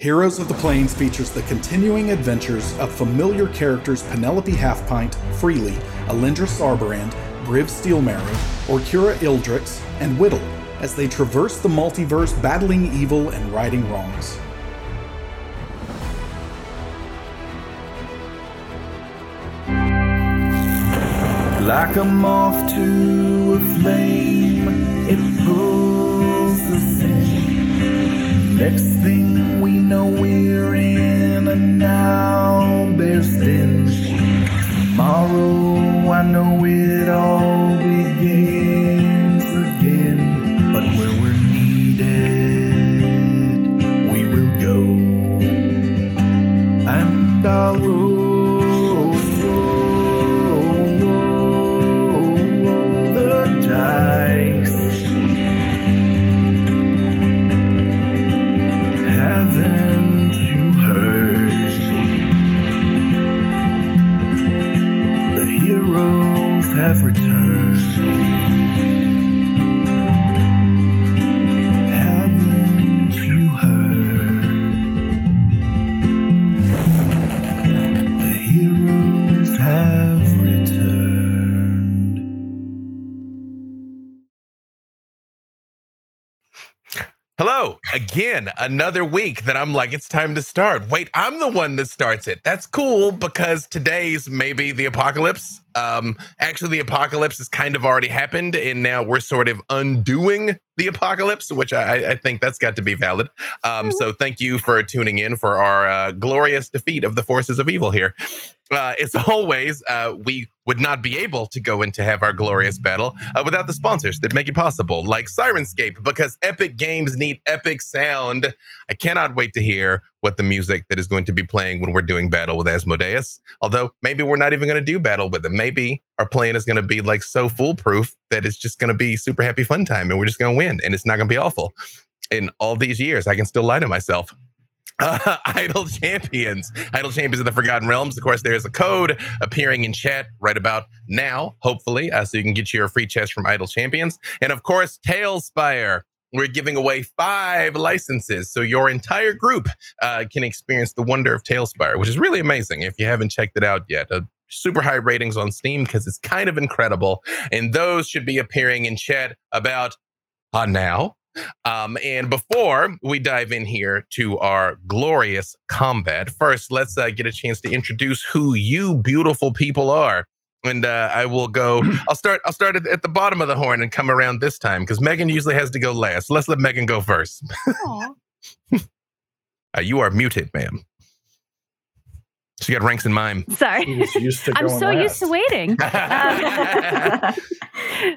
Heroes of the Planes features the continuing adventures of familiar characters Penelope Halfpint, Freely, Alindra Sarberand, Briv Steelmarrow, Orkira Ildrix, and Whittle as they traverse the multiverse battling evil and righting wrongs. Like a moth to a flame, it. Next thing we know, we're in a now bear stench. Tomorrow, I know it all begins again, but where we're needed, we will go. And I'll again. Another week that I'm like, it's time to start. Wait, I'm the one that starts it. That's cool because today's maybe the apocalypse. Um, actually, the apocalypse has kind of already happened, and now we're sort of undoing the apocalypse, which I, I think that's got to be valid. Um, so thank you for tuning in for our uh, glorious defeat of the forces of evil here. Uh, as always, uh, we would not be able to go in to have our glorious battle uh, without the sponsors that make it possible, like Sirenscape, because epic games need epic sound. I cannot wait to hear what the music that is going to be playing when we're doing battle with Asmodeus. Although maybe we're not even going to do battle with him. Maybe our plan is going to be like so foolproof that it's just going to be super happy fun time and we're just going to win and it's not going to be awful. In all these years, I can still lie to myself. Uh, Idle Champions. Idle Champions of the Forgotten Realms. Of course, there's a code appearing in chat right about now, hopefully, uh, so you can get your free chest from Idle Champions. And of course, TaleSpire. We're giving away five licenses, so your entire group uh, can experience the wonder of TaleSpire, which is really amazing. If you haven't checked it out yet, uh, super high ratings on Steam because it's kind of incredible. And those should be appearing in chat about uh, now. Um, and before we dive in here to our glorious combat, first let's uh, get a chance to introduce who you beautiful people are. And uh, I will go. I'll start. I'll start at, at the bottom of the horn and come around this time because Megan usually has to go last. Let's let Megan go first. Uh, you are muted, ma'am. She got ranks in mime. Sorry. He's used to I'm going so used to waiting. Um, uh,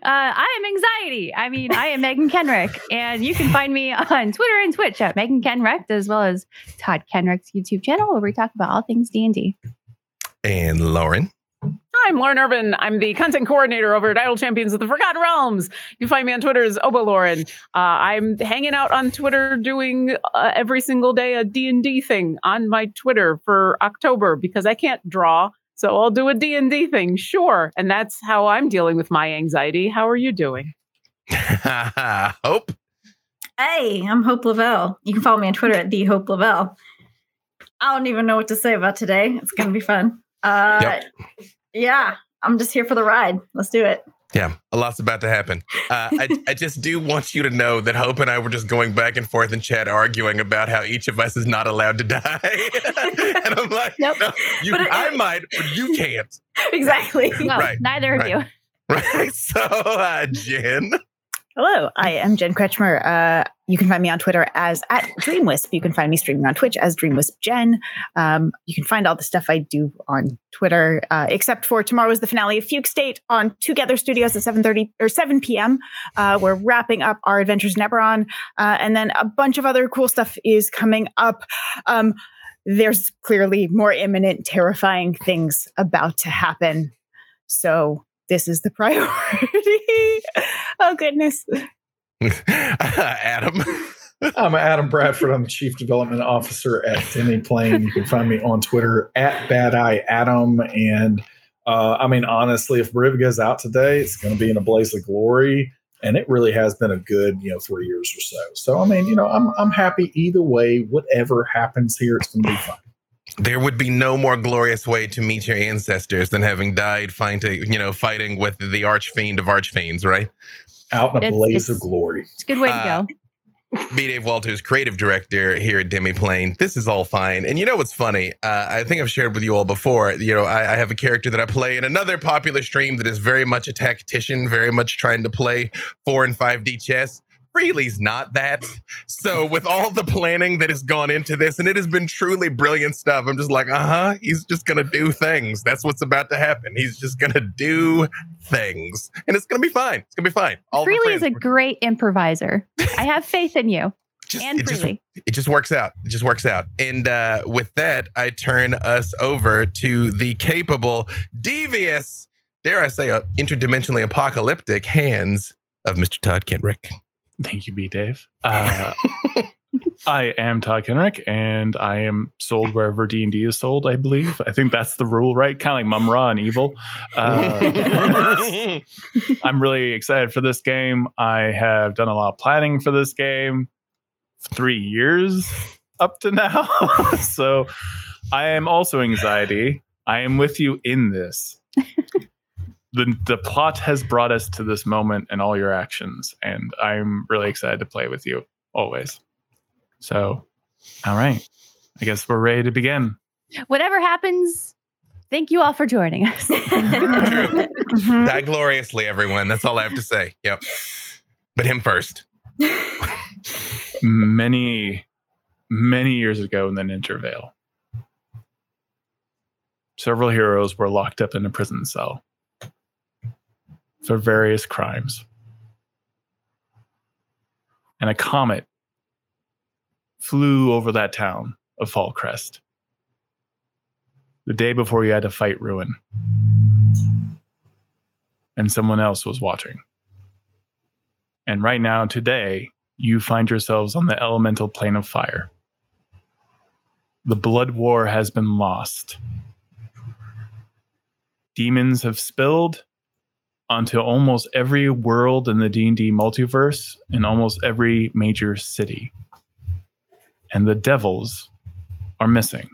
I am anxiety. I mean, I am Megan Kenreck, and you can find me on Twitter and Twitch at Megan Kenreck, as well as Todd Kenreck's YouTube channel, where we talk about all things D and D. And Lauren. I'm Lauren Irvin. I'm the content coordinator over at Idle Champions of the Forgotten Realms. You find me on Twitter as Obo Lauren. Uh, I'm hanging out on Twitter doing uh, every single day a D&D thing on my Twitter for October because I can't draw. So I'll do a D&D thing, sure. And that's how I'm dealing with my anxiety. How are you doing? Hope. Hey, I'm Hope Lavelle. You can follow me on Twitter at the Hope Lavelle. I don't even know what to say about today. It's gonna be fun. Uh, Yep. Yeah, I'm just here for the ride. Let's do it. Yeah, a lot's about to happen. Uh, I, I just do want you to know that Hope and I were just going back and forth in chat arguing about how each of us is not allowed to die. and I'm like, Nope. no, you, But it- I might, but you can't. exactly. Well, Right, neither of right. you. Right. So, uh, Jen. Hello, I am Jen Kretchmer. Uh, you can find me on Twitter as at DreamWisp. You can find me streaming on Twitch as DreamWisp Jen. Um, you can find all the stuff I do on Twitter, uh, except for tomorrow is the finale of Fugue State on Together Studios at 7.30 or 7 p.m. Uh, we're wrapping up our adventures in Eberron. Uh, and then a bunch of other cool stuff is coming up. Um, there's clearly more imminent, terrifying things about to happen. So this is the priority. oh, goodness. Adam. I'm Adam Bradford. I'm the Chief Development Officer at Demiplane. You can find me on Twitter at Bad Eye Adam. And uh, I mean, honestly, if Briv goes out today, it's going to be in a blaze of glory. and it really has been a good you know three years or so. So I mean, you know, I'm I'm happy either way. Whatever happens here, it's going to be fun. There would be no more glorious way to meet your ancestors than having died fighting, you know, fighting with the archfiend of archfiends, right? Out in a It's- blaze it's- of glory. It's a good way to Uh, go. B. Dave Walters, creative director here at Demiplane. This is all fine. And you know what's funny? Uh, I think I've shared with you all before. You know, I, I have a character that I play in another popular stream that is very much a tactician, very much trying to play four and 5D chess. Freely's not that. So, with all the planning that has gone into this, and it has been truly brilliant stuff, I'm just like, uh huh, he's just going to do things. That's what's about to happen. He's just going to do things. And it's going to be fine. It's going to be fine. All Freely is a great improviser. I have faith in you just- and it just Freely. it just works out. It just works out. And uh, with that, I turn us over to the capable, devious, dare I say, uh, interdimensionally apocalyptic hands of Mr. Todd Kenreck. Thank you, B Dave. Uh, I am Todd Kenreck, and I am sold wherever D and D is sold. I believe. I think that's the rule, right? Kind of like Mumra and Evil. Uh, I'm really excited for this game. I have done a lot of planning for this game, three years up to now. so I am also anxiety. I am with you in this. The The plot has brought us to this moment and all your actions, and I'm really excited to play with you always. So, all right, I guess we're ready to begin. Whatever happens, thank you all for joining us. Mm-hmm. Die gloriously, everyone. That's all I have to say. Yep. But him first. many, many years ago in the Nentir Vale, several heroes were locked up in a prison cell for various crimes. And a comet flew over that town of Fallcrest the day before you had to fight Ruin. And someone else was watching. And right now, today, you find yourselves on the elemental plane of fire. The blood war has been lost. Demons have spilled onto almost every world in the D&D multiverse in almost every major city. And the devils are missing.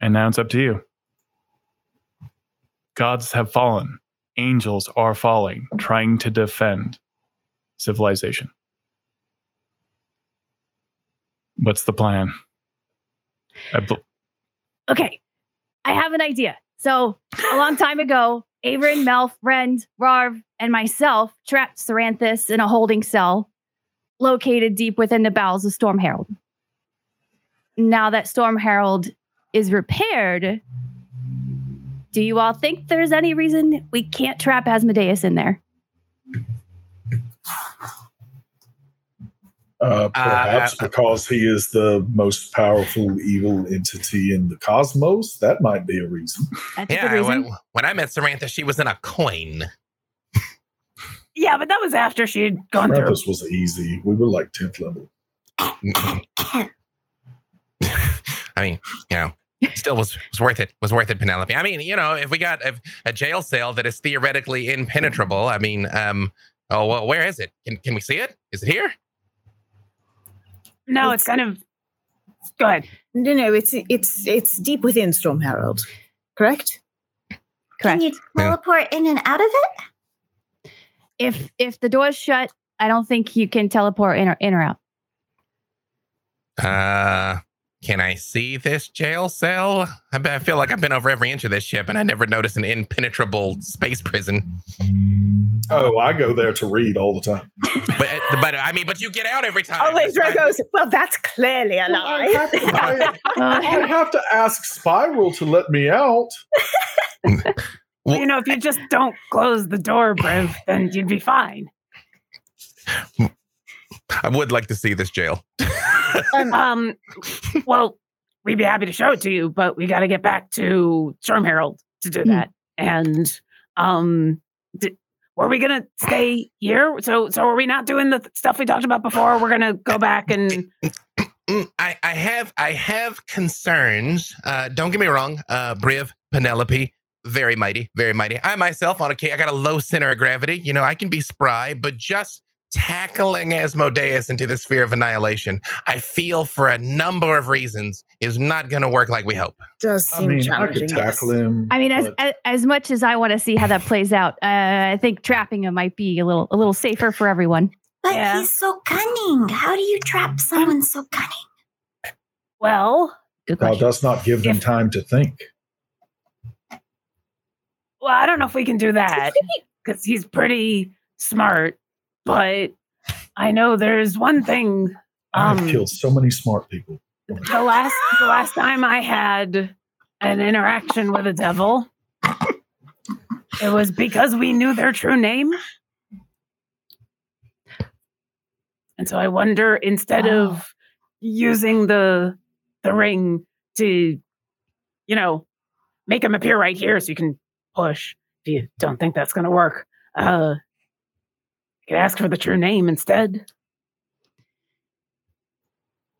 And now it's up to you. Gods have fallen angels are falling, trying to defend civilization. What's the plan? I bel- okay, I have an idea. So, a long time ago, Averin, Melf, Rend, Rarv, and myself trapped Saranthus in a holding cell located deep within the bowels of Storm Herald. Now that Storm Herald is repaired, do you all think there's any reason we can't trap Asmodeus in there? Uh, perhaps uh, because he is the most powerful evil entity in the cosmos. That might be a reason. That's a good Yeah, reason. when, when I met Samantha, she was in a coin. Yeah, but that was after she had gone through. Krampus was easy. We were like 10th level. I mean, you know, still was, was worth it. Was worth it, Penelope. I mean, you know, if we got a, a jail cell that is theoretically impenetrable, I mean, um, oh well, where is it? Can can we see it? Is it here? No, it's kind of. Go ahead. No, no, it's it's it's deep within Storm Herald, correct? Correct. Can you teleport in and out of it? If if the door's shut, I don't think you can teleport in or in or out. Uh, can I see this jail cell? I, I feel like I've been over every inch of this ship, and I never noticed an impenetrable space prison. Oh, I go there to read all the time. But but I mean, but you get out every time. Oh, wait, goes, well, that's clearly a I lie. have, to, I, I have to ask Spiral to let me out. Well- you know, if you just don't close the door, Briv, then you'd be fine. I would like to see this jail. Um, Um, well, we'd be happy to show it to you, but we got to get back to Storm Herald to do Hmm. that. And um, d- were we gonna stay here? So, so are we not doing the th- stuff we talked about before? We're gonna go back and I, I have I have concerns. Uh, don't get me wrong, uh, Briv, Penelope. very mighty, very mighty. I myself, on a I got a low center of gravity. You know, I can be spry, but just tackling Asmodeus into the sphere of annihilation, I feel for a number of reasons is not going to work like we hope. Does I seem mean, I challenging. could yes. tackle him. I mean, as, but as as much as I want to see how that plays out, uh, I think trapping him might be a little a little safer for everyone. But Yeah. he's so cunning. How do you trap someone so cunning? Well, Good thou does not give them If- time to think. well, I don't know if we can do that because he's pretty smart. But I know there's one thing. I've Um, killed so many smart people. the last the last time I had an interaction with a devil, it was because we knew their true name. And so I wonder instead of using the the ring to, you know, make him appear right here so you can push. If you don't think that's gonna work, uh you could ask for the true name instead.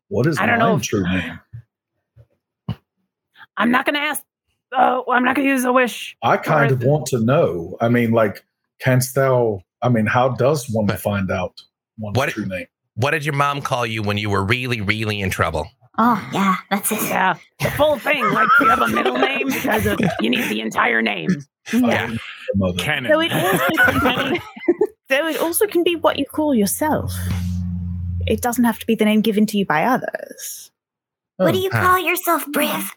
What is I don't my know if- true name? I'm not gonna ask uh, I'm not gonna use a wish. I kind of the- want to know. I mean, like, canst thou? I mean, how does one find out one's What- true name? What did your mom call you when you were really, really in trouble? Oh, yeah, that's it. Yeah, the full thing. Like you have a middle name because of, you need the entire name. Yeah. Mother. So it also can be, so it also can be what you call yourself. It doesn't have to be the name given to you by others. What oh, do you Huh. call yourself, Briv? Mm.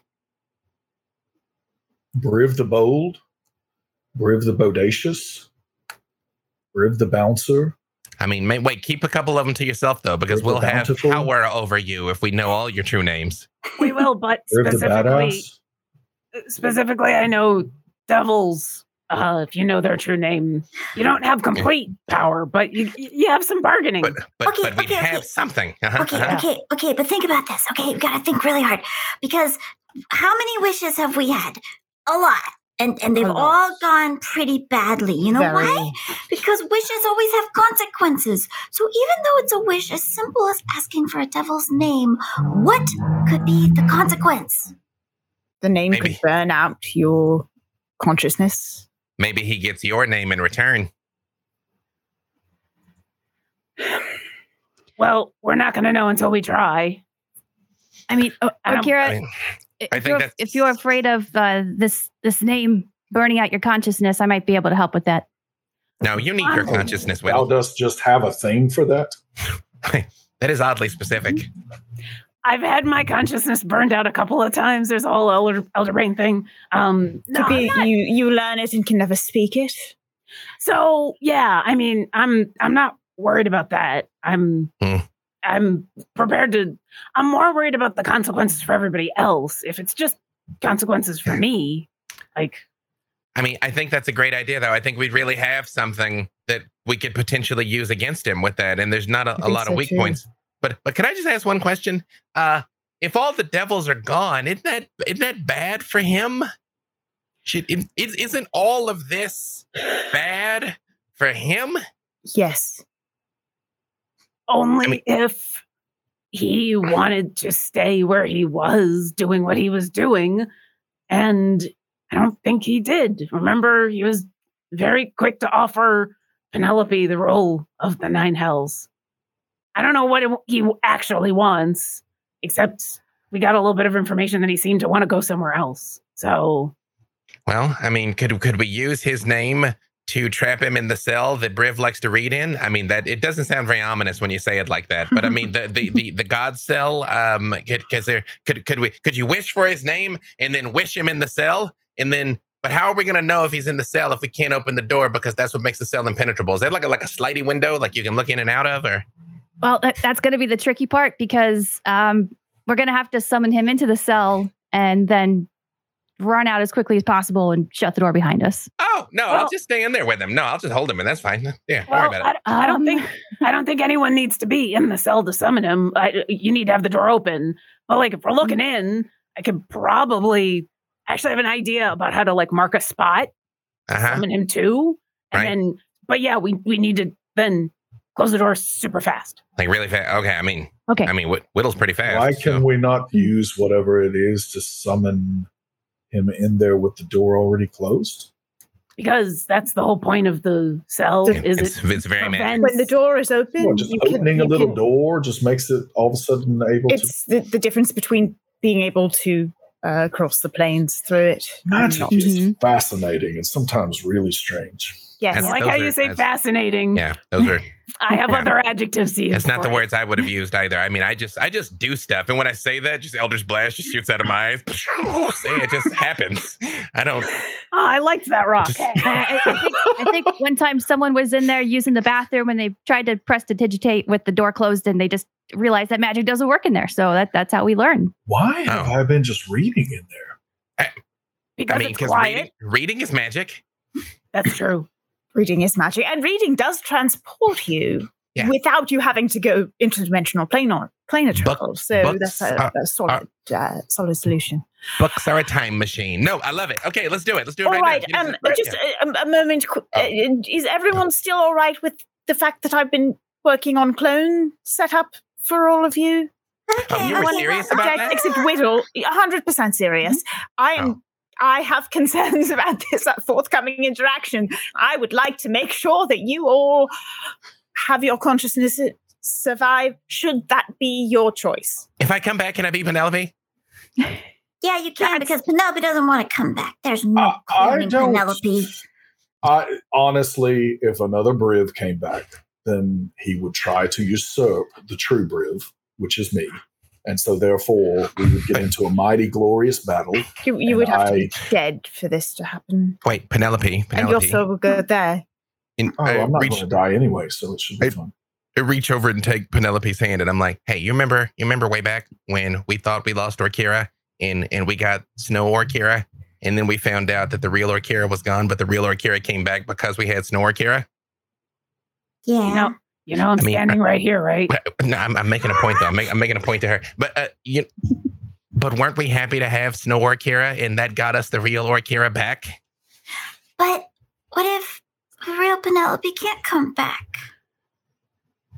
Briv the bold, Briv the bodacious, Briv the bouncer. I mean, may, wait, keep a couple of them to yourself though, because We're we'll have bountiful. power over you if we know all your true names. We will, but specifically, specifically, I know devils. Uh, if you know their true name, you don't have complete power, but you you have some bargaining. But but Okay, but we okay, have okay. something. Uh-huh, Okay, uh-huh. okay, okay, but think about this. Okay, you gotta think really hard because how many wishes have we had? A lot. And, and they've A all gone pretty badly. You know Very- why? Because wishes always have consequences. So even though it's a wish as simple as asking for a devil's name, what could be the consequence? The name Maybe. could burn out your consciousness. Maybe he gets your name in return. well, we're not going to know until we try. I mean, uh, Akira, I mean, if, I think you're, if you're afraid of uh, this this name burning out your consciousness, I might be able to help with that. no, you need your Wow. consciousness, Thou Whittle. dost just have a thing for that. That is oddly specific. I've had my consciousness burned out a couple of times. There's a whole elder, elder brain thing. Um, no, Could be not- you you learn it and can never speak it. So yeah, I mean, I'm I'm not worried about that. I'm Hmm. I'm prepared to. I'm more worried about the consequences for everybody else. If it's just consequences for me, like I mean, I think that's a great idea, though. I think we'd really have something that we could potentially use against him with that. And there's not a, a lot so, of weak too. points. But but can I just ask one question? Uh, if all the devils are gone, isn't that isn't that bad for him? Should is, is- isn't all of this bad for him? Yes. only I mean- if he wanted to stay where he was doing what he was doing, and I don't think he did. Remember, he was very quick to offer Penelope the role of the Nine Hells. I don't know what it, he actually wants, except we got a little bit of information that he seemed to want to go somewhere else. So Well, I mean, could could we use his name to trap him in the cell that Briv likes to read in? I mean, that it doesn't sound very ominous when you say it like that. But I mean, the the the, the God cell. Um, could there could could we could you wish for his name and then wish him in the cell and then. But how are we going to know if he's in the cell if we can't open the door because that's what makes the cell impenetrable? Is that like a, like a slidey window like you can look in and out of, or Well, that, that's going to be the tricky part because um, we're going to have to summon him into the cell and then run out as quickly as possible and shut the door behind us. oh no, I'll just stay in there with him. No, I'll just hold him and that's fine. Yeah, don't worry about I, it. I don't Um, think I don't think anyone needs to be in the cell to summon him. I, you need to have the door open. But like, if we're looking in, I could probably actually have an idea about how to like mark a spot, Uh huh. summon him too, and Right. then. But yeah, we we need to then close the door super fast. Like really fast. Okay, I mean, Okay. I mean, Whit- Whittle's pretty fast. Why can so- we not use whatever it is to summon him in there with the door already closed? Because that's the whole point of the cell. Is It's, it it's very magic. When the door is open, Well, just you can- opening a little can- door just makes it all of a sudden able to. It's the, the difference between being able to uh, cross the planes through it. Magic not. is Mhm. fascinating and sometimes really strange. Yes. I That's- like those how are- you say that's- fascinating. Yeah, those are. I have Yeah. other adjectives to use. That's not for the it. words I would have used either. I mean, I just, I just do stuff, and when I say that, just Eldritch Blast just shoots out of my eyes. Say it just happens. I don't. Oh, I liked that rock. Just- I, I think, I think one time someone was in there using the bathroom and they tried to prestidigitate with the door closed and they just realized that magic doesn't work in there. So that, that's how we learn. Why oh. have Oh. I been just reading in there? Eh, because I mean, it's because quiet. reading, reading is magic. That's true. Reading is magic, and reading does transport you Yeah. without you having to go interdimensional planar planar Book- travel. So books that's a, are- a solid, uh, solid solution. Books are a time machine. No, I love it. Okay, let's do it. Let's do it All right, right, now. um, Right, just a, a moment. Oh. uh, Is everyone still all right with the fact that I've been working on clone setup for all of you? Oh, you were serious about Okay, that? except Whittle, hundred percent serious. I am. Oh. I have concerns about this forthcoming interaction. I would like to make sure that you all have your consciousness survive. Should that be your choice? If I come back, can I be Penelope? Yeah, you can That's- because Penelope doesn't want to come back. There's no Uh, I cloning don't- Penelope. I honestly, if another Briv came back, then he would try to usurp the true Briv, which is me. And so therefore we would get into a mighty glorious battle. You, you would have to I- be dead for this to happen, Wait, Penelope. and Penelope. your soul will go there. in, Oh, I I'm not going to die anyway, so it should be I- fun. I reach over and take Penelope's hand, and I'm like, "Hey, you remember? You remember way back when we thought we lost Orkira, and and we got Snow Orkira, and then we found out that the real Orkira was gone, but the real Orkira came back because we had Snow Orkira." Yeah. You know, you know, I'm I mean, standing right here, right? No, I'm, I'm making a point though. I'm, make, I'm making a point to her. But uh, you, but weren't we happy to have Snow Orkira, and that got us the real Orkira back? but what if the real Penelope can't come back?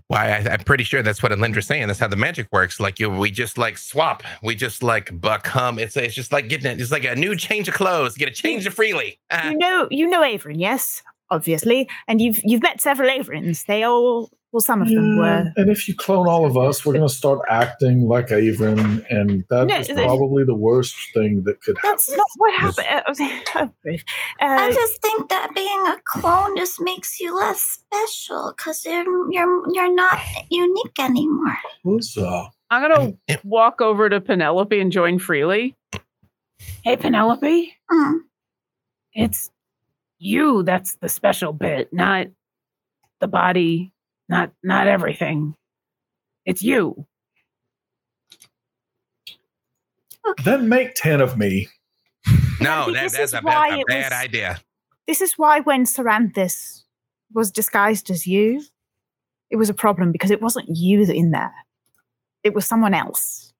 Why? I, I'm pretty sure that's what Alindra's saying. That's how the magic works. Like you, we just like swap. We just like become. It's it's just like getting it. It's like a new change of clothes. You get a change of freely. Uh, You know, you know Averin, yes, obviously, and you've you've met several Averins. They all, well, some of them were. And if you clone all of us, we're going to start acting like Avon, and that No, is the- probably the worst thing that could happen. That's not what happened. Uh, I uh, just think that being a clone just makes you less special because you're you're you're not unique anymore. Huzzah. I'm gonna walk over to Penelope and join freely. Hey, Penelope, Mm. it's you that's the special bit, not the body, not not everything. It's you. Then make 10 of me. no, that, that's a, why a bad was- idea. this is why when Saranthus was disguised as you, it was a problem because it wasn't you in there. It was someone else.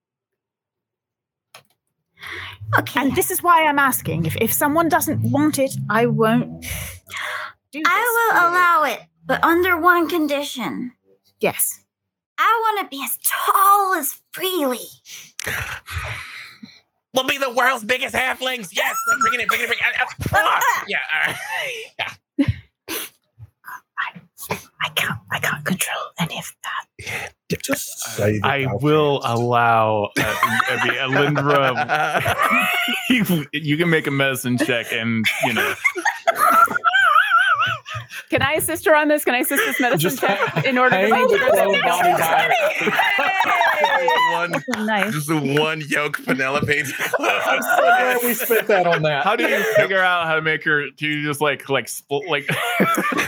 Okay. And this is why I'm asking. If, if someone doesn't want it, I won't do this. I will allow it, but under one condition. Yes. I want to be as tall as Freely. We'll be the world's biggest halflings. Yes, I'm bringing it, bringing it, bringing it. Uh, yeah, all right. yeah. I can't I can't control any of that. Just say the I Valkyries. will allow uh, I mean, Alindra. you, you can make a medicine check, and you know, Can I assist her on this? Can I assist this medicine Just check in order to make the sure that clone body by one, So nice. just the one yoke Penelope. I'm so glad we spent that on that. how do you figure out how to make her? Do you just like like split like?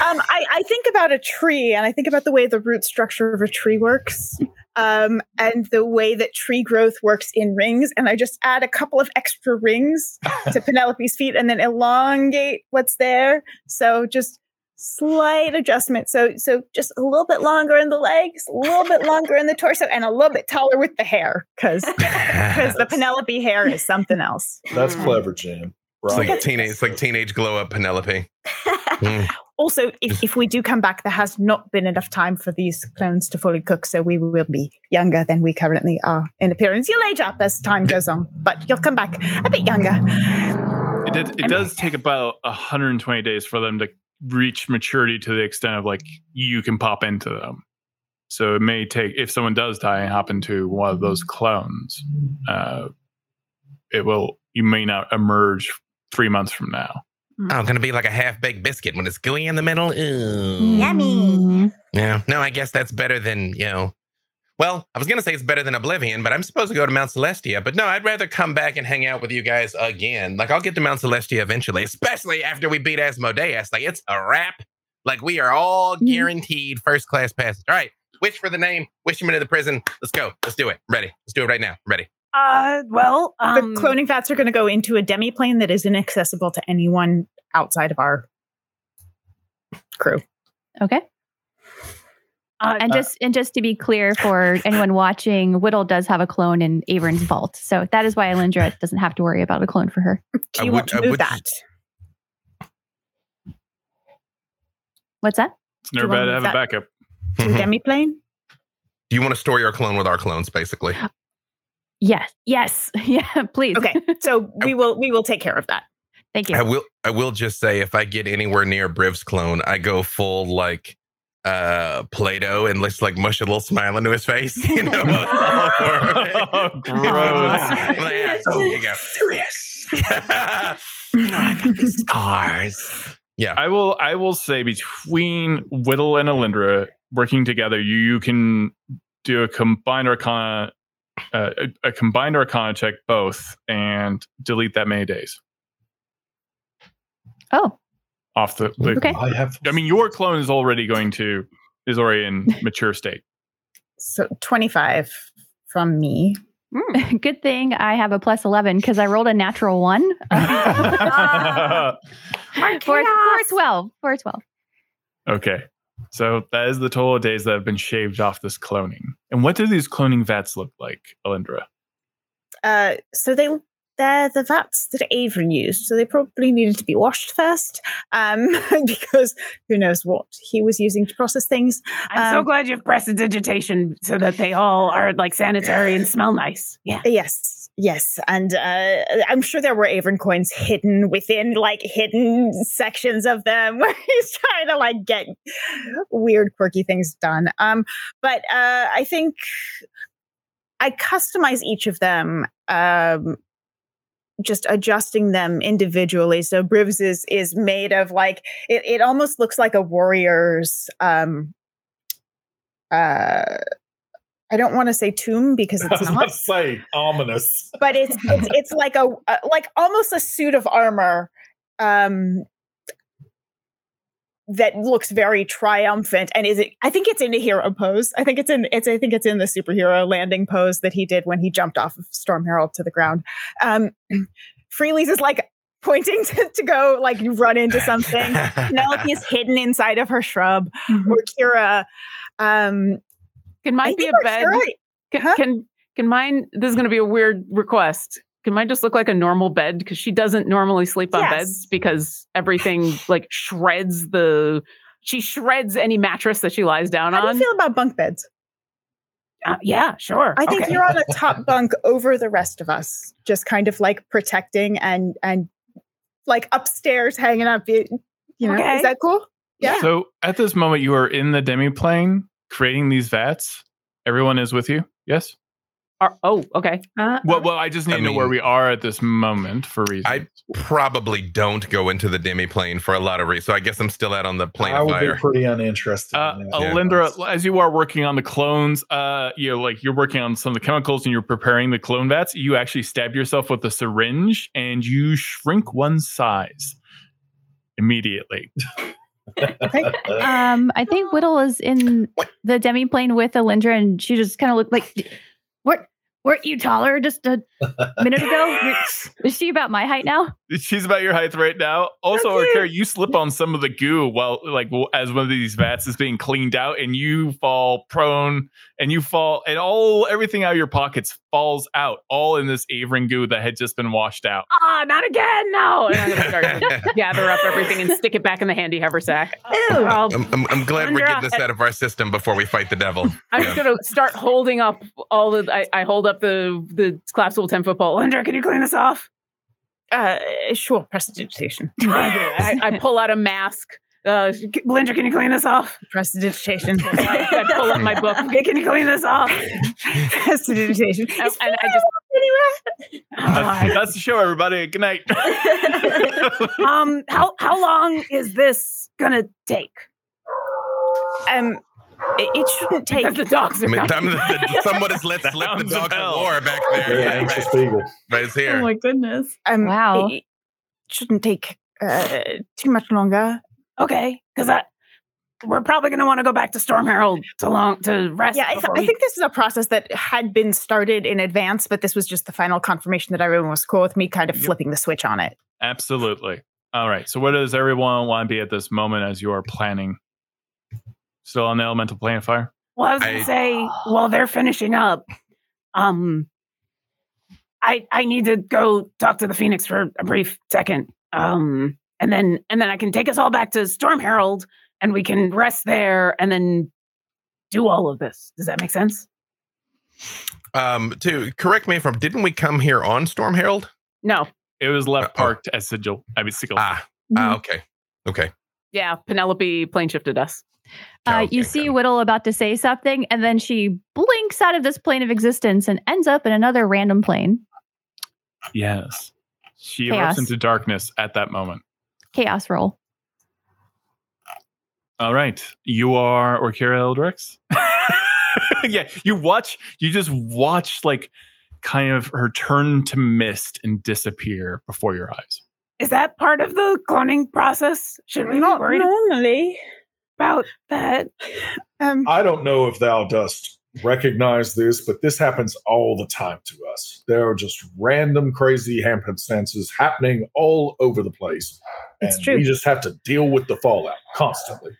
Um, I, I think about a tree and I think about the way the root structure of a tree works. Um, and the way that tree growth works in rings, and I just add a couple of extra rings to Penelope's feet and then elongate what's there. So just slight adjustment. So so just a little bit longer in the legs, a little bit longer in the torso, and a little bit taller with the hair, because because the Penelope hair is something else. That's clever, Jan. It's like teenage, it's like teenage glow up Penelope. Mm. Also, if, if we do come back, there has not been enough time for these clones to fully cook, so we will be younger than we currently are in appearance. You'll age up as time goes on, but you'll come back a bit younger. It, did, it does take about 120 days for them to reach maturity to the extent of like you can pop into them. So it may take if someone does die and hop into one of those clones, uh, it will you may not emerge three months from now. Oh, I'm gonna be like a half baked biscuit when it's gooey in the middle. Ew. Yummy. Yeah. No, I guess that's better than, you know. Well, I was gonna say it's better than Oblivion, but I'm supposed to go to Mount Celestia. But no, I'd rather come back and hang out with you guys again. Like I'll get to Mount Celestia eventually, especially after we beat Asmodeus. Like it's a wrap. Like we are all Mm-hmm. guaranteed first class passage. All right. Wish for the name, wish him into the prison. Let's go. Let's do it. Ready. Let's do it right now. Ready. Uh, well, um, the cloning fats are going to go into a demiplane that is inaccessible to anyone outside of our crew. Okay. Uh, And just and just to be clear for anyone watching, Whittle does have a clone in Avern's vault. So that is why Alindra doesn't have to worry about a clone for her. Do I you want would- to I move would- that? What's that? It's never bad want to have a that- backup. To a demiplane? Do you want to store your clone with our clones, basically? Yes. Yes. Yeah, please. Okay, so we will we will take care of that. Thank you. I will I will just say if I get anywhere near Briv's clone, I go full like uh Play-Doh and let's like mush a little smile into his face. You know? all over it. Oh, gross. Like, "Yeah, so you go. Serious. Scars. Yeah. I will. I will say between Whittle and Alindra working together, you, you can do a combined arcana, uh, a, a combined arcana check both, and delete that many days Oh, off the. the Okay. I have. I mean, your clone is already going to is already in mature state. So twenty five from me. good thing I have a plus 11 because I rolled a natural one. for, for 12. For 12. okay, so that is the total of days that have been shaved off this cloning. And what do these cloning vats look like, Alindra? Uh, so they they're the vats that Avon used, so they probably needed to be washed first, um, because who knows what he was using to process things. I'm so um, glad you've pressed prestidigitation so that they all are like sanitary and smell nice. Yeah. Yes, yes, and uh, I'm sure there were Avon coins hidden within like hidden sections of them where he's trying to like get weird, quirky things done. Um, but uh, I think I customize each of them. Um, just adjusting them individually. So Brivs is is made of like it, it almost looks like a warrior's um uh I don't want to say tomb because I it's not to say ominous. but it's it's, it's like a, a like almost a suit of armor um that looks very triumphant and is it i think it's in a hero pose i think it's in it's i think it's in the superhero landing pose that he did when he jumped off of storm herald to the ground um freely's is like pointing to, to go like run into something Penelope is hidden inside of her shrub or kira um Can I mine be a bed? Kira- Can, Huh? can can mine? This is going to be a weird request. Can mine just look like a normal bed? Because she doesn't normally sleep on Yes. beds because everything like shreds the. She shreds any mattress that she lies down on. how do you feel about bunk beds Uh, yeah, sure. I think Okay. you're on a top bunk over the rest of us, just kind of like protecting and and like upstairs hanging up. You, you know, Okay. is that cool? Yeah. So at this moment, you are in the demiplane creating these vats. Everyone is with you. Yes. Are- oh, okay. Uh, Well, well, I just need I to know where we are at this moment for reasons. I probably don't go into the demi plane for a lot of reasons. So I guess I'm still out on the plane I of would fire. be pretty uninterested. Uh, in that. Yeah. Alindra, as you are working on the clones, uh, you know, like you're working on some of the chemicals and you're preparing the clone vats, you actually stab yourself with a syringe and you shrink one size immediately. okay. um, I think Whittle is in the demi plane with Alindra, and she just kind of looked like, "What? Weren't you taller just a minute ago? Is she about my height now? She's about your height right now. Also, Okay. Orkira, you slip on some of the goo while, like, as one of these vats is being cleaned out, and you fall prone, and you fall, and all everything out of your pockets falls out, all in this Avrin goo that had just been washed out. Ah, not again! No. And I'm gonna start gather up everything and stick it back in the handy haversack. Ew. I'll- I'm, I'm, I'm glad we're getting this out of our system before we fight the devil. I'm Yeah. just gonna start holding up all the. I, I hold up the the collapsible ten foot pole. Linda, can you clean this off? Uh, sure, prestidigitation. I, I pull out a mask. Uh, Linda, can you clean this off? Prestidigitation. I, I pull up my book. Okay, can you clean this off? prestidigitation. And, and I just. anywhere. That's, that's the show, everybody. Good night. um, how how long is this gonna take? um, it, it shouldn't take. The dogs I mean, coming. time someone has let slip the dog of war back there. Very Yeah, anxious right, beagle. right it's Oh my goodness. Um, Wow. It, it shouldn't take uh, too much longer. Okay, because I we're probably gonna want to go back to Storm Herald to long to rest. Yeah, I, th- before I think this is a process that had been started in advance, but this was just the final confirmation that everyone was cool with me kind of Yep. flipping the switch on it. Absolutely. All right. So, what does everyone want to be at this moment as you are planning? Still on the elemental plane of fire? Well, I was gonna I- say while they're finishing up, um, I I need to go talk to the Phoenix for a brief second, um, and then and then I can take us all back to Storm Herald, and we can rest there, and then do all of this. Does that make sense? Um, to correct me if I'm, didn't we come here on Storm Herald? No. It was left Uh-oh. parked as sigil. I mean, sigil. Ah, ah, okay, okay. Yeah, Penelope plane shifted us. Uh, Okay, you see good. Whittle about to say something, and then she blinks out of this plane of existence and ends up in another random plane. Yes. She Chaos. erupts into darkness at that moment. Chaos roll. All right. You are Orkira Eldrix? yeah. You watch, you just watch like kind of her turn to mist and disappear before your eyes. Is that part of the cloning process? Should we be worried normally. About that? Um, I don't know if thou dost recognize this, but this happens all the time to us. There are just random crazy happenstances happening all over the place. It's and true. we just have to deal with the fallout constantly.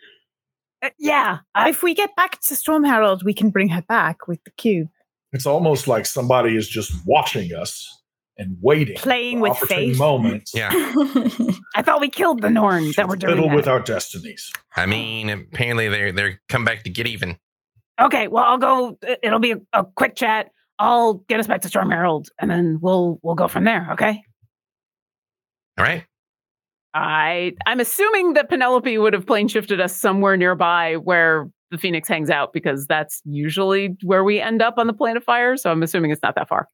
Uh, yeah, if we get back to Storm Herald, we can bring her back with the cube, It's almost like somebody is just watching us and waiting. playing with opportune faith. moments Yeah. I thought we killed the Norns that were to doing fiddle that. with our destinies. I mean, apparently they're they're come back to get even. Okay, well, I'll go. it- It'll be a, a quick chat. I'll get us back to Storm Herald, and then we'll we'll go from there. Okay. All right. I I'm assuming that Penelope would have plane shifted us somewhere nearby where the Phoenix hangs out because that's usually where we end up on the planet of fire. So I'm assuming it's not that far.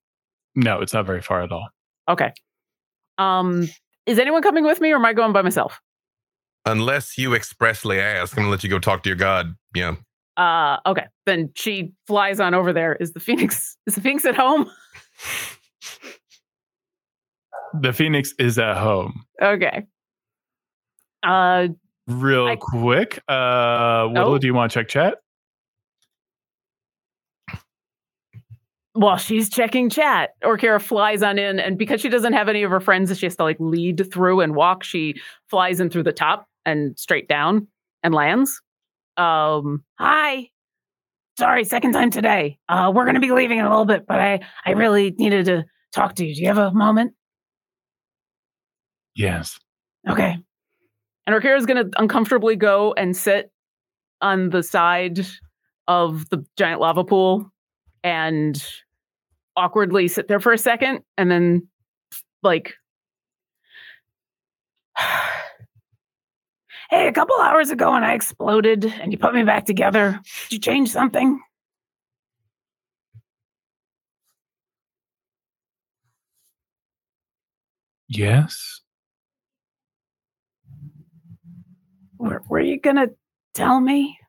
No, it's not very far at all. Okay. Um, is anyone coming with me, or am I going by myself? Unless you expressly ask, I'm gonna let you go talk to your god. Yeah. Uh, okay. Then she flies on over there. Is the Phoenix is the Phoenix at home? The Phoenix is at home. Okay. Uh, Real I- quick. Uh Whittle, Oh. do you want to check chat? While she's checking chat, Orkira flies on in, and because she doesn't have any of her friends she has to like lead through and walk, she flies in through the top and straight down and lands. Um, hi. Sorry, second time today. Uh, we're gonna be leaving in a little bit, but I I really needed to talk to you. Do you have a moment? Yes. Okay. And Orkira's gonna uncomfortably go and sit on the side of the giant lava pool and awkwardly sit there for a second and then like Hey, a couple hours ago when I exploded and you put me back together, did you change something? Yes. Were, were you gonna tell me?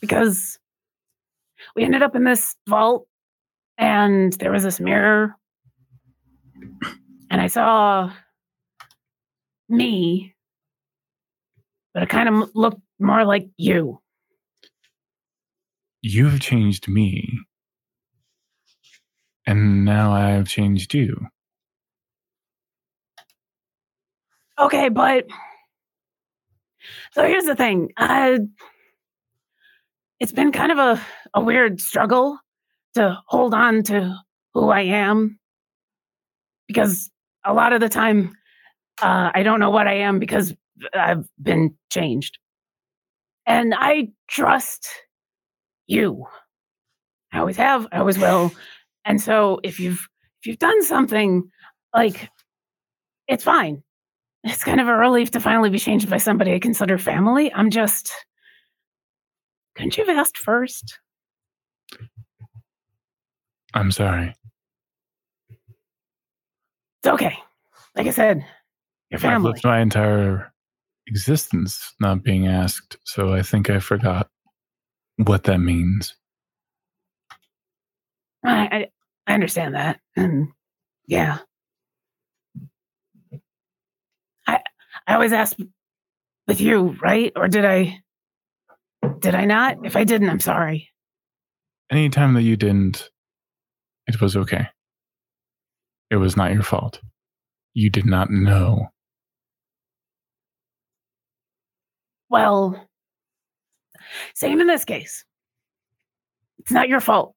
Because we ended up in this vault and there was this mirror and I saw me, but it kind of looked more like you. You've changed me. And now I have changed you. Okay, but so here's the thing. Uh, it's been kind of a, a weird struggle to hold on to who I am because a lot of the time uh, I don't know what I am because I've been changed. And I trust you. I always have, I always will. And so if you've if you've done something like it's fine. It's kind of a relief to finally be changed by somebody I consider family. I'm just couldn't you have asked first? I'm sorry. It's okay. Like I said, your I've lived my entire existence not being asked, so I think I forgot what that means. I, I I understand that. And yeah. I I always ask with you, right? Or did I did I not? If I didn't, I'm sorry. Anytime that you didn't, it was okay. It was not your fault. You did not know. Well, same in this case. It's not your fault.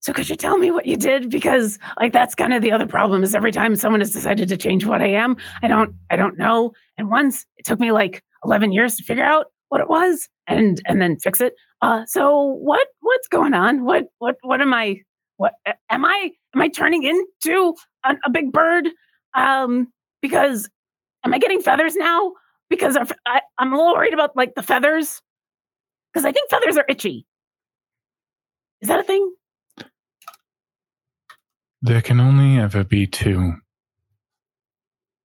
So could you tell me what you did? Because like that's kind of the other problem is every time someone has decided to change what I am, I don't I don't know. And once it took me like 11 years to figure out what it was and and then fix it. Uh so what what's going on? What what what am I what am I am I turning into a, a big bird? Um because am I getting feathers now? Because of, I, I'm a little worried about like the feathers because I think feathers are itchy. Is that a thing? There can only ever be two.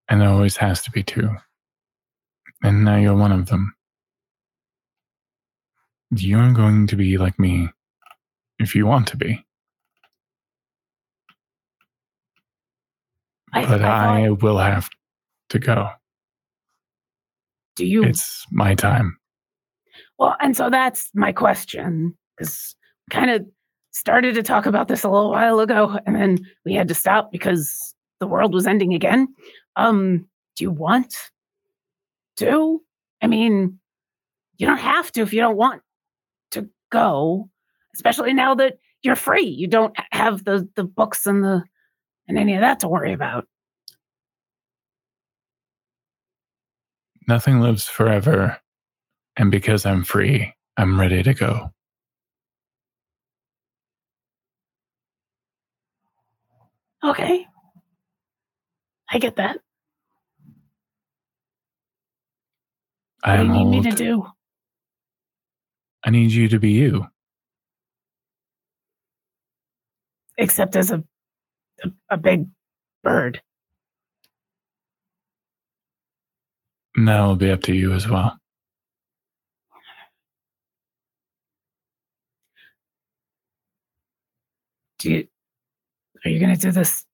And there always has to be two. And now you're one of them. You're going to be like me if you want to be. I, But I I will have to go. do you? It's my time. Well, and so that's my question because kind of started to talk about this a little while ago, and then we had to stop because the world was ending again. Um, do you want to? I mean, you don't have to if you don't want go, especially now that you're free. You don't have the the books and the and any of that to worry about. Nothing lives forever. And because I'm free, I'm ready to go. Okay, I get that. What I do you need me to do? I need you to be you. except as a a, a big bird. And that'll be up to you as well. Do you are you going to do this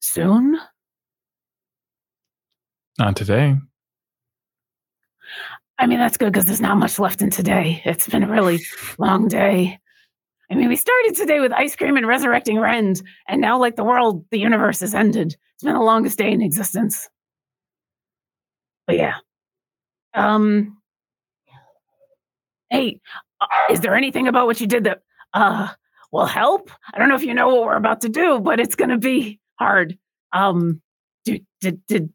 soon? Not today. I mean, that's good because there's not much left in today. It's been a really long day. I mean, we started today with ice cream and resurrecting wrens, and now, like the world, the universe has ended. It's been the longest day in existence. But yeah. Um. Hey, uh, is there anything about what you did that uh will help? I don't know if you know what we're about to do, but it's going to be hard. Um. Did did did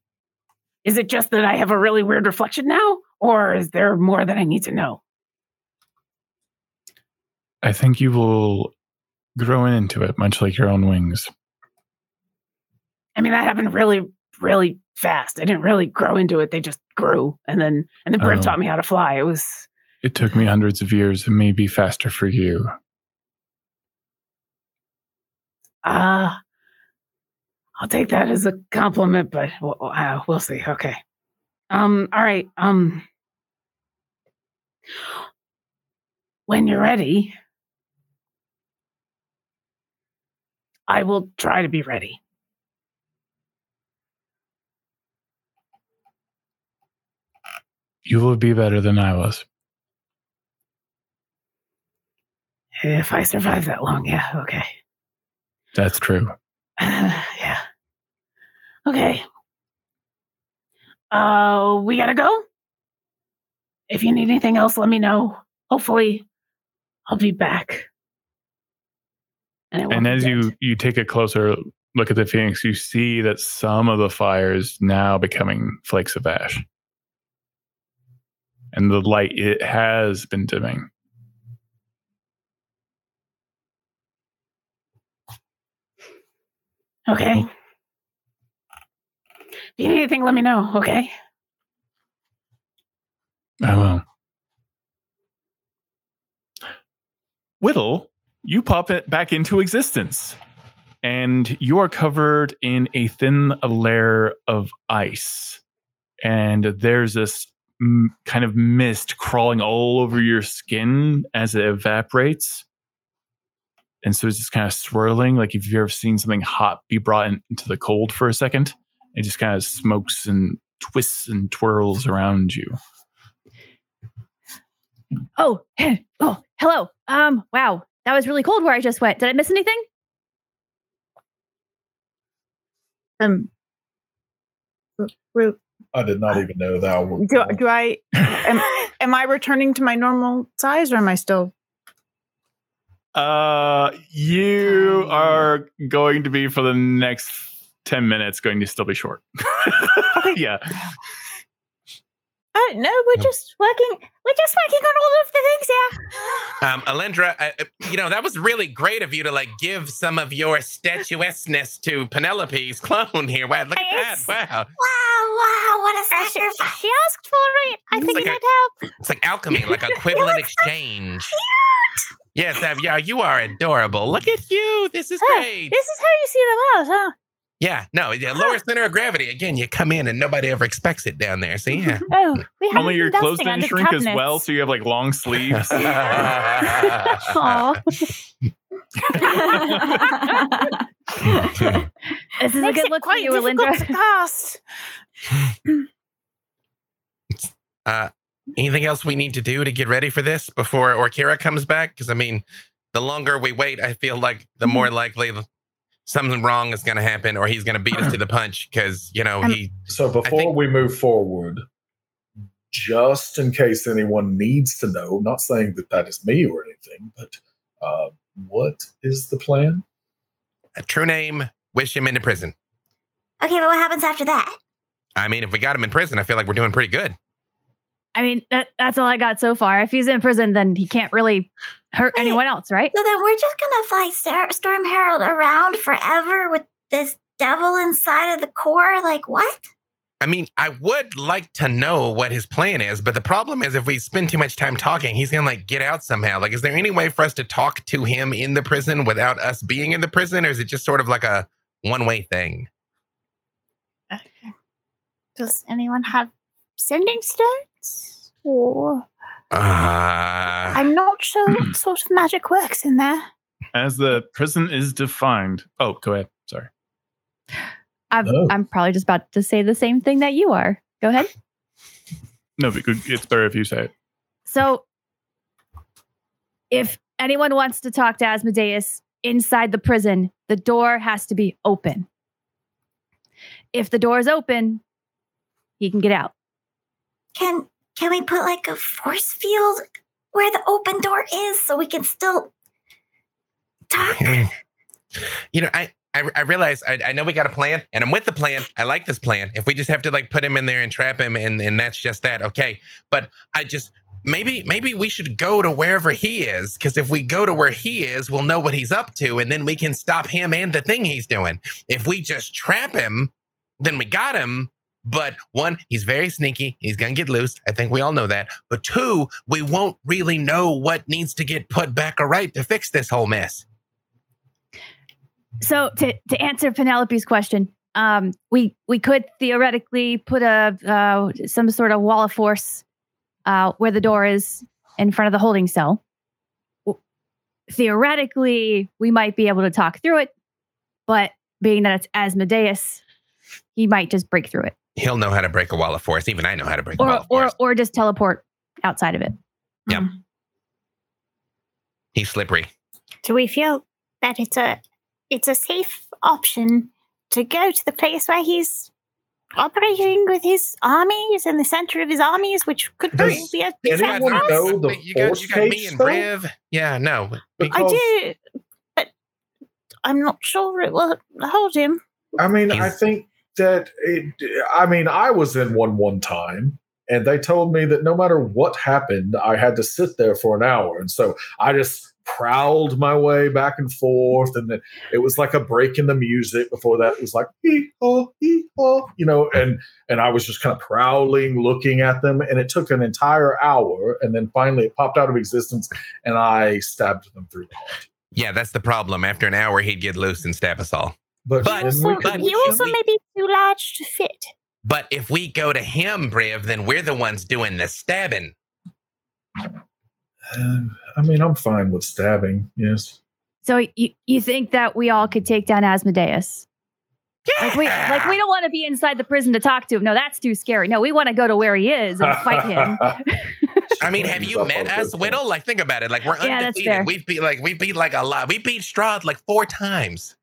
is it just that I have a really weird reflection now, or is there more that I need to know? I think you will grow into it, much like your own wings. I mean, that happened really, really fast. I didn't really grow into it; they just grew, and then and then Briv Oh. taught me how to fly. It was It took me hundreds of years and maybe faster for you. ah. I'll take that as a compliment, but we'll, uh, we'll see. Okay. Um. All right. Um. When you're ready, I will try to be ready. You will be better than I was. If I survive that long, yeah, okay. That's true. yeah. Okay. Uh, we gotta go. If you need anything else, let me know. Hopefully, I'll be back. won't And as you you take a closer look at the phoenix, you see that some of the fire is now becoming flakes of ash, and the light it has been dimming. Okay. If you need anything, let me know, okay? I will. Whittle, you pop it back into existence, and you are covered in a thin layer of ice. And there's this mm, kind of mist crawling all over your skin as it evaporates. And so it's just kind of swirling, like if you've ever seen something hot be brought in, into the cold for a second, it just kind of smokes and twists and twirls around you. Oh, oh, hello. Um, wow, that was really cold where I just went. Did I miss anything? Um, Ru- I did not even know that. Would do, do I am, am I returning to my normal size or am I still Uh, you are going to be for the next 10 minutes going to still be short. yeah. Uh, no, we're just working. We're just working on all of the things yeah. Um, Alendra, I, I- you know, that was really great of you to like give some of your statuesqueness to Penelope's clone here. Wow, look at that. Wow. Wow, wow, what a Uh, she, sacrifice. she asked for it. I It's think like it a- help. It's like alchemy, like equivalent exchange. Yes, Ab, yeah, you are adorable. Look at you. This is Oh, great. This is how you see the world, huh? Yeah, no, yeah, lower center of gravity. Again, you come in and nobody ever expects it down there. So yeah. Oh, we have Only your dusting clothes didn't under the shrink as well, so you have like long sleeves. Aw. This is a Makes good it look for quite you, difficult Alindra. to. Uh, anything else we need to do to get ready for this before Orkira comes back? Because I mean, the longer we wait, I feel like the more likely something wrong is going to happen, or he's going to beat us to the punch. Because you know Um, he. So before think- we move forward, just in case anyone needs to know, not saying that that is me or anything, but uh, what is the plan? A true name. Wish him into prison. Okay, but what happens after that? I mean, if we got him in prison, I feel like we're doing pretty good. I mean, that, that's all I got so far. If he's in prison, then he can't really hurt Wait. anyone else, right? So then we're just gonna fly Star- Storm Herald around forever with this devil inside of the core? Like what? I mean, I would like to know what his plan is, but the problem is if we spend too much time talking, he's gonna like get out somehow. Like, is there any way for us to talk to him in the prison without us being in the prison, or is it just sort of like a one-way thing? Does anyone have sending stones? Or Uh, I'm not sure what sort of magic works in there. As the prison is defined. Oh, go ahead. Sorry. I'm, Oh. I'm probably just about to say the same thing that you are. Go ahead. No, but it's better if you say it. So, if anyone wants to talk to Asmodeus inside the prison, the door has to be open. If the door is open, he can get out. Can can we put like a force field where the open door is so we can still talk? you know, I. I, I realize I, I know we got a plan and I'm with the plan. I like this plan. If we just have to like put him in there and trap him and, and that's just that, okay. But I just maybe maybe we should go to wherever he is because if we go to where he is, we'll know what he's up to and then we can stop him and the thing he's doing. If we just trap him, then we got him. But one, he's very sneaky. He's gonna get loose. I think we all know that. But two, we won't really know what needs to get put back or right to fix this whole mess. So, to, to answer Penelope's question, um, we we could theoretically put a uh, some sort of wall of force uh, where the door is in front of the holding cell. Theoretically, we might be able to talk through it, but being that it's Asmodeus, he might just break through it, He'll know how to break a wall of force. Even I know how to break a wall or of or force. or just teleport outside of it. Yep. Mm-hmm. He's slippery. Do we feel that it's a it's a safe option to go to the place where he's operating with his armies in the center of his armies, which could Does be a anyone threat know the you got, you got me and though? Briv. Yeah, no. I Because- do, but I'm not sure it will hold him. I mean, I think that it, I mean, I was in one one time and they told me that no matter what happened, I had to sit there for an hour. And so I just prowled my way back and forth. And it was like a break in the music. Before that, it was like, hee haw, hee haw, you know, and, and I was just kind of prowling, looking at them. And it took an entire hour. And then finally it popped out of existence and I stabbed them through the heart. Yeah, that's the problem. After an hour, he'd get loose and stab us all. But, But- then Also, we but could- he also we- may be too large to fit. But if we go to him, Briv, then we're the ones doing the stabbing. Um, I mean, I'm fine with stabbing. Yes. So you, you think that we all could take down Asmodeus? Like we like we don't want to be inside the prison to talk to him. No, that's too scary. No, we want to go to where he is and fight him. I mean, have you met on us, good Whittle? Like, think about it. Like, we're Yeah, that's undefeated. fair. We've beat like we beat like a lot. We beat Strahd like four times.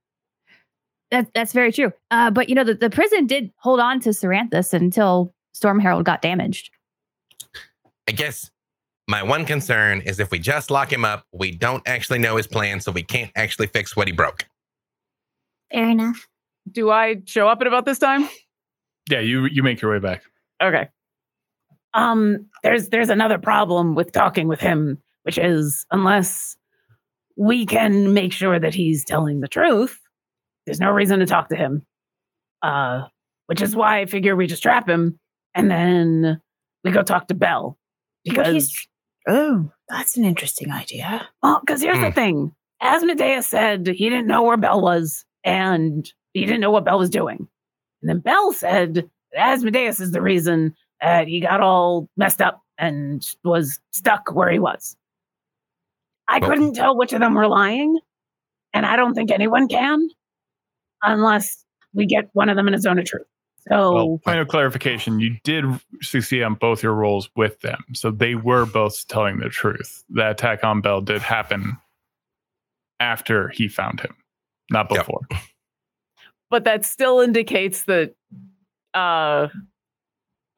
That, that's very true. Uh, but you know, the, the prison did hold on to Ceranthus until Storm Herald got damaged. I guess my one concern is if we just lock him up, we don't actually know his plan, so we can't actually fix what he broke. Fair enough. Do I show up at about this time? Yeah, you you make your way back. Okay. Um, there's there's another problem with talking with him, which is unless we can make sure that he's telling the truth, there's no reason to talk to him. Uh, which is why I figure we just trap him and then we go talk to Bell. Because Oh, that's an interesting idea. well, because here's the Hmm. thing. Asmodeus said he didn't know where Bell was and he didn't know what Bell was doing. And then Bell said that Asmodeus is the reason that he got all messed up and was stuck where he was. I Well- couldn't tell which of them were lying, and I don't think anyone can unless we get one of them in a zone of truth. So Well, point of clarification: you did succeed on both your rolls with them, so they were both telling the truth. The attack on Bell did happen after he found him, not Yep. before. but that still indicates that uh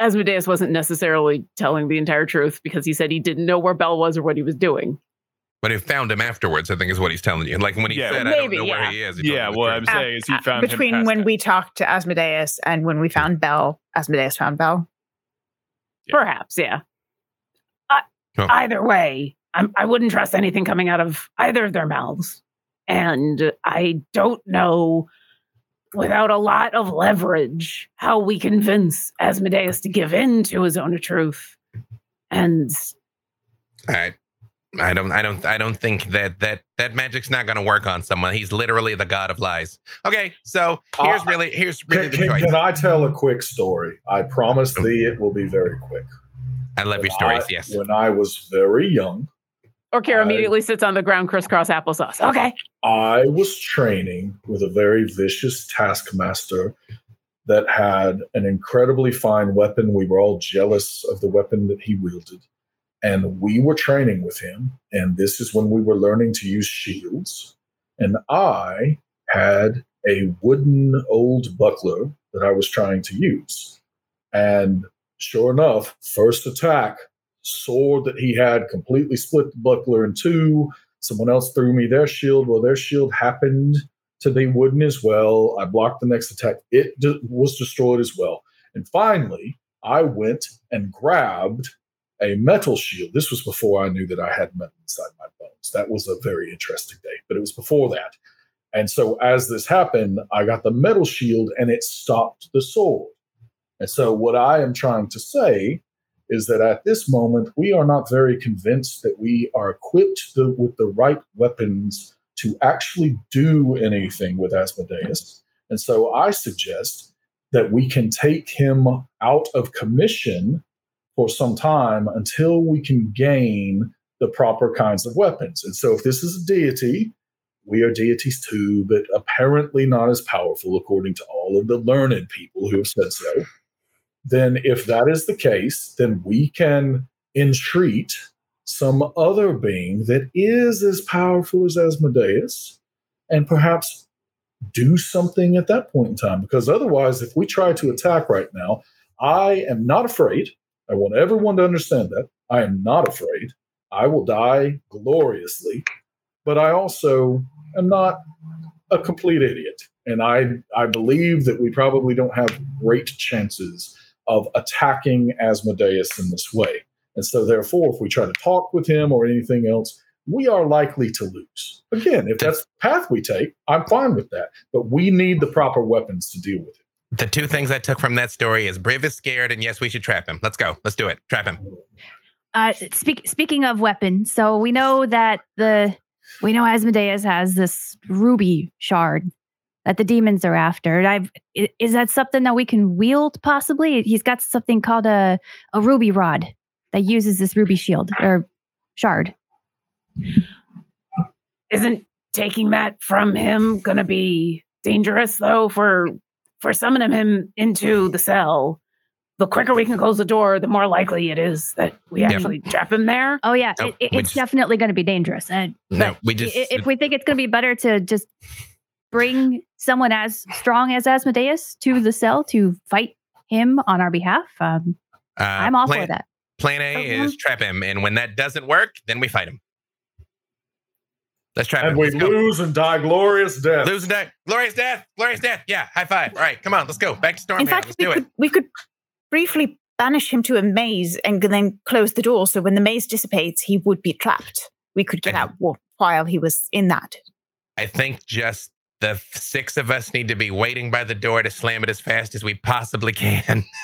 Asmodeus wasn't necessarily telling the entire truth because he said he didn't know where Bell was or what he was doing. But he found him afterwards, I think is what he's telling you. Like when he Yeah. said, I don't Maybe, know where he is. he Yeah, you the what. I'm saying is he Uh, found him Between past when that. we talked to Asmodeus and when we found Bell, Asmodeus found Bell. Yeah. Perhaps, yeah. I, Huh. Either way, I'm, I wouldn't trust anything coming out of either of their mouths. And I don't know, without a lot of leverage, how we convince Asmodeus to give in to his own truth. And I, I don't, I don't, I don't think that that that magic's not going to work on someone. He's literally the god of lies. Okay, so here's Uh, really, here's really Can, the choice. can I tell a quick story? I promise thee it will be very quick. I love your stories. I- yes. When I was very young, Orkira I- immediately sits on the ground crisscross applesauce. Okay. I was training with a very vicious taskmaster that had an incredibly fine weapon. We were all jealous of the weapon that he wielded. And we were training with him. And this is when we were learning to use shields. And I had a wooden old buckler that I was trying to use. And sure enough, first attack, sword that he had completely split the buckler in two. Someone else threw me their shield. Well, their shield happened to be wooden as well. I blocked the next attack. It d- was destroyed as well. And finally, I went and grabbed a metal shield. This was before I knew that I had metal inside my bones. That was a very interesting day, but it was before that. And so, as this happened, I got the metal shield and it stopped the sword. And so, what I am trying to say is that at this moment, we are not very convinced that we are equipped with the right weapons to actually do anything with Asmodeus. And so I suggest that we can take him out of commission for some time until we can gain the proper kinds of weapons. And so if this is a deity, we are deities too, but apparently not as powerful according to all of the learned people who have said so. Then, if that is the case, then we can entreat some other being that is as powerful as Asmodeus and perhaps do something at that point in time. Because otherwise, if we try to attack right now, I am not afraid. I want everyone to understand that. I am not afraid. I will die gloriously, but I also am not a complete idiot. And I, I believe that we probably don't have great chances of attacking Asmodeus in this way. And so, therefore, if we try to talk with him or anything else, we are likely to lose. Again, if that's the path we take, I'm fine with that. But we need the proper weapons to deal with it. The two things I took from that story is Briv is scared, and yes, we should trap him. Let's go. Let's do it. Trap him. Uh, speak, speaking of weapons, so we know that the we know Asmodeus has this ruby shard that the demons are after. I've is that something that we can wield possibly? He's got something called a a ruby rod that uses this ruby shield or shard. Isn't taking that from him going to be dangerous though for for summoning him into the cell? The quicker we can close the door, the more likely it is that we Yeah. actually trap him there. Oh yeah, No, it, it- it's just- definitely going to be dangerous. And No, we just i- if we think it's going to be better to just bring someone as strong as Asmodeus to the cell to fight him on our behalf, um, uh, I'm all plan, for that. Plan A is trap him, and when that doesn't work, then we fight him. Let's try. And we Let's go. lose and die glorious death. Lose and die. Glorious death. Glorious death. Yeah. High five. All right. Come on. Let's go. Back to Storm. In fact, Let's we do could, it. we could briefly banish him to a maze and then close the door. So when the maze dissipates, he would be trapped. We could get I- out while he was in that. I think just the six of us need to be waiting by the door to slam it as fast as we possibly can.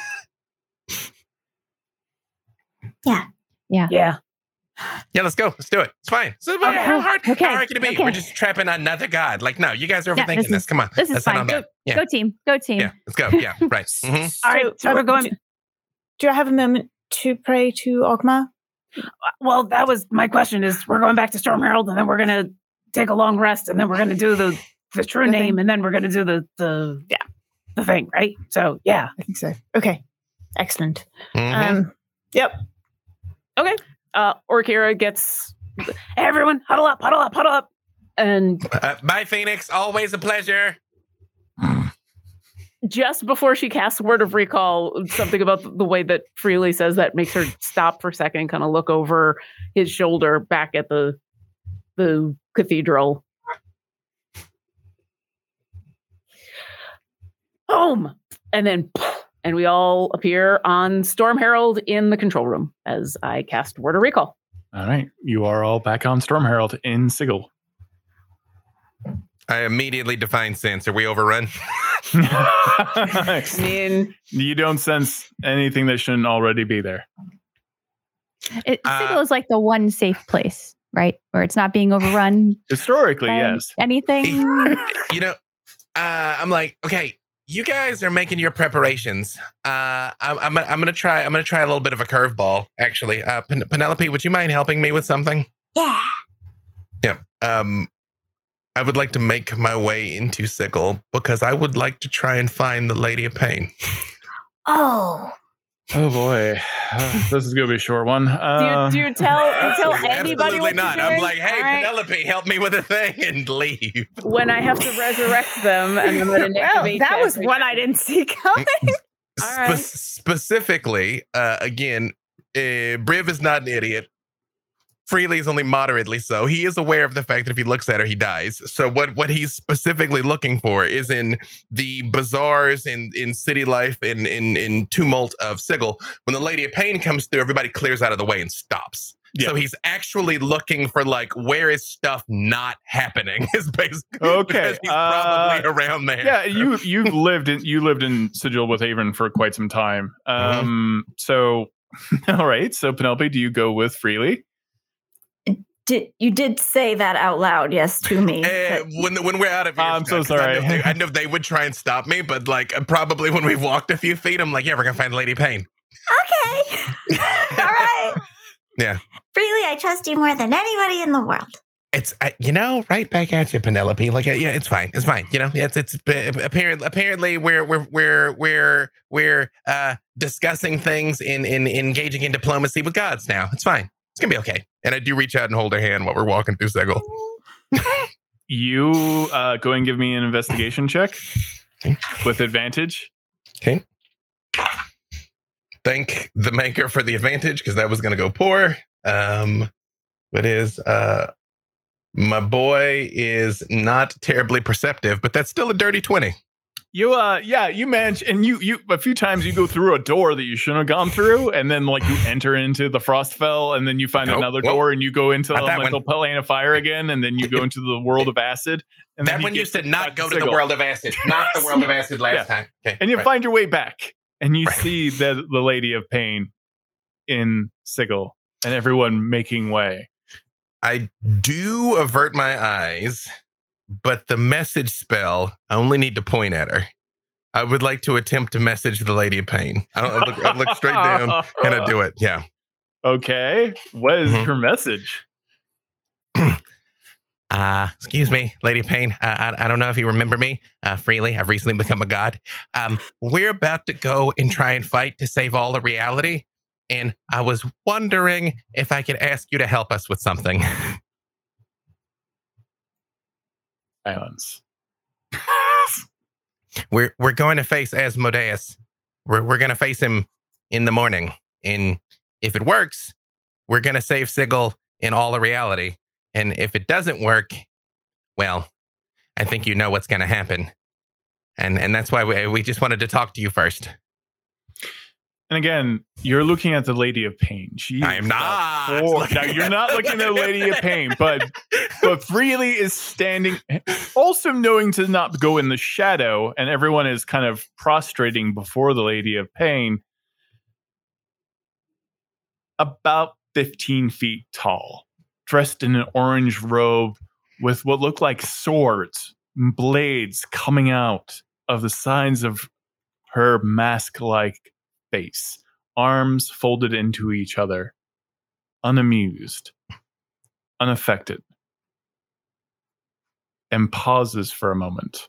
Yeah. Yeah. yeah. Yeah, let's go. Let's do it. It's fine. So Okay. how hard, Okay. how hard can it be? Okay. We're just trapping another god. Like, no, you guys are overthinking this this. is- Come on. this is That's fine. on bad. Yeah. Go team, go team. Yeah. Let's go. Yeah. Right. Mhm. All right, so we're going- Do, do I have a moment to pray to Ogma? Well, that was my question. Is we're going back to Storm Herald, and then we're gonna take a long rest, and then we're gonna do the the true The name, thing. and then we're gonna do the the yeah the thing, right? So yeah, I think so. Okay. Excellent. Mhm. Um, yep. okay. Uh, Orkira gets everyone huddle up, huddle up, huddle up, and Uh, bye, Phoenix. Always a pleasure. just before she casts word of recall, something about the way that Freely says that makes her stop for a second, kind of look over his shoulder back at the the cathedral. Home, and then and we all appear on Storm Herald in the control room as I cast word of recall. All right. You are all back on Storm Herald in Sigil. I immediately divine sense. Are we overrun? I mean, you don't sense anything that shouldn't already be there. It, Uh, Sigil is like the one safe place, right, where it's not being overrun. Historically, yes. Anything? you know, uh, I'm like, okay, you guys are making your preparations. Uh, I'm, I'm, I'm gonna try. I'm gonna try a little bit of a curveball. Actually, uh, Pen- Penelope, would you mind helping me with something? Yeah. Yeah. Um, I would like to make my way into Sigil because I would like to try and find the Lady of Pain. Oh. Oh boy, this is gonna be a short one. do Uh, you, do you tell do you tell anybody Absolutely what not. you're I'm like, hey, All right. Penelope, help me with a thing and leave. when I have to resurrect them and I'm going to Well, that was one I didn't see coming. Spe- right. specifically, uh, again, uh, Briv is not an idiot. Freely is only moderately so. He is aware of the fact that if he looks at her, he dies. So what what he's specifically looking for is in the bazaars in in city life in in in tumult of Sigil. When the Lady of Pain comes through, everybody clears out of the way and stops. So he's actually looking for like where is stuff not happening? Is basically Okay, he's uh, probably around there. yeah, you you lived in you lived in Sigil with Haven for quite some time. Mm-hmm. Um, so all right. So Penelope, do you go with Freely? Did you did say that out loud? Yes, to me. Uh, when when we're out of here, I'm so Scott, 'cause I know, sorry. they, I know they would try and stop me, but like uh, probably when we've walked a few feet, I'm like, yeah, we're gonna find Lady Pain. Okay. All right. Yeah. Freely, I trust you more than anybody in the world. It's uh, you know right back at you, Penelope. Like uh, yeah, it's fine, it's fine. You know, it's it's apparently apparently we're we're we're we're we're uh discussing things in in engaging in diplomacy with gods now. It's fine. It's gonna be okay. And I do reach out and hold her hand while we're walking through Sigil. You uh, go and give me an investigation check with advantage. Okay. Thank the maker for the advantage because that was gonna go poor. Um, but is uh, my boy is not terribly perceptive, but that's still a dirty twenty. You uh yeah, you manage and you you a few times you go through a door that you shouldn't have gone through, and then like you enter into the Frostfell, and then you find Nope, another nope. door and you go into the Not that elemental plane of fire again, and then you go into the world of acid. And that then one you said back not go to the world of acid, not the world of acid last Yeah. time. Okay, And you right. find your way back, and you Right. see the the Lady of Pain in Sigil, and everyone making way. I do avert my eyes, but the message spell, I only need to point at her. I would like to attempt to message the Lady of Pain. I don't I look, I look straight down and I do it. Yeah. Okay, what is Mhm. your message? Uh, excuse me, Lady of Pain. Uh, I, I don't know if you remember me uh, freely. I've recently become a god. Um, we're about to go and try and fight to save all of reality. And I was wondering if I could ask you to help us with something. Silence. we're we're going to face Asmodeus. We're we're going to face him in the morning. And if it works, we're going to save Sigil in all of reality. And if it doesn't work, well, I think you know what's going to happen. And and that's why we, we just wanted to talk to you first. And again, you're looking at the Lady of Pain. She I am not. now you're not looking at the Lady of Pain, but but freely is standing, also knowing to not go in the shadow, and everyone is kind of prostrating before the Lady of Pain. About 15 feet tall, dressed in an orange robe with what look like swords, and blades coming out of the sides of her mask like face, arms folded into each other, unamused, unaffected, and pauses for a moment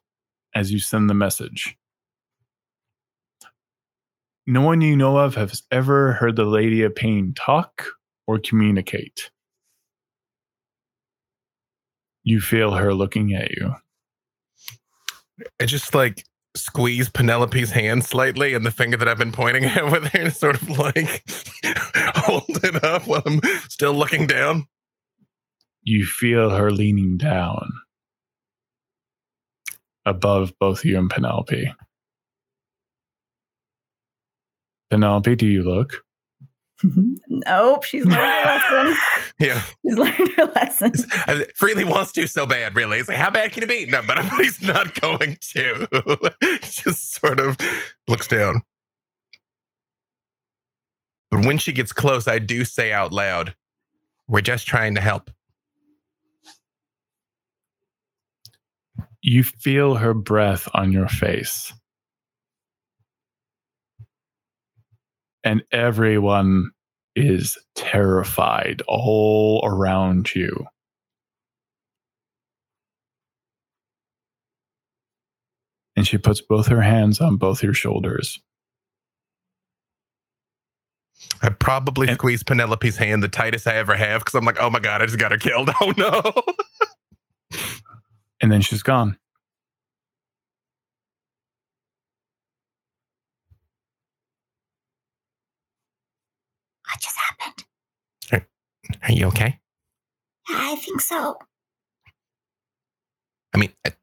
as you send the message. No one you know of has ever heard the Lady of Pain talk or communicate. You feel her looking at you. I just like squeeze Penelope's hand slightly and the finger that I've been pointing at with her and sort of like hold it up while I'm still looking down. You feel her leaning down above both you and Penelope. Penelope, do you look? Nope, she's learned her lesson. Yeah. She's learned her lesson. I- Freely wants to so bad, really. It's like, how bad can it be? No, but he's not going to. Just sort of looks down. But when she gets close, I do say out loud, We're just trying to help. You feel her breath on your face. And everyone is terrified all around you. And she puts both her hands on both your shoulders. I probably And- squeeze Penelope's hand the tightest I ever have because I'm like, oh my God, I just got her killed. Oh no. And then she's gone. What just happened? Are you okay? Yeah, I think so. I mean, I,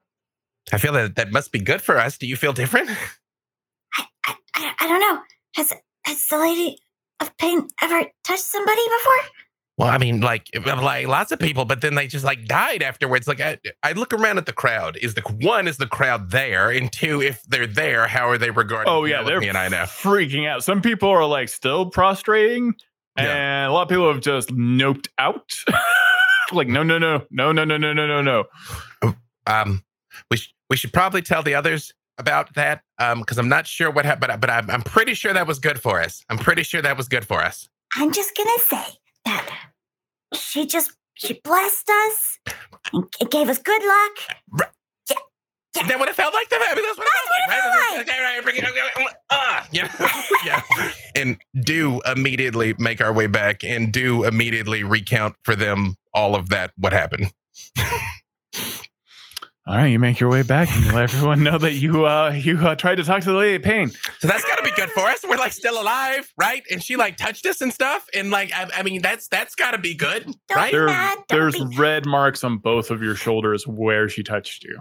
I feel that that must be good for us. Do you feel different? I, I, I, I don't know. Has has the lady of pain ever touched somebody before? Well, I mean, like, like lots of people, but then they just like died afterwards. Like, I, I look around at the crowd. Is the one is the crowd there, and two, if they're there, how are they regarding? Oh yeah, they're Penelope and I know. freaking out. Some people are like still prostrating, Yeah. and a lot of people have just noped out. like no, no, no, no, no, no, no, no, no, no. Um, we sh- we should probably tell the others about that. Um, because I'm not sure what happened, but, but I'm I'm pretty sure that was good for us. I'm pretty sure that was good for us. I'm just gonna say that she just she blessed us and g- gave us good luck. Right. Yeah, Is that what it felt like? I mean, that's what it felt like, right? Okay, right, bring it- okay, ah, yeah, yeah. And do immediately make our way back and do immediately recount for them all of that, what happened. All right, you make your way back and you let everyone know that you uh you uh, tried to talk to the lady of pain. So that's got to be good for us. We're like still alive, right? And she like touched us and stuff. And like, I, I mean, that's that's got to be good, right? There, mad. There's be- red marks on both of your shoulders where she touched you.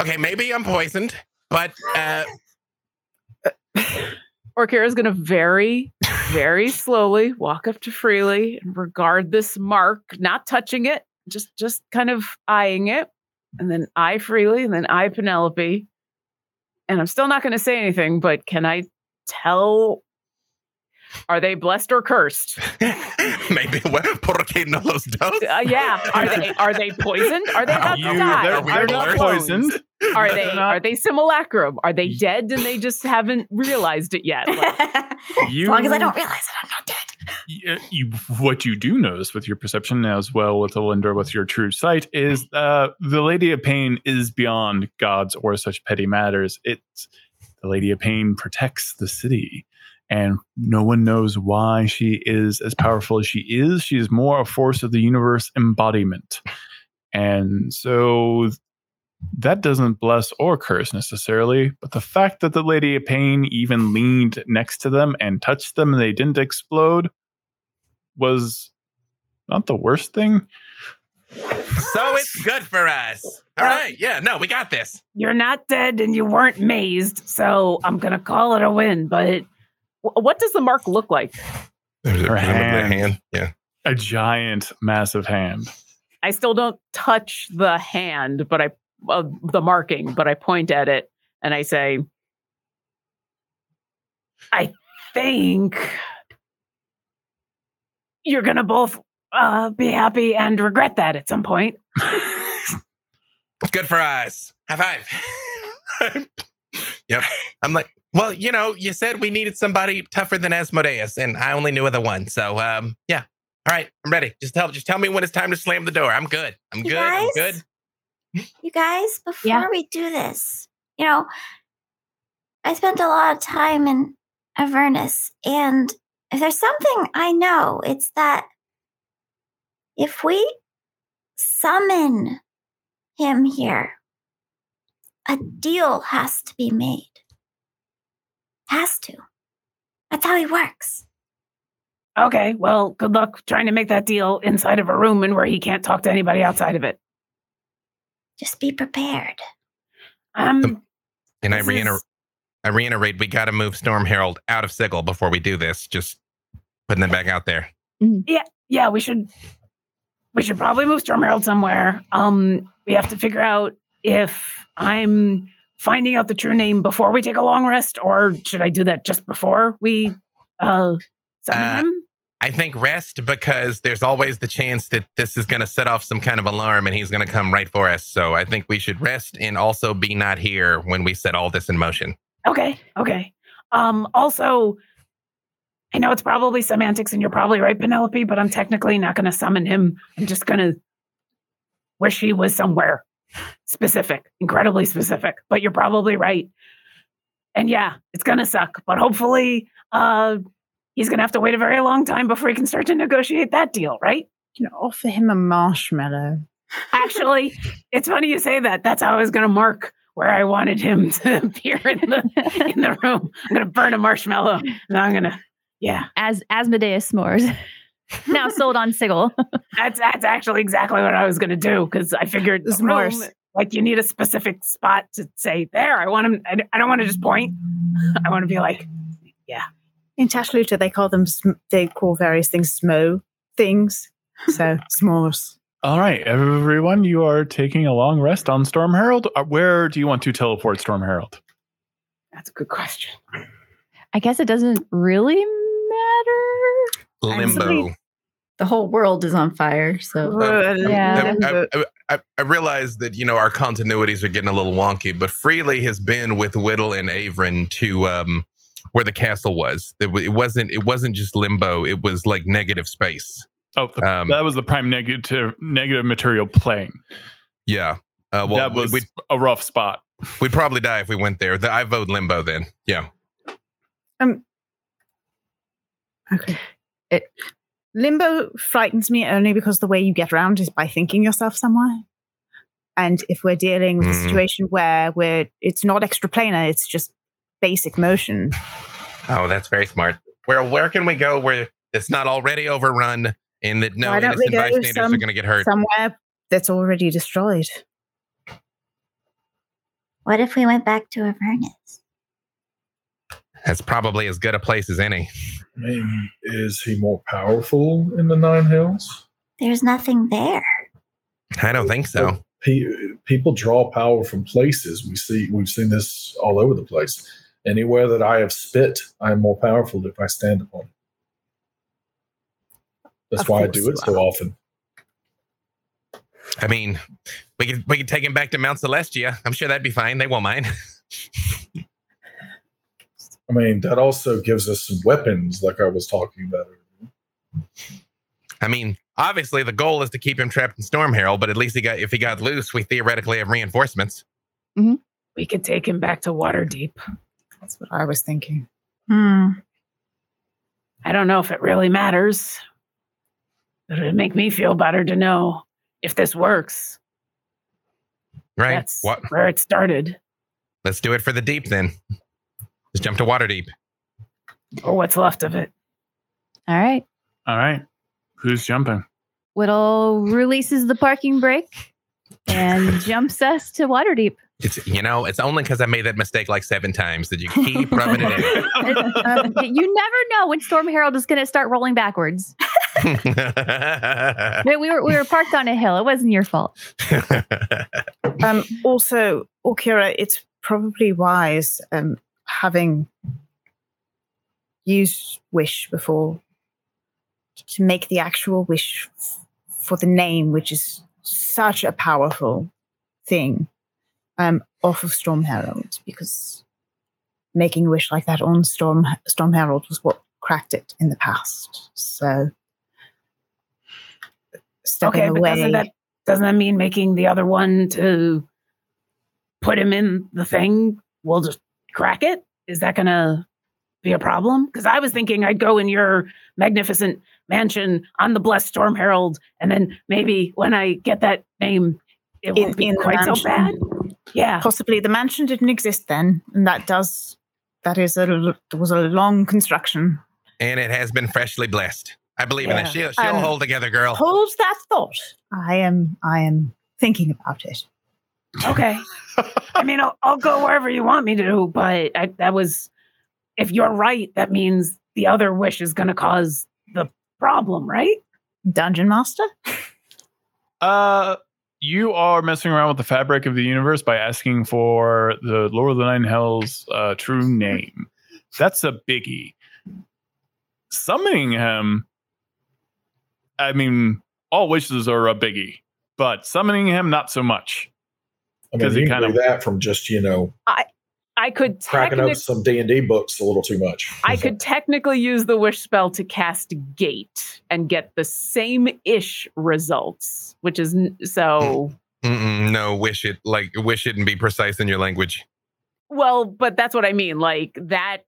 Okay, maybe I'm poisoned, but uh, Orkira's going to very, very slowly walk up to Freely and regard this mark, not touching it, just just kind of eyeing it, and then I Freely, and then I Penelope. And I'm still not going to say anything, but can I tell? Are they blessed or cursed? maybe what porque no los dos? Uh, yeah. Are they are they poisoned? Are they about You, to die? they're, Are we they're blurred? not poisoned. Are They're they not- are they simulacrum? Are they dead and they just haven't realized it yet? Like, You, as long as I don't realize it, I'm not dead. y- you, what you do notice with your perception as well with Alindra with your true sight is uh, the Lady of Pain is beyond gods or such petty matters. It's the Lady of Pain protects the city, and no one knows why she is as powerful as she is. She is more a force of the universe embodiment, and so that doesn't bless or curse necessarily, but the fact that the Lady of Pain even leaned next to them and touched them and they didn't explode was not the worst thing. So it's good for us. All right, yeah, no, we got this. you're not dead and you weren't mazed, so I'm gonna call it a win. But wh- what does the mark look like? There's Her hand. Yeah. A giant, massive hand. I still don't touch the hand, but I uh, the marking, but I point at it and I say, I think you're gonna both uh, be happy and regret that at some point. Good for us. High five. yep. I'm like, well, you know, you said we needed somebody tougher than Asmodeus, and I only knew of the one. So, um, yeah. All right, I'm ready. Just tell, just tell me when it's time to slam the door. I'm good. I'm You good. I'm good. You guys, before Yeah. we do this, you know, I spent a lot of time in Avernus, and if there's something I know, it's that if we summon him here, a deal has to be made. Has to. That's how he works. Okay, well, good luck trying to make that deal inside of a room and where he can't talk to anybody outside of it. Just be prepared. Um, And I This reiterate, is- I reiterate, we got to move Storm Herald out of Sigil before we do this. Just putting them back out there. Yeah, yeah, we should we should probably move Storm Herald somewhere. Um, we have to figure out if I'm finding out the true name before we take a long rest, or should I do that just before we uh summon Uh, him? I think rest because there's always the chance that this is going to set off some kind of alarm and he's going to come right for us. So I think we should rest and also be not here when we set all this in motion. Okay, okay. Um, also, I know it's probably semantics, and you're probably right, Penelope, but I'm technically not going to summon him. I'm just going to wish he was somewhere specific, incredibly specific. But you're probably right. And yeah, it's going to suck, but hopefully, uh, he's going to have to wait a very long time before he can start to negotiate that deal, right? You know, offer him a marshmallow. Actually, it's funny you say that. That's how I was going to mark where I wanted him to appear in the in the room. I'm going to burn a marshmallow, and I'm going to, yeah. As Asmodeus s'mores. Now sold on Sigil. That's that's actually exactly what I was going to do because I figured the room, S'mores. like you need a specific spot to say there. I want to. I, I don't want to just point. I want to be like, yeah. In Tashluta, they call them, they call various things smo things. So, s'mores. All right, everyone, you are taking a long rest on Storm Herald. Uh, Where do you want to teleport Storm Herald? that's a good question. I guess it doesn't really matter. Limbo. somebody- The whole world is on fire. So Yeah. I, I, I, I realize that you know our continuities are getting a little wonky, but Freely has been with Whittle and Avron to um, where the castle was. It, it wasn't. It wasn't just limbo. It was like negative space. Oh, the, Um, that was the prime negative negative material plane. Yeah. Uh, well, that was we'd, a rough spot. we'd probably die if we went there. The, I vote limbo then. Yeah. Um. Okay. It, limbo frightens me only because the way you get around is by thinking yourself somewhere. And if we're dealing with a Mm. situation where we're it's not extraplanar, it's just basic motion. Oh, that's very smart. Where where can we go where it's not already overrun and that no don't we innocent go bystanders some- are going to get hurt? Somewhere that's already destroyed. What if we went back to Avernus? That's probably as good a place as any. I mean, is he more powerful in the Nine Hells? There's nothing there. I don't think so. Pe- people draw power from places. We see we've seen this all over the place. Anywhere that I have spit, I am more powerful if I stand upon it. That's Of why I do it so often. I mean, we could we could take him back to Mount Celestia. I'm sure that'd be fine. They won't mind. I mean, that also gives us some weapons, like I was talking about. I mean, obviously the goal is to keep him trapped in Storm Herald, but at least he got if he got loose, we theoretically have reinforcements. We could take him back to Waterdeep. That's what I was thinking. Hmm. I don't know if it really matters, but it'd make me feel better to know if this works. Right? That's What? where it started, Let's do it for the deep then. Let's jump to Waterdeep. or what's left of it. All right. All right. Who's jumping? Whittle releases the parking brake and jumps us to Waterdeep. It's you know, it's only because I made that mistake like seven times that you keep rubbing it Um, you never know when Storm Herald is going to start rolling backwards. in. We we were we were parked on a hill. It wasn't your fault. Um, also, Orkira, it's probably wise um, having used wish before to make the actual wish f- for the name, which is such a powerful thing, um, off of Storm Herald, because making a wish like that on Storm Storm Herald was what cracked it in the past. So stepping okay, away. doesn't that doesn't that mean making the other one to put him in the thing? We'll just crack it. Is that gonna be a problem? Because I was thinking I'd go in your magnificent mansion on the blessed Storm Herald, and then maybe when I get that name, it In- won't be in quite so bad. Yeah. possibly the mansion didn't exist then and that does that is a l- there was a long construction and it has been freshly blessed. I believe in Yeah. that. She'll, she'll Um, hold together, girl. hold that thought i am i am thinking about it Okay. I mean, I'll, I'll go wherever you want me to, but I, that was, if you're right, that means the other wish is going to cause the problem, right? dungeon master Uh, you are messing around with the fabric of the universe by asking for the Lord of the Nine Hells' uh, true name. That's a biggie. Summoning him, I mean, all wishes are a biggie, but summoning him, not so much. I mean, 'Cause he you can kind do of- that from just you know I I could cracking technic- up some D and D books a little too much. I could technically use the wish spell to cast gate and get the same ish results, which is n- so Mm-mm, no, wish it like wish it and be precise in your language. well, but that's what I mean. Like that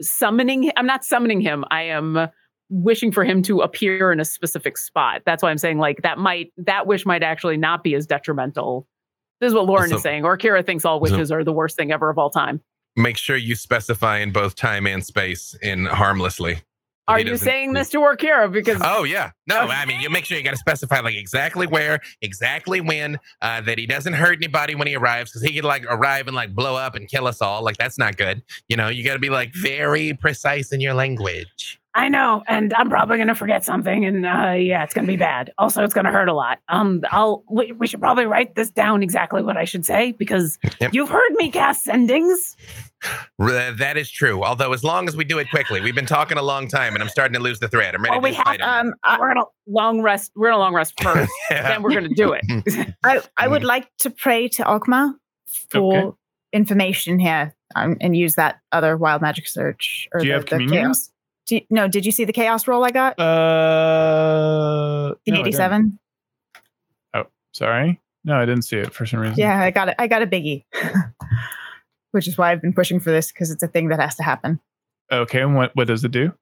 summoning, I'm not summoning him. I am wishing for him to appear in a specific spot. That's why I'm saying like that might that wish might actually not be as detrimental. This is what Lauren is saying, Orkira thinks all So- are the worst thing ever of all time. Make sure you specify in both time and space in harmlessly. Are you saying this to Orkira? Because Oh yeah, no. I mean, you make sure you got to specify like exactly where, exactly when, uh, that he doesn't hurt anybody when he arrives, because he could like arrive and like blow up and kill us all. Like that's not good. You know, you got to be like very precise in your language. I know, and I'm probably gonna forget something, and uh, yeah, it's gonna be bad. Also, it's gonna hurt a lot. Um, I'll we, we should probably write this down exactly what I should say because Yep. you've heard me cast sendings. That is true. Although, as long as we do it quickly, we've been talking a long time, and I'm starting to lose the thread. I'm ready to we have- fight um I, We're gonna long rest. We're gonna long rest first, Yeah. then we're gonna do it. I, I would like to pray to ogma for Okay. information here um, and use that other wild magic search or Do you the, have the communion? Chaos you- no did you see the chaos roll i got Uh, in no, I didn't. 87 Sorry. No, I didn't see it for some reason. Yeah, I got it. I got a biggie, which is why I've been pushing for this because it's a thing that has to happen. Okay, and what what does it do?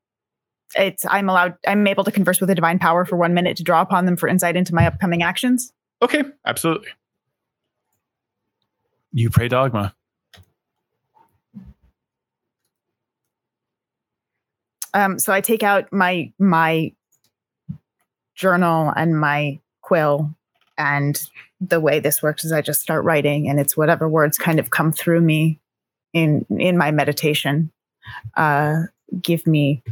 It's I'm allowed. I'm able to converse with a divine power for one minute to draw upon them for insight into my upcoming actions. Okay, absolutely. You pray dogma. Um, so I take out my my journal and my quill, and the way this works is I just start writing, and it's whatever words kind of come through me in in my meditation. Uh, give me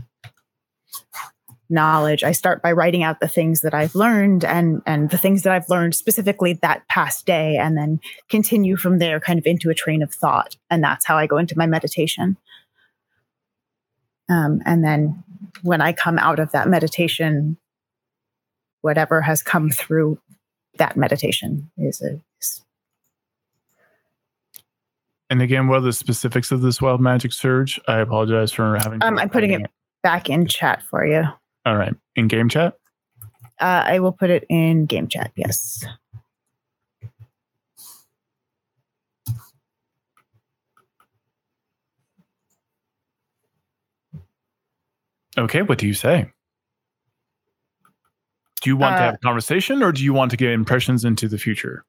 knowledge. I start by writing out the things that I've learned and and the things that I've learned specifically that past day, and then continue from there, kind of into a train of thought, and that's how I go into my meditation. Um, and then when I come out of that meditation, whatever has come through that meditation is a is And again, what are the specifics of this wild magic surge? I apologize for having. Um, I'm putting it back in chat for you. All right, in game chat. Uh, I will put it in game chat. Yes. Okay, what do you say? Do you want to Uh, have a conversation, or do you want to get impressions into the future?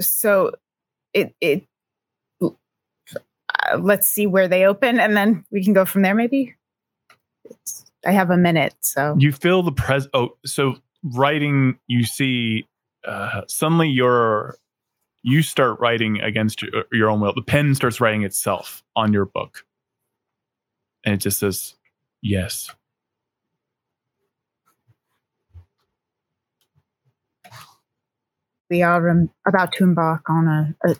So it it uh, let's see where they open, and then we can go from there. Maybe. It's, I have a minute, so You feel the pres. Oh, so writing, you see, uh, suddenly you're you start writing against your, your own will. The pen starts writing itself on your book, and it just says, "Yes." we are um, about to embark on a, a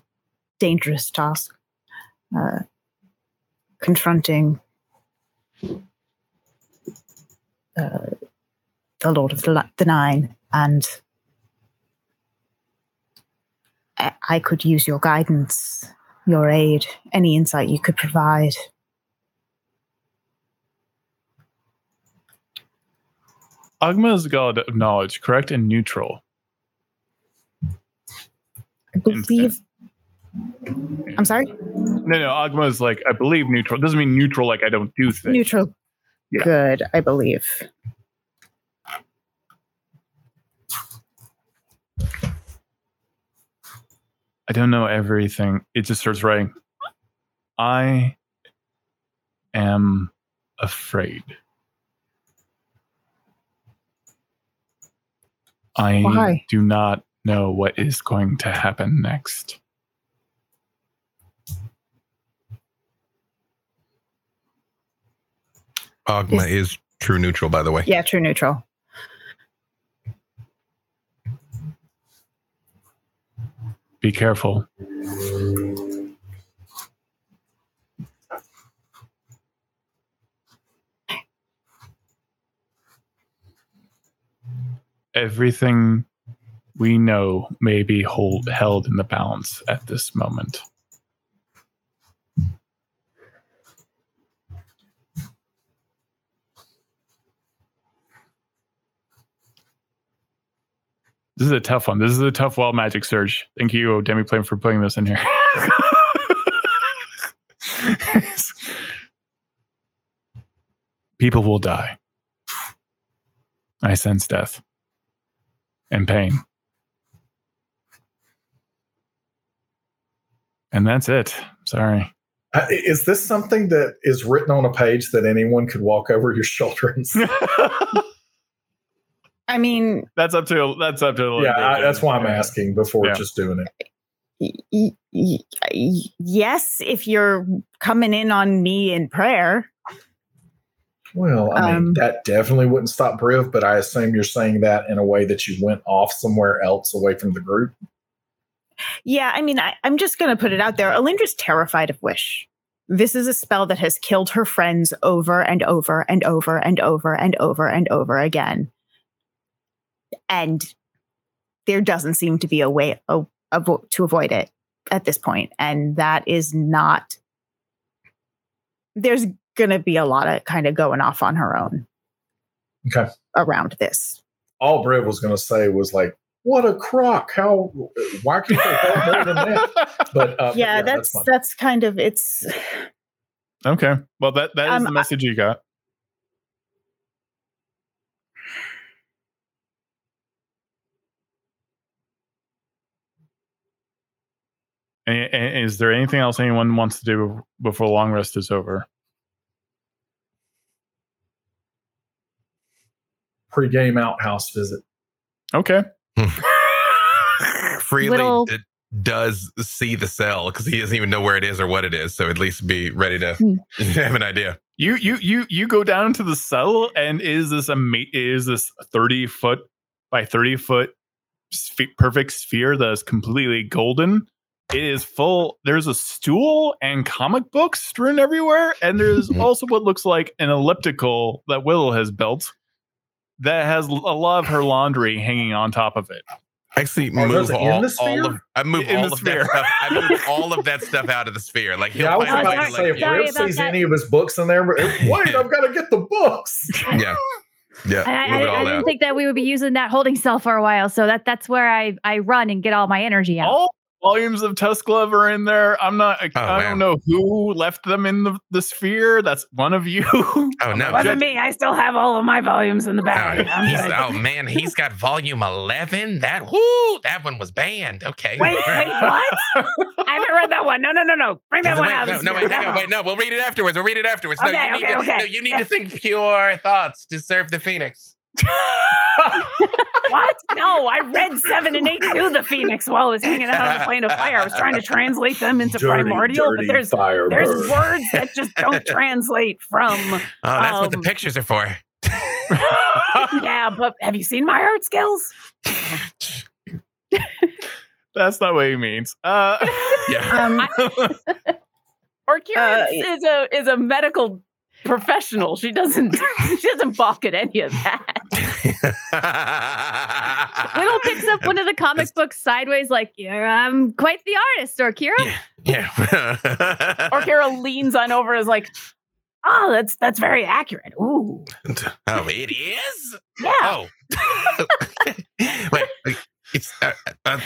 dangerous task, uh, confronting uh, the Lord of the, the Nine, and I, I could use your guidance, your aid, any insight you could provide. Ogma is the god of knowledge, correct, and neutral. I believe. I'm sorry. No, no, Ogma is like I believe neutral. Doesn't mean neutral like I don't do things. Neutral. Yeah. Good, I believe. I don't know everything. It just starts writing. I am afraid. I Why? do not know what is going to happen next. Ogma is true neutral, by the way. Yeah, true neutral. Be careful. Everything we know may be hold, held in the balance at this moment. This is a tough one. This is a tough wild magic surge. Thank you, Demiplane, for putting this in here. People will die. I sense death and pain. And that's it. Sorry. Uh, Is this something that is written on a page that anyone could walk over your shoulder and see? I mean, that's up to that's up to yeah, I, that's why I'm asking before Yeah. just doing it. y- y- y- yes, if you're coming in on me in prayer, Well, I mean, Um, that definitely wouldn't stop Briv, but I assume you're saying that in a way that you went off somewhere else away from the group. yeah, I mean, I, I'm just going to put it out there. Alindra's terrified of Wish. This is a spell that has killed her friends over and over and over and over and over and over again. And there doesn't seem to be a way a, avo- to avoid it at this point. And that is not, there's going to be a lot of kind of going off on her own Okay. around this. All Briv was going to say was like, what a crock! How why can't they help more than that? But uh, yeah, but that's fine. that's kind of it's. Okay. Well, that that is Um, the I- message you got. And, and is there anything else anyone wants to do before long rest is over? Pre-game outhouse visit. Okay. Freely Little- d- does see the cell because he doesn't even know where it is or what it is. So at least be ready to Hmm. have an idea. You you you you go down to the cell and is this a is this thirty foot by thirty foot sphe- perfect sphere that is completely golden. It is full. There's a stool and comic books strewn everywhere, and there's also what looks like an elliptical that Willow has built that has a lot of her laundry hanging on top of it. Actually, Oh, move those are in all, the all of I move In all the of sphere. that stuff. I move all of that stuff out of the sphere. Like he'll Yeah, I was find a Oh, way about to to say like, if yeah, Rip sees that. any of his books in there, wait, I've got to get the books. yeah, yeah, I, I, I didn't out. think that we would be using that holding cell for a while, so that that's where I I run and get all my energy out. All volumes of Tusk Glove are in there. I'm not. I, Oh, I don't know who left them in the, the sphere. That's one of you. Oh no, Wasn't me. I still have all of my volumes in the Oh, bag. I'm he's- good. oh man, he's got volume eleven. That whoo, that one was banned. Okay. Wait, wait, what? I haven't read that one. No, no, no, no. Bring that No, one wait, out. no, no, wait, hang on, wait, no, we'll read it afterwards. We'll read it afterwards. No, Okay, need okay, to. No, you need to think pure thoughts to serve the phoenix. What? No, I read seven and eight to the Phoenix while I was hanging out on the plane of fire. I was trying to translate them into Dirty, primordial, dirty but there's Firebird. there's words that just don't translate from. Oh, that's what the Um, pictures are for. Yeah, but have you seen my art skills? That's not what he means. Uh, Yeah. Um, Orcurance Uh, is a is a medical professional. She doesn't she doesn't balk at any of that. Willow picks up one of the comic books sideways, like, yeah, I'm quite the artist, Orkira. Yeah. Orkira leans on over is like, oh, that's that's very accurate. Ooh. oh, it is. Yeah. Oh. wait, wait, it's. Uh, uh,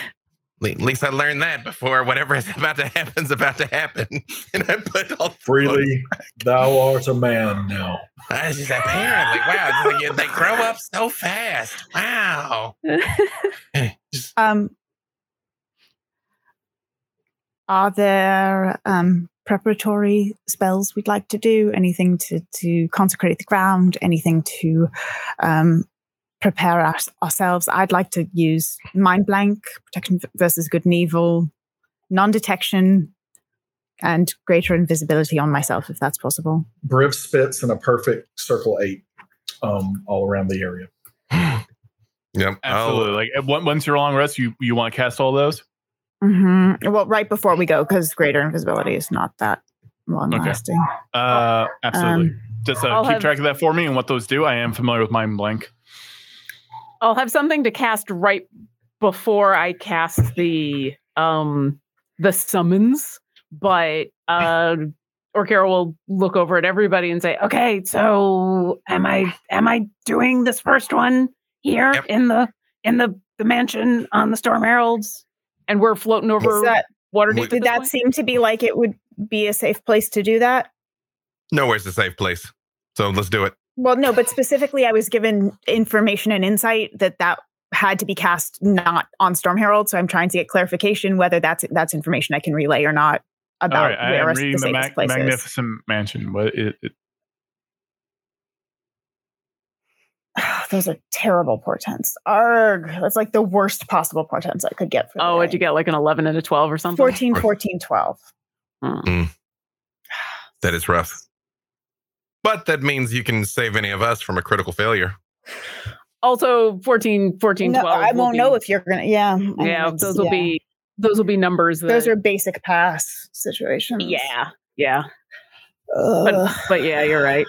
at least I learned that before whatever is about to happen is about to happen, and I put all Freely, thou art a man now. I just apparently wow, it's like, yeah, they grow up so fast. Wow. Um, are there um, preparatory spells we'd like to do? Anything to to consecrate the ground? Anything to um, prepare us, ourselves? I'd like to use mind blank, protection versus good and evil, non detection, and greater invisibility on myself if that's possible. Briv spits in a perfect circle eight um, all around the area. Yep. absolutely. Like uh, on- once you're long rest, you you want to cast all those. hmm Well, right before we go, because greater invisibility is not that long Okay. lasting. Uh, absolutely. Um, Just uh, keep have- track of that for me and what those do. I am familiar with mind blank. I'll have something to cast right before I cast the um the summons, but uh Orkira will look over at everybody and say, "Okay, so am I am I doing this first one here Yep. in the in the the mansion on the Storm Heralds?" And we're floating over that, Waterdeep. Wait, at did that point? seem to be like it would be a safe place to do that? Nowhere's a safe place, so let's do it. Well, no, but specifically, I was given information and insight that that had to be cast not on Storm Herald. So I'm trying to get clarification whether that's that's information I can relay or not All about right, I am the reading the safest mag- place is. magnificent mansion. What it, it, Those are terrible portents. Arg, that's like the worst possible portents I could get for Oh, what'd you get? Like an 11 and a 12 or something? 14, 14, 12. Hmm. That is rough. But that means you can save any of us from a critical failure. Also 14, 14, No, 12. I will won't be- know if you're gonna. Yeah, I Yeah, it's- those will yeah. be those will be numbers that Those are basic pass situations. Yeah, yeah. Ugh. But but yeah, you're right.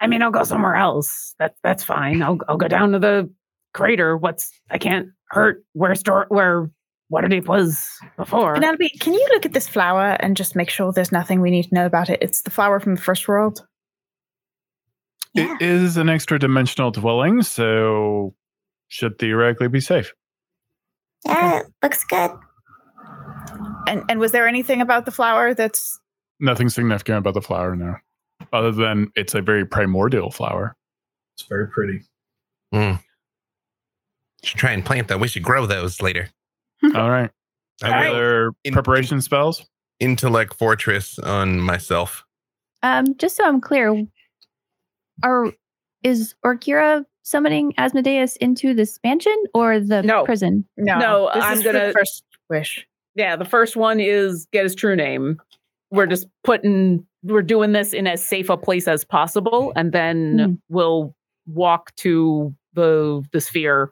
I mean, I'll go somewhere else. That's that's fine. I'll I'll go down to the crater. What's I can't hurt where store where Waterdeep was before. Penelope, can you look at this flower and just make sure there's nothing we need to know about it? It's the flower from the first world. it is an extra dimensional dwelling, so should theoretically be safe. Yeah, it looks good. And and was there anything about the flower that's Nothing significant about the flower now, other than it's a very primordial flower. It's very pretty. Mm. Should try and plant them. We should grow those later. All right. Any will other in- preparation spells? intellect fortress on myself. Um, just so I'm clear, are is Orkira summoning Asmodeus into this mansion or the No. prison? no? No, this I'm is gonna- the first wish. Yeah, the first one is get his true name. We're just putting we're doing this in as safe a place as possible, and then Hmm. we'll walk to the the sphere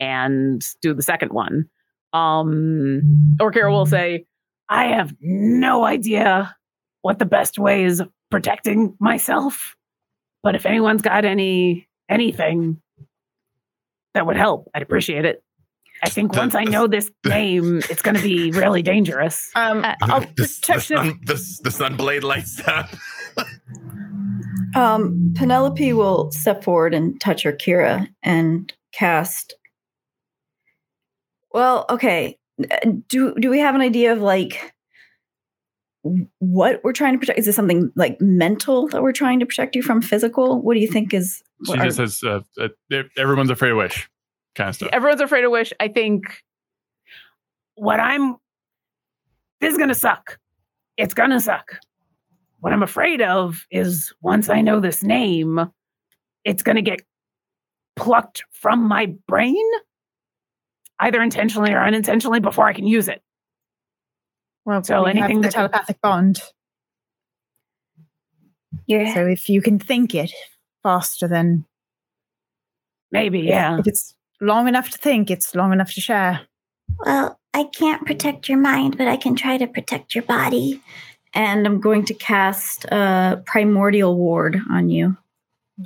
and do the second one. Um Orkira will say, I have no idea what the best way is of protecting myself. But if anyone's got any anything that would help, I'd appreciate it. I think The- once I know this name, it's going to be really dangerous. Um, Uh, I'll the, the, protect him. sun, the, the sun blade lights up. Um, Penelope will step forward and touch Orkira and cast. Well, okay. Uh, Do do we have an idea of like what we're trying to protect? Is this something like mental that we're trying to protect you from? Physical? What do you think is? She what are- says uh, uh, everyone's afraid of wish, kind of stuff. Everyone's afraid of wish. I think what I'm this is going to suck. It's going to suck. What I'm afraid of is once I know this name, it's going to get plucked from my brain, either intentionally or unintentionally, before I can use it. Well, So we have anything the that could- telepathic bond. You're So if you can think it faster than Maybe, yeah. if it's long enough to think, it's long enough to share. well, I can't protect your mind, but I can try to protect your body. and I'm going to cast a primordial ward on you.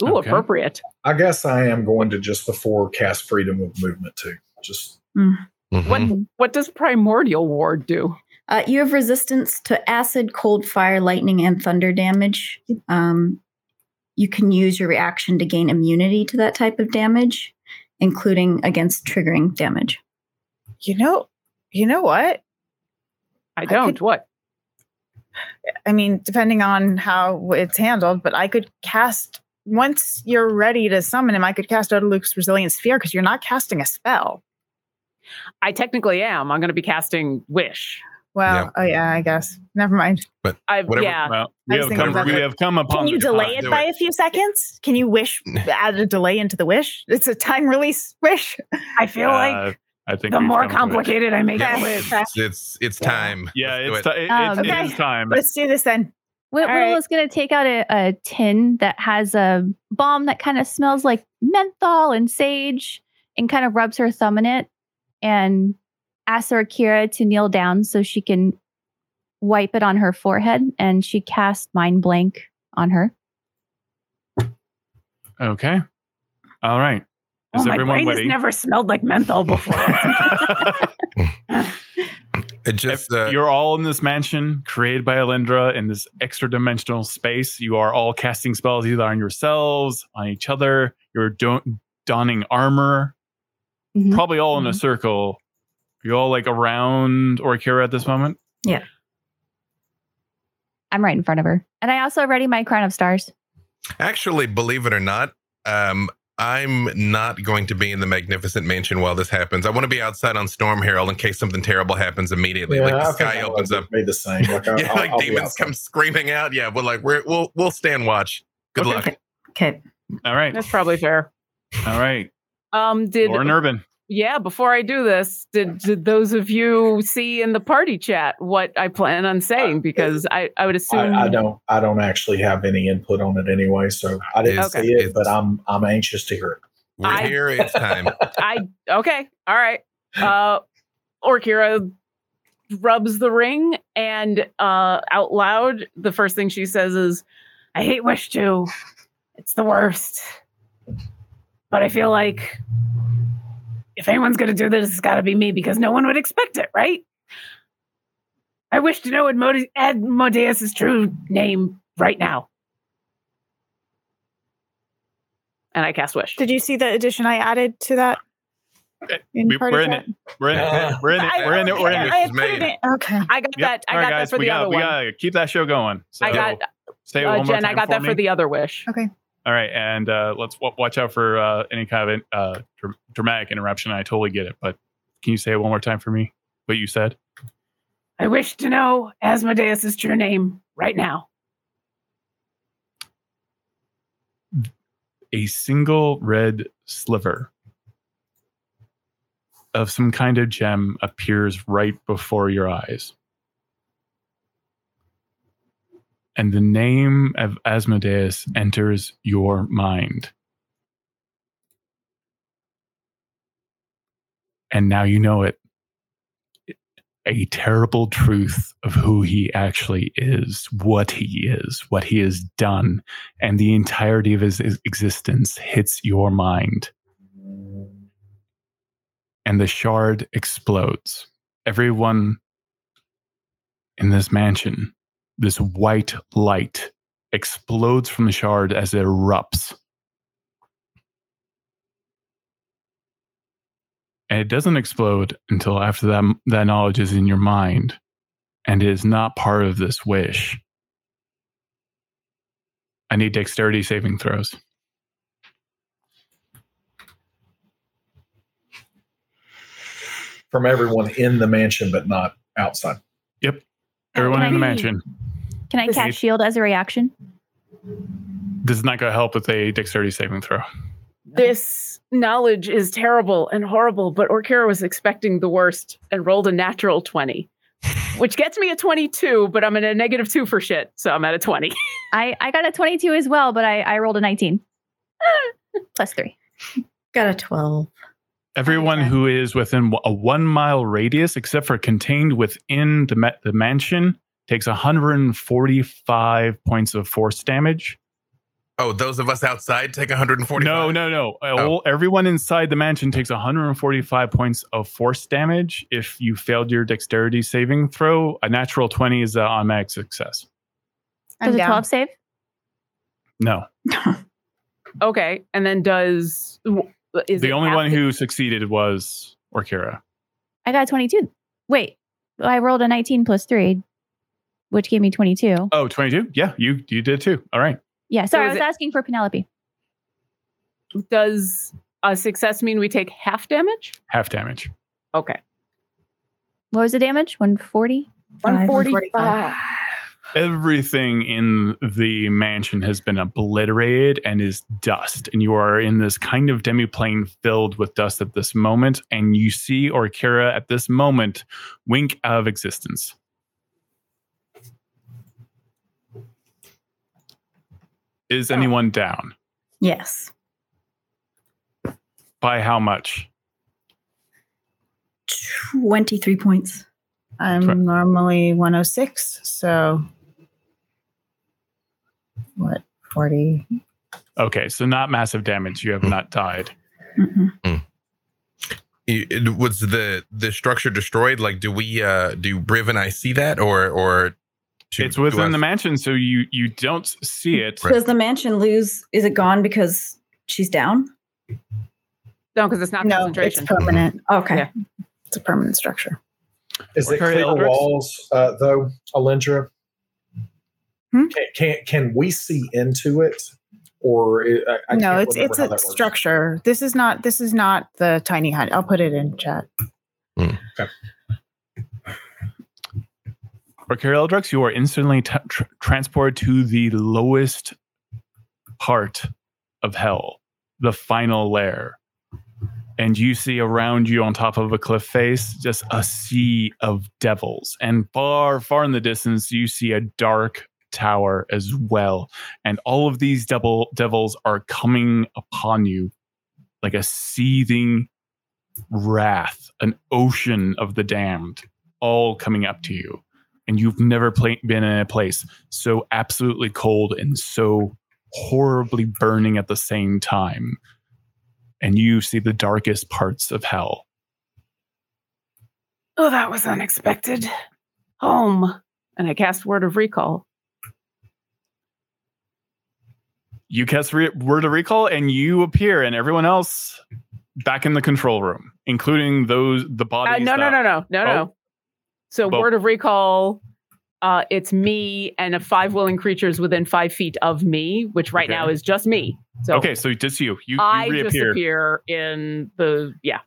Ooh, Okay. appropriate. I guess I am going to just before cast freedom of movement too. Just What Mhm. what does primordial ward do? Uh, you have resistance to acid, cold, fire, lightning, and thunder damage. Um, you can use your reaction to gain immunity to that type of damage, including against triggering damage. You know, you know what? I don't. could- what? I mean, depending on how it's handled, but I could cast once you're ready to summon him. I could cast Otiluke's resilient sphere because you're not casting a spell. I technically am. I'm going to be casting wish. Well, Yeah. oh yeah, I guess. Never mind. I Whatever- yeah. Well, I we was have, thinking come, we have come upon. Can you delay it by it. a few seconds? Can you wish add a delay into the wish? It's a time release wish. I feel like Uh, I think the more come to it. complicated I make Yeah. it with, It's it's, it's time. Yeah, it's, do ti- it, Um, Okay. is time. Let's do this then. Whit- All Whittle right. is going to take out a, a tin that has a bomb that kind of smells like menthol and sage and kind of rubs her thumb in it and asks Orkira to kneel down so she can wipe it on her forehead. And she casts Mind Blank on her. Okay. All right. oh, Is my everyone brain ready? has never smelled like menthol before. It just uh, You're all in this mansion created by Alindra in this extra dimensional space. You are all casting spells either on yourselves, on each other. You're don- donning armor, Mhm. probably all in a circle. You all like around Orkira at this moment? Yeah. I'm right in front of her. And I also ready my crown of stars. actually, believe it or not, um, I'm not going to be in the magnificent mansion while this happens. I want to be outside on Storm Herald in case something terrible happens immediately. like I the think sky I'll opens up. Be the same. Like, I, Yeah, I'll- like I'll demons come screaming out. Yeah, we're like we're we'll we'll stand watch. Good Okay. luck. Okay. All right. That's probably fair. All right. Um, did Lauren Urban. yeah? Before I do this, did, did those of you see in the party chat what I plan on saying? Because I, I would assume I, I don't. I don't actually have any input on it anyway, so I didn't It's- see it. But I'm I'm anxious to hear it. We're I- here. It's time. I okay, all right. Uh Orkira rubs the ring and uh out loud, the first thing she says is, I hate Wish 2. It's the worst. But I feel like if anyone's gonna do this, it's gotta be me because no one would expect it, right? I wish to know Admode- Admodeus' true name right now. And I cast Wish. Did you see the addition I added to that? In We, party we're in chat? it. We're in it. We're in it. We're in it. We're in it. had This is put it made. Okay. I got that. I All right, got guys, that for we the got other we one. gotta keep that show going. So I got say uh, one more Jen. time I got that me. for the other wish. Okay. All right, and uh, let's w- watch out for uh, any kind of uh, dr- dramatic interruption. I totally get it, but can you say it one more time for me? What you said? I wish to know Asmodeus' true name right now. A single red sliver of some kind of gem appears right before your eyes. And the name of Asmodeus enters your mind. And now you know it. A terrible truth of who he actually is, what he is, what he has done, and the entirety of his existence hits your mind. And the shard explodes. Everyone in this mansion, this white light explodes from the shard as it erupts. And it doesn't explode until after that, that knowledge is in your mind and is not part of this wish. I need dexterity saving throws. From everyone in the mansion, but not outside. Yep. Everyone in the Hey. mansion. Can I This cast shield as a reaction? This is not going to help with a dexterity saving throw. This knowledge is terrible and horrible, but Orkira was expecting the worst and rolled a natural 20, which gets me a 22, but I'm at a negative two for shit. So I'm at a 20. I, I got a 22 as well, but I, I rolled a 19. Plus three. Got a 12. Everyone who is within a one mile radius, except for contained within the, ma- the mansion, takes 145 points of force damage. Oh, those of us outside take 140. No, no, no. Oh. All- Everyone inside the mansion takes 145 points of force damage. If you failed your dexterity saving throw, a natural 20 is an automatic success. I'm Does a 12 save? No. okay. And then does. Is the it only one the- who succeeded was Orkira. I got 22. Wait, I rolled a 19 plus three, which gave me 22. Oh, 22? Yeah, you you did too. All right. Yeah, sorry, I was it- asking for Penelope. Does a success mean we take half damage? Half damage. Okay. What was the damage? 140? 145. Everything in the mansion has been obliterated and is dust. And you are in this kind of demiplane filled with dust at this moment. And you see Orkira at this moment wink out of existence. Is anyone down? Yes. By how much? 23 points. I'm Try- normally 106, so what? 40. Okay, so not massive damage. You have not died. Mm-mm. You- it- Was the the structure destroyed? Like, do we uh do Briv and I see that, or or to- it's within us? the mansion, so you you don't see it. Right. Does the mansion lose? Is it gone because she's down? No, because it's not No, it's permanent. Okay. Yeah. It's a permanent structure. Is it Orkira clear Eldrix? walls, uh, though, Alindra? Hmm? Can, can can we see into it, or it, I, I no, it's it's a that works. structure. This is not this is not the tiny hut. I'll put it in chat. For Carol drugs, you are instantly t- tr- transported to the lowest part of hell, the final lair. And you see around you on top of a cliff face just a sea of devils. And far, far in the distance, you see a dark tower as well. And all of these devil devils are coming upon you like a seething wrath, an ocean of the damned, all coming up to you and you've never pla been in a place so absolutely cold and so horribly burning at the same time. And you see the darkest parts of hell. Oh, that was unexpected. Home. And I cast Word of Recall. You cast re- word of recall and you appear, and everyone else back in the control room, including those the Uh, bodies. no, no, that- no, no, no, Oh. no. So word of recall. Uh, it's me and a five willing creatures within five feet of me, which right Okay. now is just me. So Okay, so just you. You, you I reappear. disappear in the yeah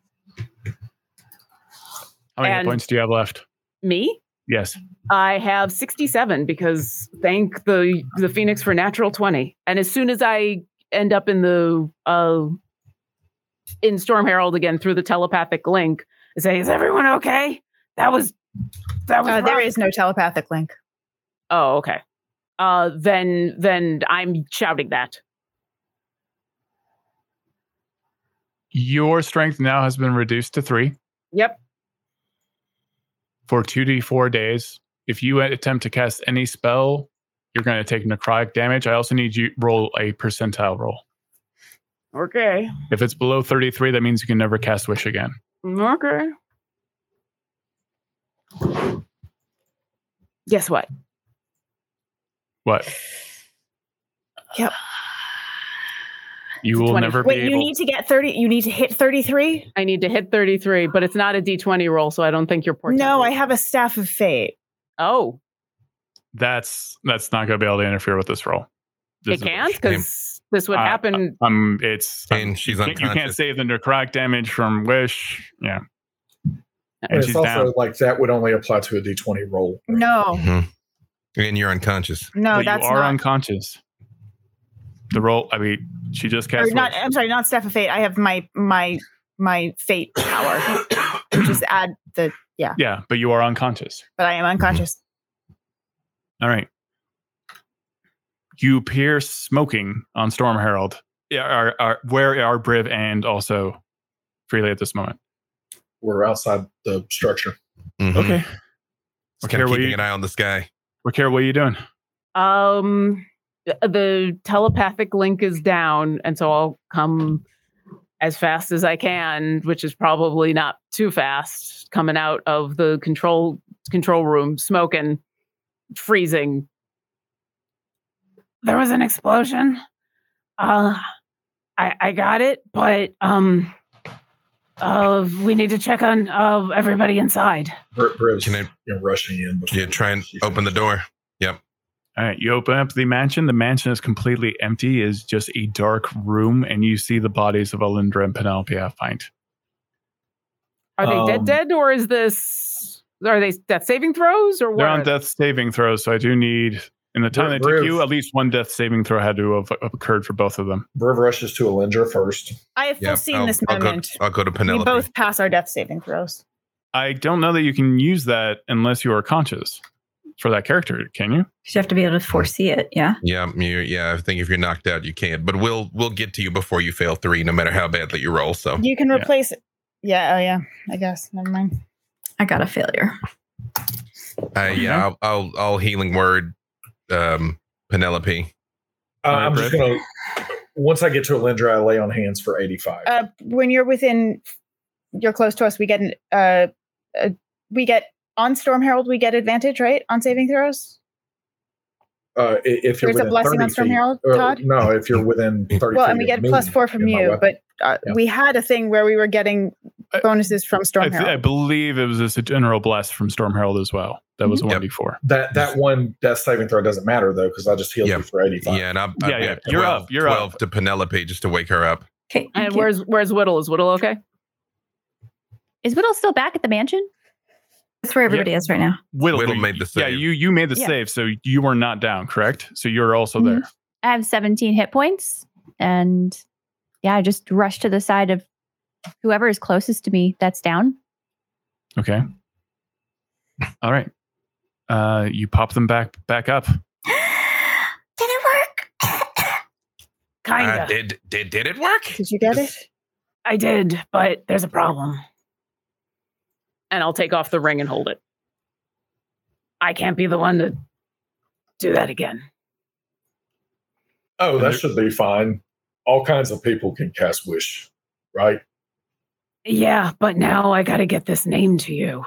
How many and- points do you have left? me. Yes. I have 67 because thank the the Phoenix for natural 20. And as soon as I end up in the uh in Storm Herald again through the telepathic link, I say, "Is everyone okay?" That was that was Uh, there rough." is no telepathic link. Oh, okay. Uh then then I'm shouting that. Your strength now has been reduced to three Yep. for two to four days. If you attempt to cast any spell, you're going to take necrotic damage. I also need you roll a percentile roll. Okay. If it's below 33, that means you can never cast Wish again. Okay. Guess what? What? Yep. You will 20. never Wait, be you able. need to get 30. You need to hit 33? I need to hit 33, but it's not a d20 roll, so I don't think you're portent. No, I have a staff of fate. Oh, that's that's not going to be able to interfere with this roll. This it is- can't because this would Uh, happen. Um, it's And she's you can't- you can't save the necrotic damage from Wish. Yeah, But and it's she's also down. like that would only apply to a d20 roll. No, Mhm. And you're unconscious. no, but that's you are not. unconscious. The roll. I mean, she just or cast. not I'm sorry, not staff of fate. I have my my my fate power. Just add the yeah, Yeah, but you are unconscious. but I am unconscious. All right. You appear smoking on Storm Herald. Yeah, are, are, where are Briv and also Freely at this moment? We're outside the structure. Mhm. Okay. Just Okay, kind of what keeping you- an eye on the sky. Orkira, what are you doing? Um, the telepathic link is down, and so I'll come as fast as I can, which is probably not too fast. Coming out of the control control room, smoking, freezing. There was an explosion. Uh, I I got it, but um, uh, we need to check on uh everybody inside. Br- Briv's Can I- you know, rushing in. before Yeah, try and open the door. Yep. All right, you open up the mansion. The mansion is completely empty, is just a dark room, and you see the bodies of Alindra and Penelope Halfpint. Are they Um, dead dead or is this are they death saving throws or what? They're are on death saving throws, so I do need, in the time Br- that took Briv- you, at least one death saving throw had to have have occurred for both of them. Briv rushes to Alindra first. I have Yeah, foreseen I'll, this I'll go, moment. I'll go to Penelope. we both pass our death saving throws. I don't know that you can use that unless you are conscious for that character, can you? You have to be able to foresee it. Yeah. Yeah, you, yeah. I think if you're knocked out, you can't. But we'll we'll get to you before you fail three, no matter how badly you roll. So You can Yeah. replace it. Yeah, oh yeah. I guess. Never mind. I got a failure. uh, yeah, I'll, I'll I'll healing word, um, Penelope. Uh, I'm just gonna. Once I get to Alindra, I lay on hands for 85. Uh when you're within you're close to us, we get an uh, uh we get on Storm Herald we get advantage, right? On saving throws? Uh, if you're There's a blessing on Storm feet- Herald, or- Todd? No, if you're within 30 Well, feet and we of get plus four from you, but uh, Yeah. we had a thing where we were getting bonuses from Storm I, th- I believe it was just a general blast from Storm Herald as well. That was a Yep. one before. that that one death saving throw doesn't matter though because I just healed Yeah. you for 85. Yeah, and I, Yeah, yeah. You're up, you're up. to Penelope just to wake her up. Okay. And where's where's Whittle? Is Whittle okay? Is Whittle still back at the mansion? That's where everybody is right now. Whittle, Whittle made the save. Yeah, you you made the Yeah. save, so you were not down, correct? So you're also Mhm. there. I have 17 hit points. And yeah, I just rushed to the side of whoever is closest to me that's down. Okay. All right. Uh, you pop them back back up. Did it work? Kinda. Uh, did did did it work? Did you get it? I did, but there's a problem. And I'll take off the ring and hold it. I can't be the one to do that again. Oh, that should be fine. All kinds of people can cast wish, right? Yeah, but now I got to get this name to you.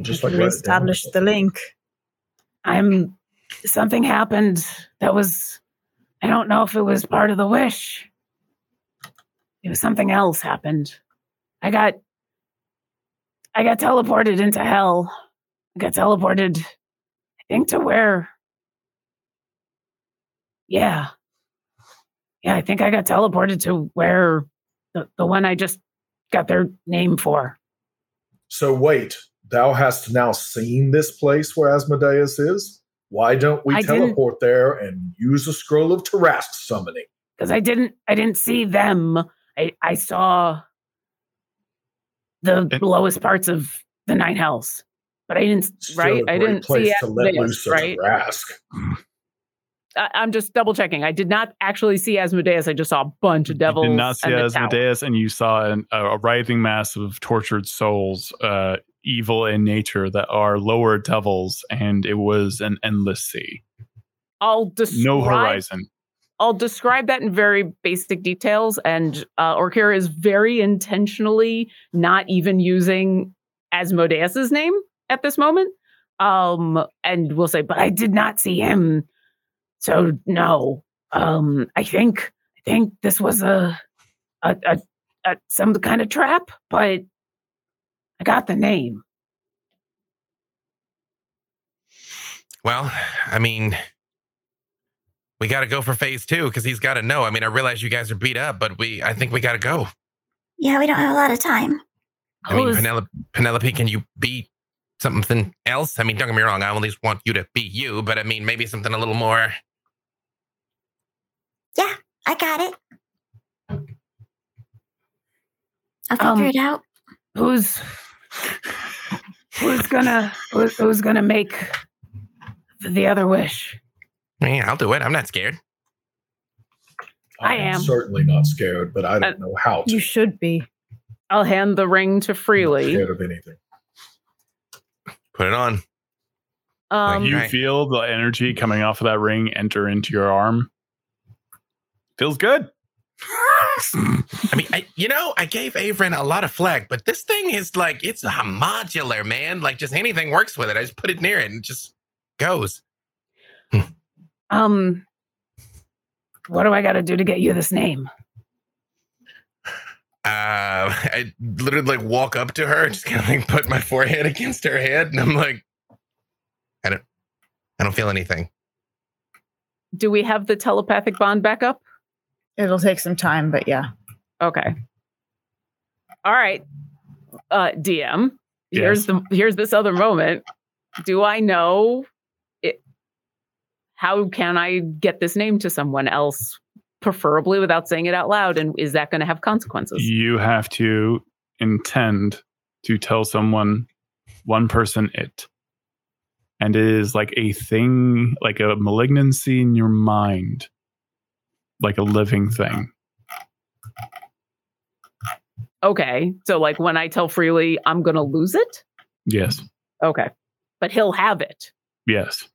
Just We like write it establish the link. I'm something happened that was I don't know if it was part of the wish. it was something else happened. I got I got teleported into hell. I got teleported, I think, to where. Yeah. Yeah, I think I got teleported to where the, the one I just got their name for. So wait, thou hast now seen this place where Asmodeus is? Why don't we I teleport there and use the scroll of Tarrasque summoning? Because I didn't I didn't see them. I, I saw the And- lowest parts of the nine hells. But I didn't Still right? a I great didn't place see to let Asmodeus, loose a right? Tarrasque. I, I'm just double checking. I did not actually see Asmodeus. I just saw a bunch of devils. You did not see and. Asmodeus, and you saw an, a, a writhing mass of tortured souls, uh, evil in nature, that are lower devils, and it was an endless sea. I'll describe. No horizon. I'll describe that in very basic details. And uh, Orkira is very intentionally not even using Asmodeus's name at this moment. Um, and we'll say, but I did not see him. So no. Um, I think I think this was a a, a, a some kind of trap, but I got the name. Well, I mean, we got to go for phase two because he's got to know. I mean, I realize you guys are beat up, but we, I think we got to go. Yeah, we don't have a lot of time. I mean, Penelope, Penelope, can you be something else? I mean, don't get me wrong. I always want you to be you, but I mean, maybe something a little more. I got it. I'll figure Um, it out. who's who's gonna who's, who's gonna make the other wish Yeah, I'll do it. I'm not scared. I I'm certainly not scared, but I don't Uh, know how to. You should be. i'll hand the ring to I'm not freely scared of anything. Put it on. um you Right. feel the energy coming off of that ring enter into your arm. Feels good. I mean, I, you know, I gave Avrin a lot of flack, but this thing is like, it's a modular, man. Like, just anything works with it. I just put it near it and it just goes. um what do i gotta do to get you this name Uh, I literally like walk up to her and just kind of like put my forehead against her head, and I'm like, I don't, I don't feel anything. do we have the telepathic bond back up It'll take some time, but yeah. okay. All right. Uh dm here's the here's this other moment. Do i know it how can i get this name to someone else preferably without saying it out loud? And is that going to have consequences? You have to intend to tell someone, one person, it. And it is like a thing, like a malignancy in your mind, like a living thing. okay so like when i tell freely i'm going to lose it Yes. okay but he'll have it Yes.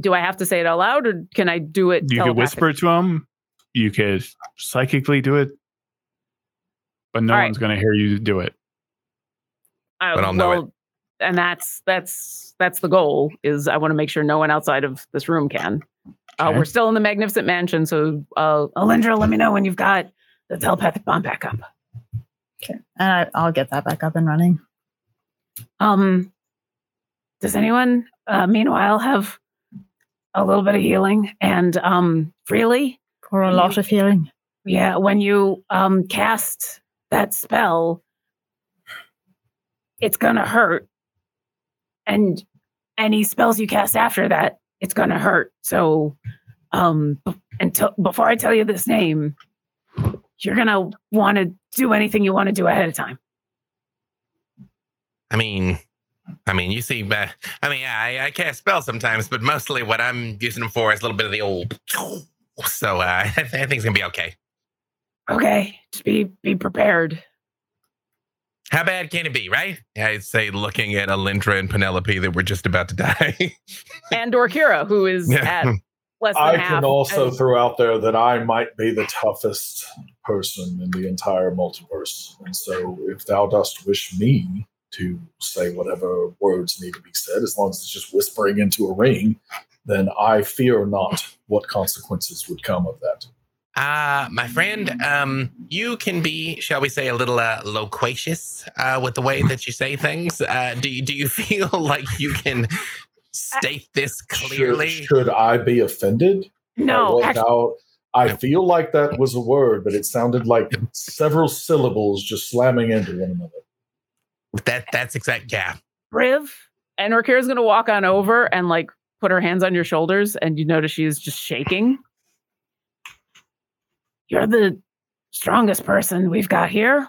do i have to say it out loud or can i do it You could whisper it to him. You could psychically do it, but no All right. one's going to hear you do it. Uh, But I'll know it. and that's that's that's the goal is i want to make sure no one outside of this room can uh, we're still in the magnificent mansion so uh alindra let me know when you've got the telepathic bomb back up Okay. And I, I'll get that back up and running. um does anyone uh meanwhile have a little bit of healing and um freely For a You- lot of healing. yeah when you um cast that spell it's gonna hurt and any spells you cast after that it's gonna hurt so um until before i tell you this name you're gonna want to do anything you want to do ahead of time I mean, I mean, you see, uh, I mean, I, I cast spells sometimes, but mostly what I'm using them for is a little bit of the old. So uh, I, th- I think it's gonna be okay. okay just be be prepared How bad can it be, right? I'd say looking at Alindra and Penelope that were just about to die. and Dorkira, who is Yeah. at less than I half can also and- throw out there that I might be the toughest person in the entire multiverse. And so if thou dost wish me to say whatever words need to be said, as long as it's just whispering into a ring, then I fear not what consequences would come of that. Uh, my friend, um, you can be, shall we say, a little uh, loquacious uh, with the way that you say things. Uh, do you do you feel like you can state this clearly? Should, should I be offended? No, What actually, now? I feel like that was a word, but it sounded like several syllables just slamming into one another. That that's exact. Yeah. Briv. And Orkira's gonna walk on over and like put her hands on your shoulders, and you notice she's just shaking. You're the strongest person we've got here.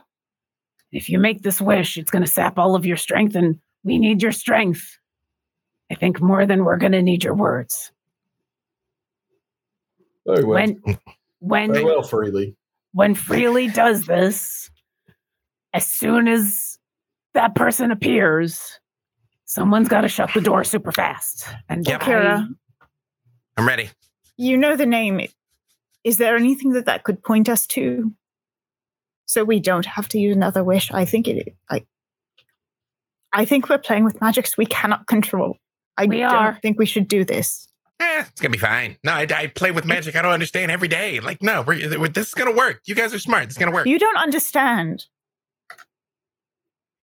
If you make this wish, it's gonna sap all of your strength, and we need your strength. I think more than we're gonna need your words. Very well. When when Very well, freely. when Freely does this, as soon as that person appears, someone's got to shut the door super fast. And Yep. Kira, I'm ready. you know the name. Is there anything that that could point us to? So we don't have to use another wish. I think it. I. I think we're playing with magics we cannot control. I We don't are. think we should do this. Eh, it's gonna be fine. No, I, I play with magic. I don't understand every day. Like, no, we're, we're- this is gonna work. You guys are smart. It's gonna work. You don't understand.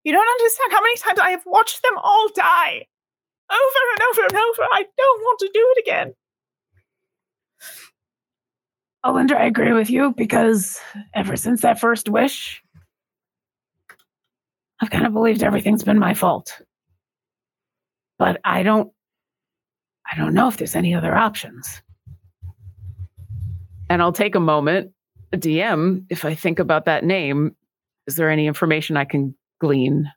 You don't understand how many times I have watched them all die. Over and over and over. I don't want to do it again. Alindra, I agree with you because ever since that first wish, I've kind of believed everything's been my fault. But I don't I don't know if there's any other options. And I'll take a moment, DM, if I think about that name, is there any information I can glean?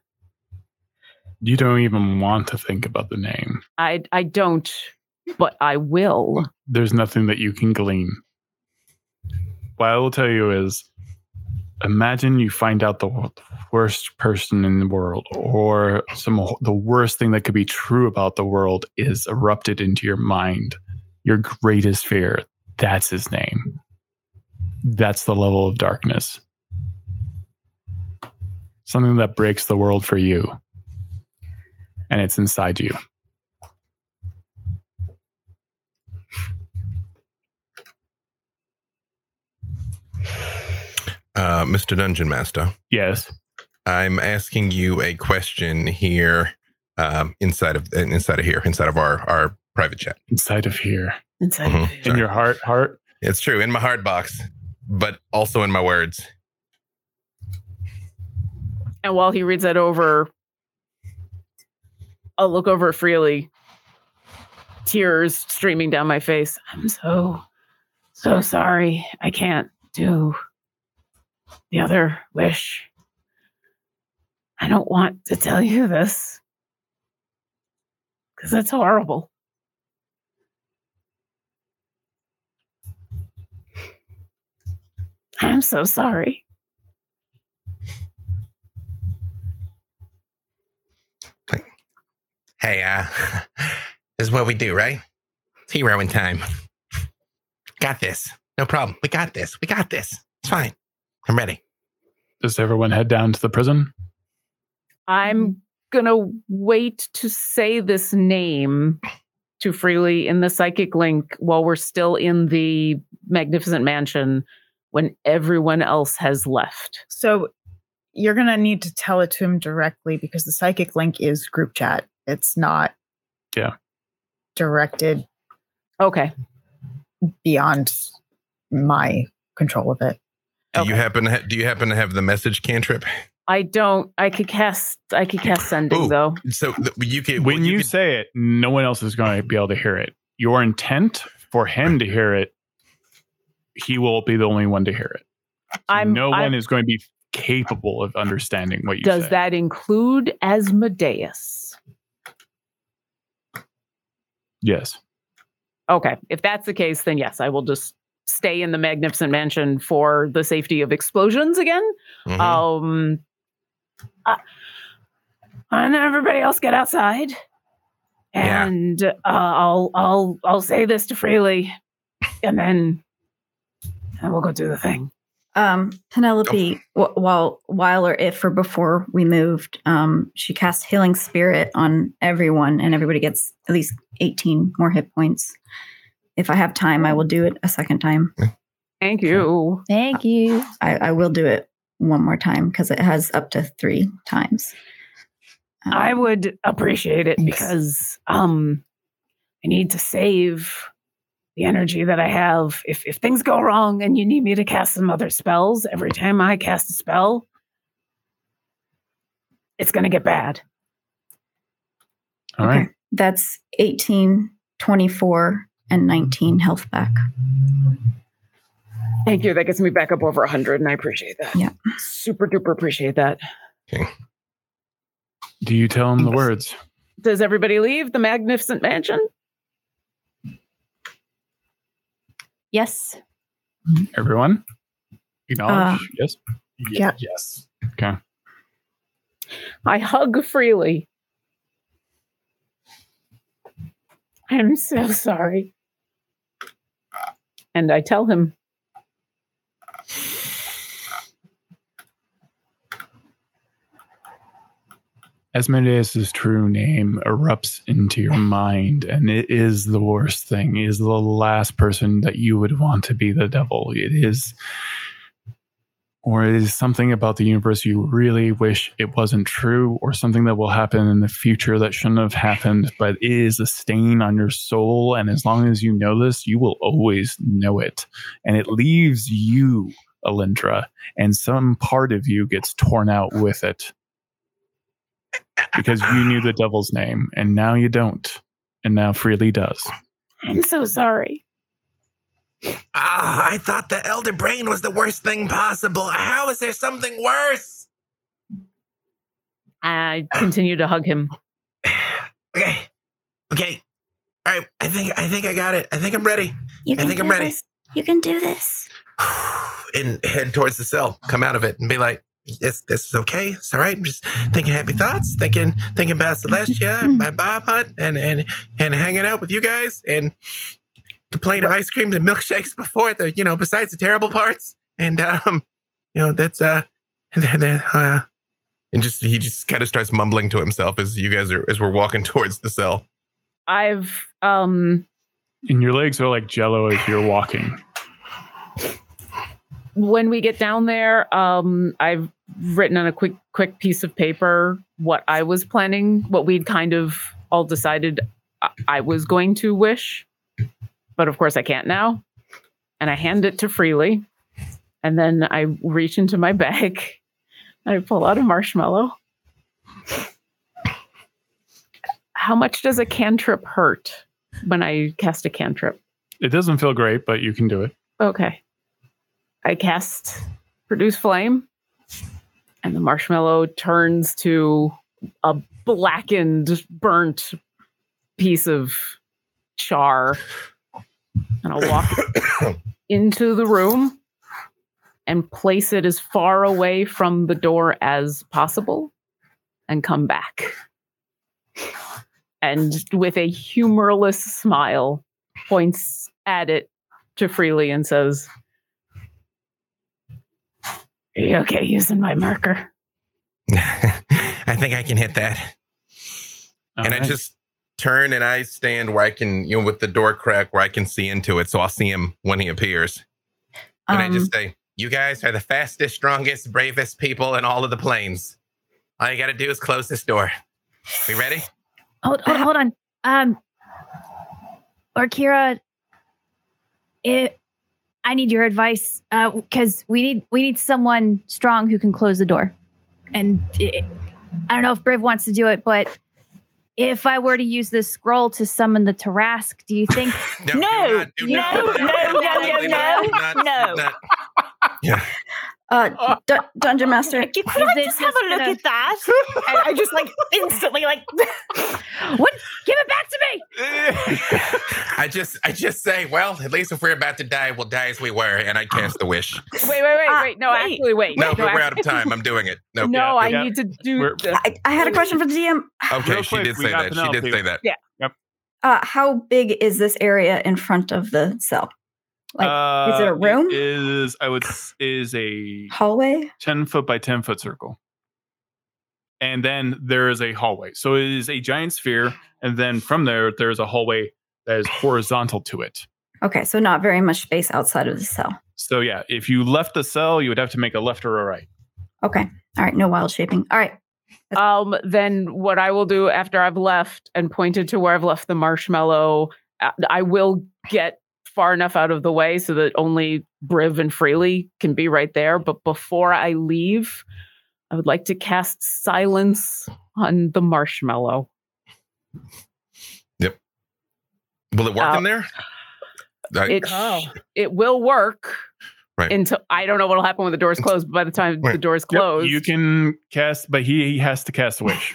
You don't even want to think about the name. I I don't, but I will. There's nothing that you can glean. What I will tell you is imagine you find out the worst person in the world or some the worst thing that could be true about the world is erupted into your mind. Your greatest fear, that's his name. That's the level of darkness. Something that breaks the world for you. And it's inside you. Uh, Mr. Dungeon Master, Yes. I'm asking you a question here, um, inside of inside of here, inside of our our private chat. Inside of here. Inside Mhm. of it. In your heart, heart. It's true in my heart box, but also in my words. And while he reads that over, I'll look over freely, tears streaming down my face. I'm so, so sorry. I can't do the other wish. I don't want to tell you this because that's horrible. I'm so sorry. Hey, uh, this is what we do, right? It's heroing time. Got this. No problem. We got this. We got this. It's fine. I'm ready. Does everyone head down to the prison? I'm gonna wait to say this name to freely in the psychic link while we're still in the magnificent mansion when everyone else has left. So you're going to need to tell it to him directly because the psychic link is group chat. It's not Yeah. directed Okay. beyond my control of it. Do Okay. you happen to ha- do you happen to have the message cantrip? I don't I could cast I could cast sending Ooh. though. So th- you can When you could- say it, no one else is going to be able to hear it. Your intent for him to hear it, he will be the only one to hear it. So I'm no I'm- one is going to be capable of understanding what you Does say. that include Asmodeus? Yes. Okay. If that's the case, then yes, I will just stay in the magnificent mansion for the safety of explosions again. Mhm. Um, uh, and everybody else get outside, Yeah. and uh, I'll I'll I'll say this to Freely, and then and we'll go do the thing. Um, Penelope, wh- while while or if or before we moved, um, she cast healing spirit on everyone, and everybody gets at least eighteen more hit points. If I have time, I will do it a second time. Thank you. Thank you. I, I will do it one more time because it has up to three times. Um, I would appreciate it because um I need to save the energy that I have. If if things go wrong and you need me to cast some other spells, every time I cast a spell, it's gonna get bad. All right. That's 18, 24, and 19 health back. Thank you. That gets me back up over 100, and I appreciate that. Yeah. Super duper appreciate that. Do you tell him the words? Does everybody leave the magnificent mansion? Yes. Everyone? Acknowledge? Uh, yes. Yeah. Yes. Okay. I hug freely. I'm so sorry. And I tell him, Asmodeus' true name erupts into your mind, and it is the worst thing. It is the last person that you would want to be the devil. It is, or is something about the universe you really wish it wasn't true, or something that will happen in the future that shouldn't have happened, but is a stain on your soul. And as long as you know this, you will always know it. And it leaves you, Alindra, and some part of you gets torn out with it because you knew the devil's name and now you don't and now freely does I'm so sorry. Ah, I thought the elder brain was the worst thing possible. How is there something worse? I continue to hug him. Okay. Okay. All right. I think I think I got it. I think I'm ready. You I can think I'm ready. this. You can do this. and head towards the cell. Come out of it and be like, "This this is okay. It's all right. I'm just thinking happy thoughts. Thinking thinking about Celestia, and my Bob Hunt, and and and hanging out with you guys, and complaining of ice creams and milkshakes before the you know besides the terrible parts. And um, you know that's uh, and then uh, and just he just kind of starts mumbling to himself as you guys are as we're walking towards the cell. I've um and your legs are like jello as you're walking when we get down there, um, I've written on a quick quick piece of paper what I was planning, what we'd kind of all decided I- I was going to wish, but of course I can't now. And I hand it to Freely, and then I reach into my bag. I pull out a marshmallow. How much does a cantrip hurt when I cast a cantrip? it doesn't feel great but you can do it Okay. I cast produce flame, and the marshmallow turns to a blackened, burnt piece of char. And I'll walk into the room and place it as far away from the door as possible and come back. And with a humorless smile, points at it to Freely and says, Are you okay using my marker? I think I can hit that. All and I just turn and I stand where I can, you know, with the door crack where I can see into it. So I'll see him when he appears. And I Um, just say, You guys are the fastest, strongest, bravest people in all of the planes. All you got to do is close this door. We ready? Hold, hold, hold on. Um, Orkira, it, I need your advice because we need we need someone strong who can close the door. And it, I don't know if Briv wants to do it, but if I were to use this scroll to summon the Tarrasque, do you think? do No, not- do no, not- no, no, no, absolutely not, no, do not- no. do not. Yeah. Uh, D- Dungeon Master, Could I just have a look gonna- at that? and I just like instantly like what? Give it back to me! I just, I just say, well, at least if we're about to die, we'll die as we were, and I cast the wish. Wait, wait, wait, Ah, wait. No, wait. actually, wait. No, wait, but we're out of time. I'm doing it. No, No, Yeah, I yeah. need to do I, I had a question for the DM. Okay, Real she quick, did say that. She did Penelope. say that. Yeah. Yep. Uh, how big is this area in front of the cell? Like, is it a Uh, room? is I would is a Hallway? ten foot by ten foot circle, and then there is a hallway. So it is a giant sphere, and then from there there is a hallway that is horizontal to it. Okay, so not very much space outside of the cell. So yeah, if you left the cell, you would have to make a left or a right. Okay. All right. No wild shaping. All right. Um, then what I will do after I've left and pointed to where I've left the marshmallow, uh, I will get far enough out of the way so that only Briv and Freely can be right there. But before I leave, I would like to cast silence on the marshmallow. Yep. Will it work Uh, in there? I- It it will work Right. until I don't know what'll happen when the doors close. But by the time the Right. doors Yep, you can cast, but he, he has to cast a wish.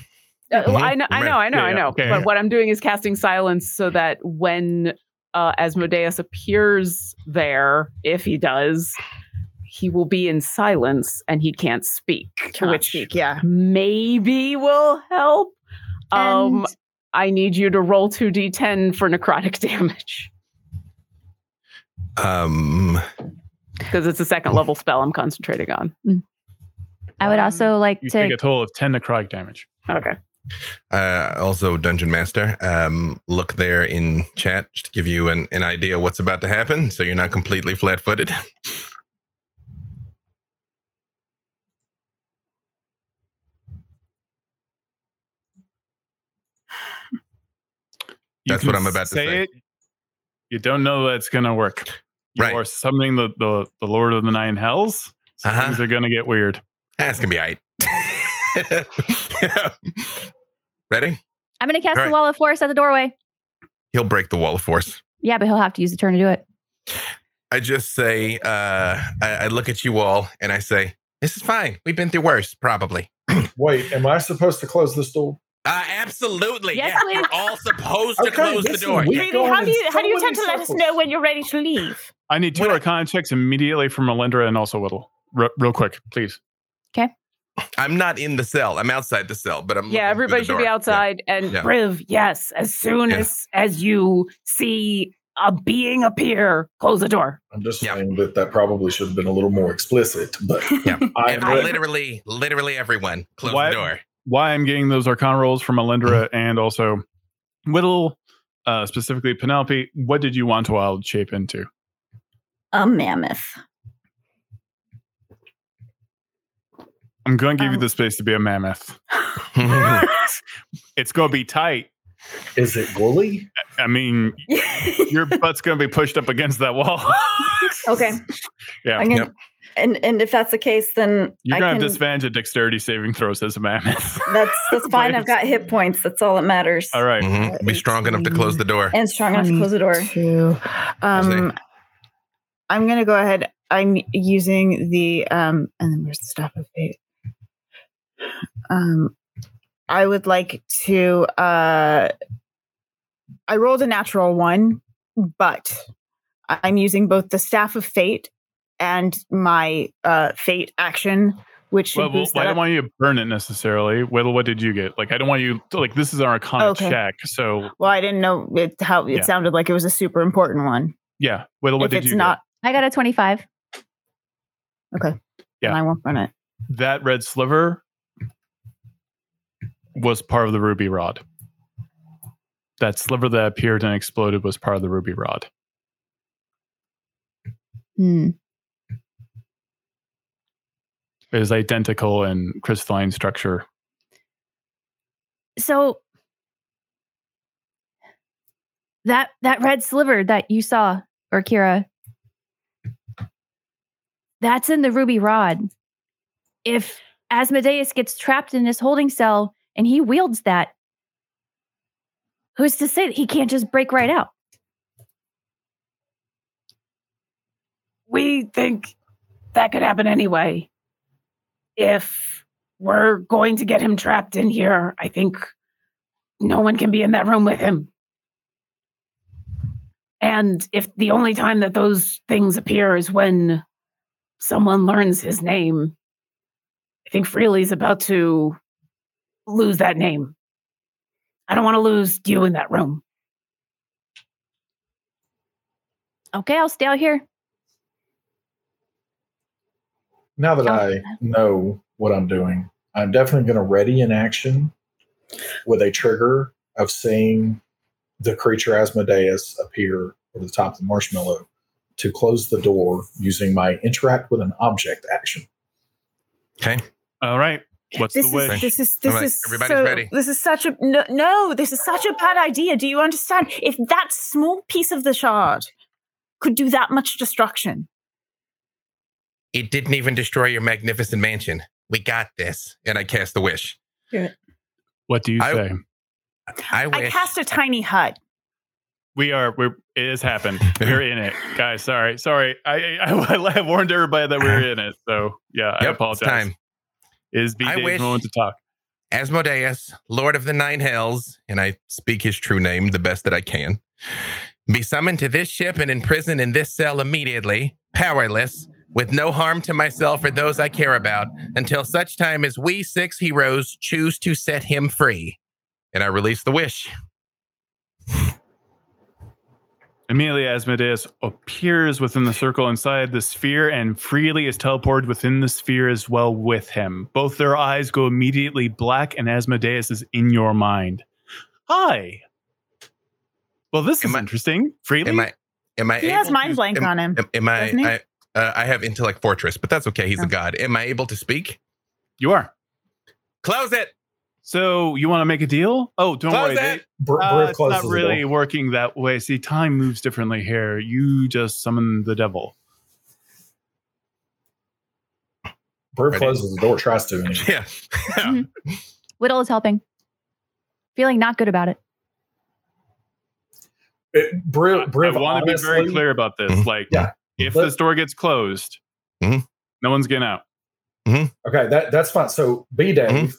Uh, well. I know, I know, I know, Yeah, I know. okay. But what I'm doing is casting silence so that when uh, Asmodeus appears there, if he does, he will be in silence and he can't speak, Cannot which speak, yeah. maybe will help. Um, I need you to roll two d10 for necrotic damage um, because it's a second level spell I'm concentrating on. I would also like You to. take a total of 10 necrotic damage. Okay. Uh, also, Dungeon Master, um, look there in chat to give you an, an idea what's about to happen so you're not completely flat footed. That's what I'm about to say. it. You don't know that it's going to work. You Right. are summoning the, the, the Lord of the Nine Hells. So Uh-huh. things are going to get weird. That's going to be all right. Ready? I'm going to cast All the right. wall of force at the doorway. He'll break the wall of force. Yeah, but he'll have to use a turn to do it. I just say, uh, I, I look at you all and I say, this is fine. We've been through worse, probably. Wait, am I supposed to close this door? Uh, absolutely. Yes, yeah, please. you're all supposed to Okay, close the door. we- Really, how do you how do you so tend to let us know when you're ready to leave? I need two What I- arcana checks immediately from Melindra and also Whittle. R- real quick, please. I'm not in the cell. I'm outside the cell, but I'm Yeah, everybody the should be door. Yeah. outside. And Yeah. Briv, yes, as soon Yeah. as as you see a being appear, close the door. I'm just Yeah. saying that that probably should have been a little more explicit, but Yeah. I And am literally, literally everyone close Why- the door. Why I'm getting those arcana rolls from Melindra Mm-hmm. and also Whittle, uh, specifically Penelope, what did you want to wild shape into? A mammoth. I'm going to give you Um, the space to be a mammoth. It's going to be tight. Is it woolly? I mean, your butt's going to be pushed up against that wall. okay. Yeah. Gonna, Yep. and and if that's the case, then You're I going to can, have disadvantage at dexterity saving throws as a mammoth. that's that's fine. I've got hit points. That's all that matters. All right. Mhm. Be strong enough to close the door. And strong enough to close the door. Two. Um, I'm gonna go ahead. I'm using the um, and then where's the staff of fate? Um, I would like to. Uh, I rolled a natural one, but I'm using both the staff of fate and my uh, fate action, which should Well, well, I don't up. want you to burn it necessarily. Whittle, what did you get? Like, I don't want you to, like, this is our arcana Okay. check. So, Well, I didn't know it, how it Yeah. sounded like it was a super important one. yeah. Whittle, what if did it's you not, I got a 25. okay, Yeah. then I won't burn it. That red sliver was part of the ruby rod. That sliver that appeared and exploded was part of the ruby rod. Hmm. It is identical in crystalline structure. So that that red sliver that you saw, Orkira, that's in the ruby rod. If Asmodeus gets trapped in his holding cell and he wields that, who's to say that he can't just break right out? We think that could happen anyway. If we're going to get him trapped in here, I think no one can be in that room with him. And if the only time that those things appear is when someone learns his name, I think Freely's about to lose that name. I don't want to lose you in that room. Okay, I'll stay out here. Now that. I know what I'm doing, I'm definitely going to ready an action with a trigger of seeing the creature Asmodeus appear over the top of the marshmallow to close the door using my interact with an object action. Okay. All right. What's This the is this is this All right, is everybody's so, ready. This is such a no, no. This is such a bad idea. Do you understand? If that small piece of the shard could do that much destruction, It didn't even destroy your magnificent mansion. We got this. And I cast the wish. what do you I- say? I I wish. cast a tiny hut. We are. We're. It has happened. We're in it, guys. Sorry. Sorry. I. I, I warned everybody that we are in it. So yeah, I Yep, it's apologize. time. Is B wish- moment to talk? Asmodeus, Lord of the Nine Hells, and I speak his true name the best that I can, be summoned to this ship and imprisoned in this cell immediately, powerless, with no harm to myself or those I care about, until such time as we six heroes choose to set him free. And I release the wish. Immediately, Asmodeus appears within the circle inside the sphere and freely is teleported within the sphere as well with him. Both their eyes go immediately black, and Asmodeus is in your mind. Hi. Well, this Am is I- interesting. Freely? Am I? Am I? He has able mind to- blank am, on him. Am, am I? I, uh, I have intellect fortress, but that's okay. He's Oh. a god. Am I able to speak? you are. Close it. So you want to make a deal? Oh, don't Close worry. they- it. Br- Uh, it's not really door. working that way. See, time moves differently here. You just summon the devil. Briv Ready? closes the door, tries to. Anyway. Yeah. Mhm. Whittle is helping. Feeling not good about it. It, Briv, Briv I want to be very clear about this. Mhm. Like, Yeah. if Let- this door gets closed, Mhm. no one's getting out. Okay, that that's fine. So, B Dave,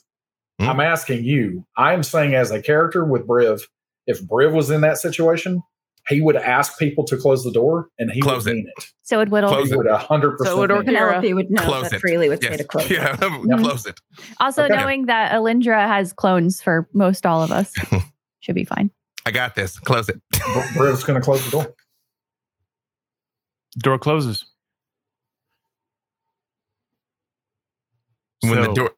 Mhm. I'm asking you. I'm saying as a character with Briv, if Briv was in that situation, he would ask people to close the door, and he Close would it. mean it. So it would Whittle. Close He it. would hundred So would percent. mean it. Orkira. Penelope would know Close that it. freely would say Yes. to close. it. Yeah. Close it. Also, Okay. knowing that Alindra has clones for most all of us should be fine. I got this. Close it. Br- Briv's going to close the door. Door closes. when the So- door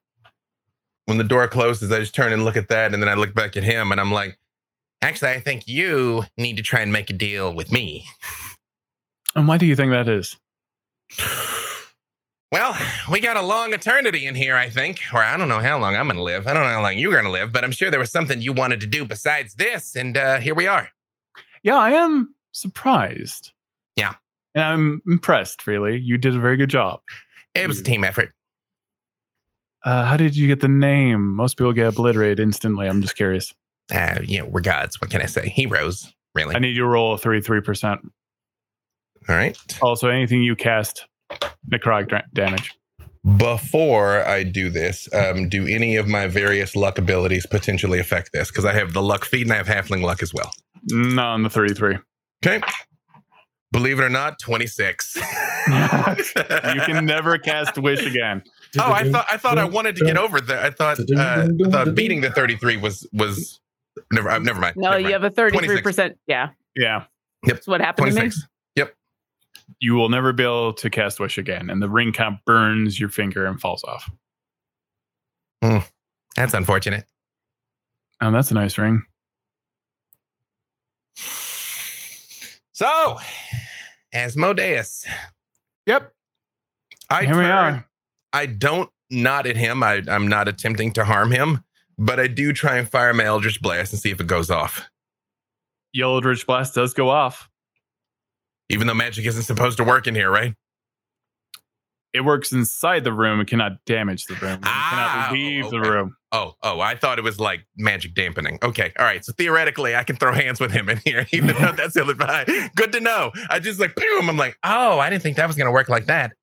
when the door closes, I just turn and look at that, and then I look back at him, and I'm like, actually, I think you need to try and make a deal with me. And why do you think that is? Well, we got a long eternity in here, I think, or I don't know how long I'm going to live. I don't know how long you're going to live, but I'm sure there was something you wanted to do besides this, and uh, here we are. Yeah, I am surprised. Yeah. And I'm impressed, really. You did a very good job. It was a team effort. Uh, how did you get the name? Most people get obliterated instantly. I'm just curious. Uh, you know, we're gods. What can I say? Heroes, really. I need you to roll a 33%. All right. Also, anything you cast, necrotic dra- damage. Before I do this, um, do any of my various luck abilities potentially affect this? Because I have the luck feed and I have halfling luck as well. Not on the 33. Okay. Believe it or not, 26. you can never cast Wish again. Oh, I thought I thought I wanted to get over that. I thought uh, I thought beating the 33 was was never uh, never mind. No, never you mind. have a 33%. Yeah. Yeah. That's what happened to me. 26. Yep. You will never be able to cast Wish again. And the ring kind of burns your finger and falls off. That's unfortunate. Oh, that's a nice ring. So, Asmodeus. Yep. I Here we are. I don't nod at him. I, I'm not attempting to harm him, but I do try and fire my Eldritch Blast and see if it goes off. Eldritch Blast does go off. Even though magic isn't supposed to work in here, right? It works inside the room. It cannot damage the room. It Ah, cannot leave the room. Oh, oh, I thought it was like magic dampening. Okay, all right. So theoretically, I can throw hands with him in here, even though that's ill advised. Good to know. I just like boom. I'm like, oh, I didn't think that was gonna work like that.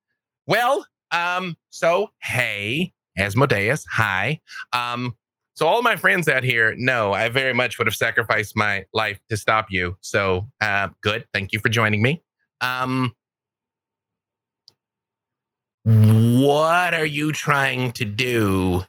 Well, um, so hey, Asmodeus, hi. Um, so all my friends out here know I very much would have sacrificed my life to stop you. So uh good. Thank you for joining me. Um what are you trying to do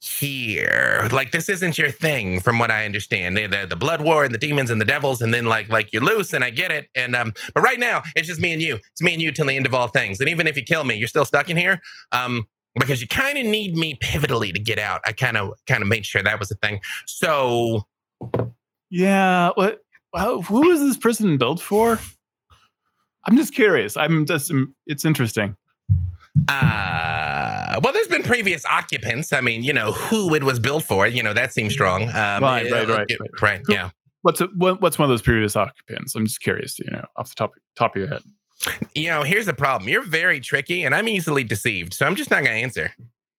here? Like this isn't your thing, from what I understand. The, the the blood war and the demons and the devils, and then like like you're loose, and I get it. And um, but right now it's just me and you. It's me and you till the end of all things. And even if you kill me, you're still stuck in here. Um, because you kind of need me pivotally to get out. I kind of kind of made sure that was a thing. So Yeah. What? How, who is this prison built for? I'm just curious. I'm just. It's interesting. Uh, well, there's been previous occupants. I mean, you know, who it was built for. You know, that seems strong. Um, Right, right, right, it- right. right. Yeah. What's a, what's one of those previous occupants? I'm just curious. You know, off the top top of your head. You know, here's the problem. You're very tricky, and I'm easily deceived. So I'm just not going to answer.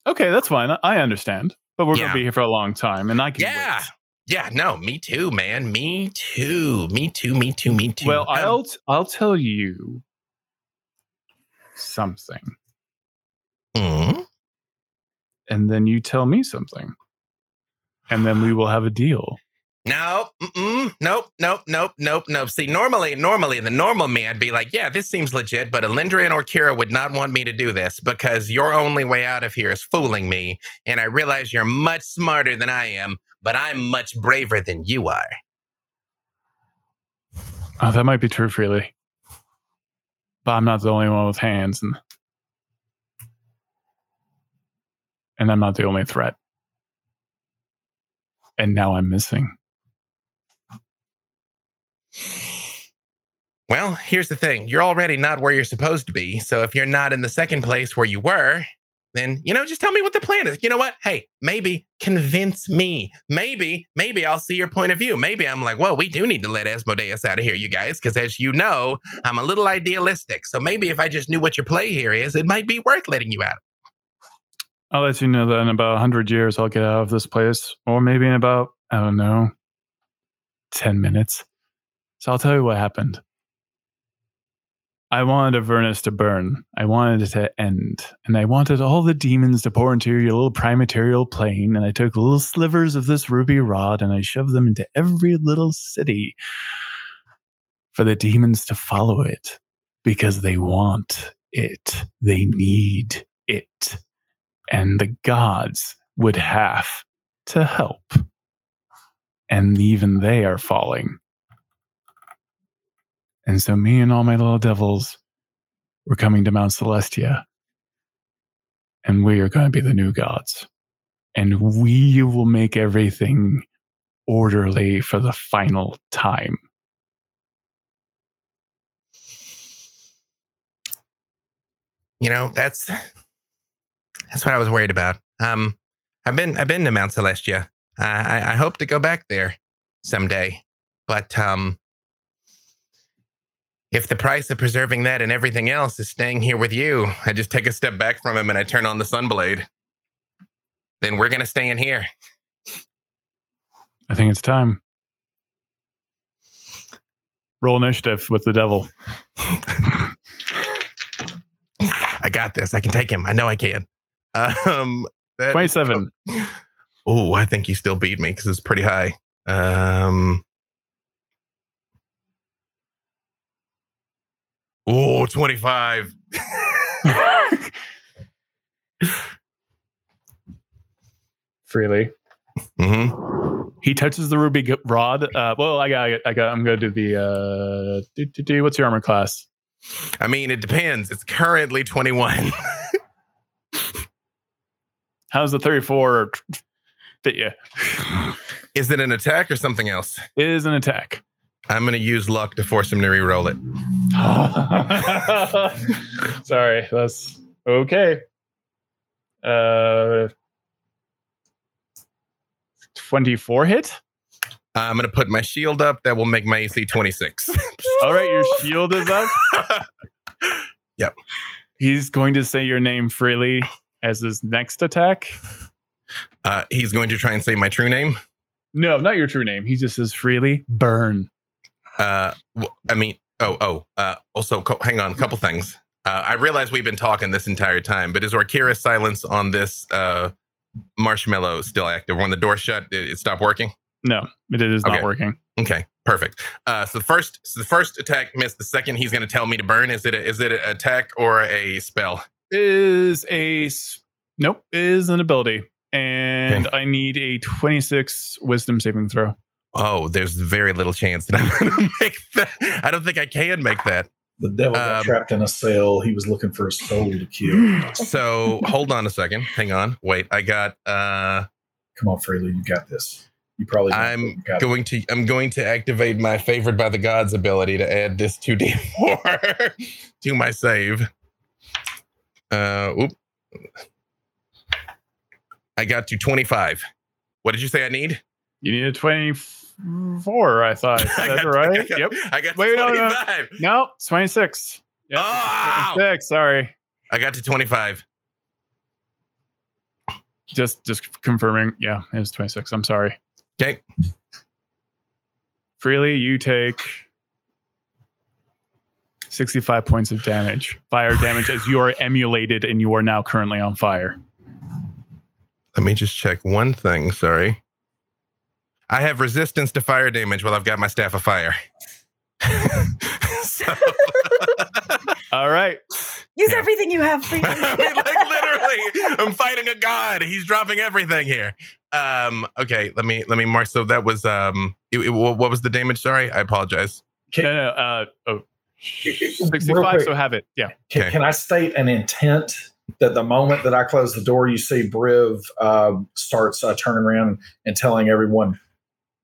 Okay, that's fine. I- I understand. But we're Yeah. gonna be here for a long time, and I can. Yeah. wait. Yeah. No, me too, man. Me too. Me too. Me too. Me too. Well, Um, I'll t- I'll tell you something, mm, and then you tell me something, and then we will have a deal. No, mm-mm, nope, nope, nope, nope, nope. See, normally, normally, the normal me, I'd be like, yeah, this seems legit, but Alindra and Orkira would not want me to do this because your only way out of here is fooling me. And I realize you're much smarter than I am, but I'm much braver than you are. Oh, that might be true, freely. But I'm not the only one with hands, and and I'm not the only threat. And now I'm missing. Well, here's the thing you're already not where you're supposed to be. So if you're not in the second place where you were, then, you know, just tell me what the plan is. You know what? Hey, maybe convince me. Maybe, maybe I'll see your point of view. Maybe I'm like, well, we do need to let Asmodeus out of here, you guys, because as you know, I'm a little idealistic. So maybe if I just knew what your play here is, it might be worth letting you out. I'll let you know that in about 100 years, I'll get out of this place. Or maybe in about, I don't know, 10 minutes. So I'll tell you what happened. I wanted Avernus to burn. I wanted it to end. And I wanted all the demons to pour into your little prime material plane. And I took little slivers of this ruby rod and I shoved them into every little city for the demons to follow it because they want it. They need it and the gods would have to help. And even they are falling. And so, me and all my little devils were coming to Mount Celestia. And we are going to be the new gods. And we will make everything orderly for the final time. You know, that's that's what I was worried about. Um, I've been I've been to Mount Celestia. I, I, I hope to go back there someday, but um, if the price of preserving that and everything else is staying here with you, I just take a step back from him and I turn on the sunblade. Then we're gonna stay in here. I think it's time. Roll initiative with the devil. I got this. I can take him. I know I can. Um, that- 27. Oh, I think he still beat me because it's pretty high. Um, oh, 25. Freely. Mm-hmm. He touches the ruby rod. Uh, well, I got, I got, I'm going to do the, uh, do, do, do, what's your armor class? I mean, it depends. It's currently 21. How's the 34 fit you? Is it an attack or something else? It is an attack. I'm going to use luck to force him to re-roll it. Sorry, that's okay. Uh, 24 hit? I'm going to put my shield up. That will make my AC 26. All right, your shield is up. Yep. He's going to say your name freely as his next attack. Uh, he's going to try and say my true name. No, not your true name. He just says freely burn. Uh, I mean, oh, oh. Uh, also, co- hang on, a couple things. Uh, I realize we've been talking this entire time, but is Orkira's silence on this uh, marshmallow still active? When the door shut, it, it stopped working. No, it is not Okay. working. Okay, perfect. Uh, so the first, so the first attack missed. The second, he's going to tell me to burn. Is it? A, is it an attack or a spell? Is a nope is an ability, and I need a 26 Wisdom saving throw. Oh, there's very little chance that I'm going to make that. I don't think I can make that. The devil got Um, trapped in a cell. He was looking for a soul to kill. So hold on a second. Hang on. Wait, I got. uh Come on, Freely, you got this. You probably. I'm got it. going to I'm going to activate my favored by the gods ability to add this 2d4 to my save. Uh oop. I got to 25. What did you say I need? You need a 24, I thought. Is I that got- right? I got- yep. I got Wait, no, no. 25. No, it's 26. Yep. Oh! 26, sorry. I got to 25. Just just confirming. Yeah, it was 26. I'm sorry. Okay. Freely, you take 65 points of damage, fire damage, as you are emulated and you are now currently on fire. Let me just check one thing. Sorry. I have resistance to fire damage while I've got my staff of fire. so, All right. Use Yeah. everything you have. Freely. like literally, I'm fighting a god. He's dropping everything here. Um, okay, let me let me mark. So that was um, it, it- what what was the damage? Sorry, I apologize. Can, No, no, uh, oh, Real 65, quick. so have it. Yeah. can, Okay. can I state an intent that the moment that I close the door, you see Briv um, starts uh, turning around and telling everyone,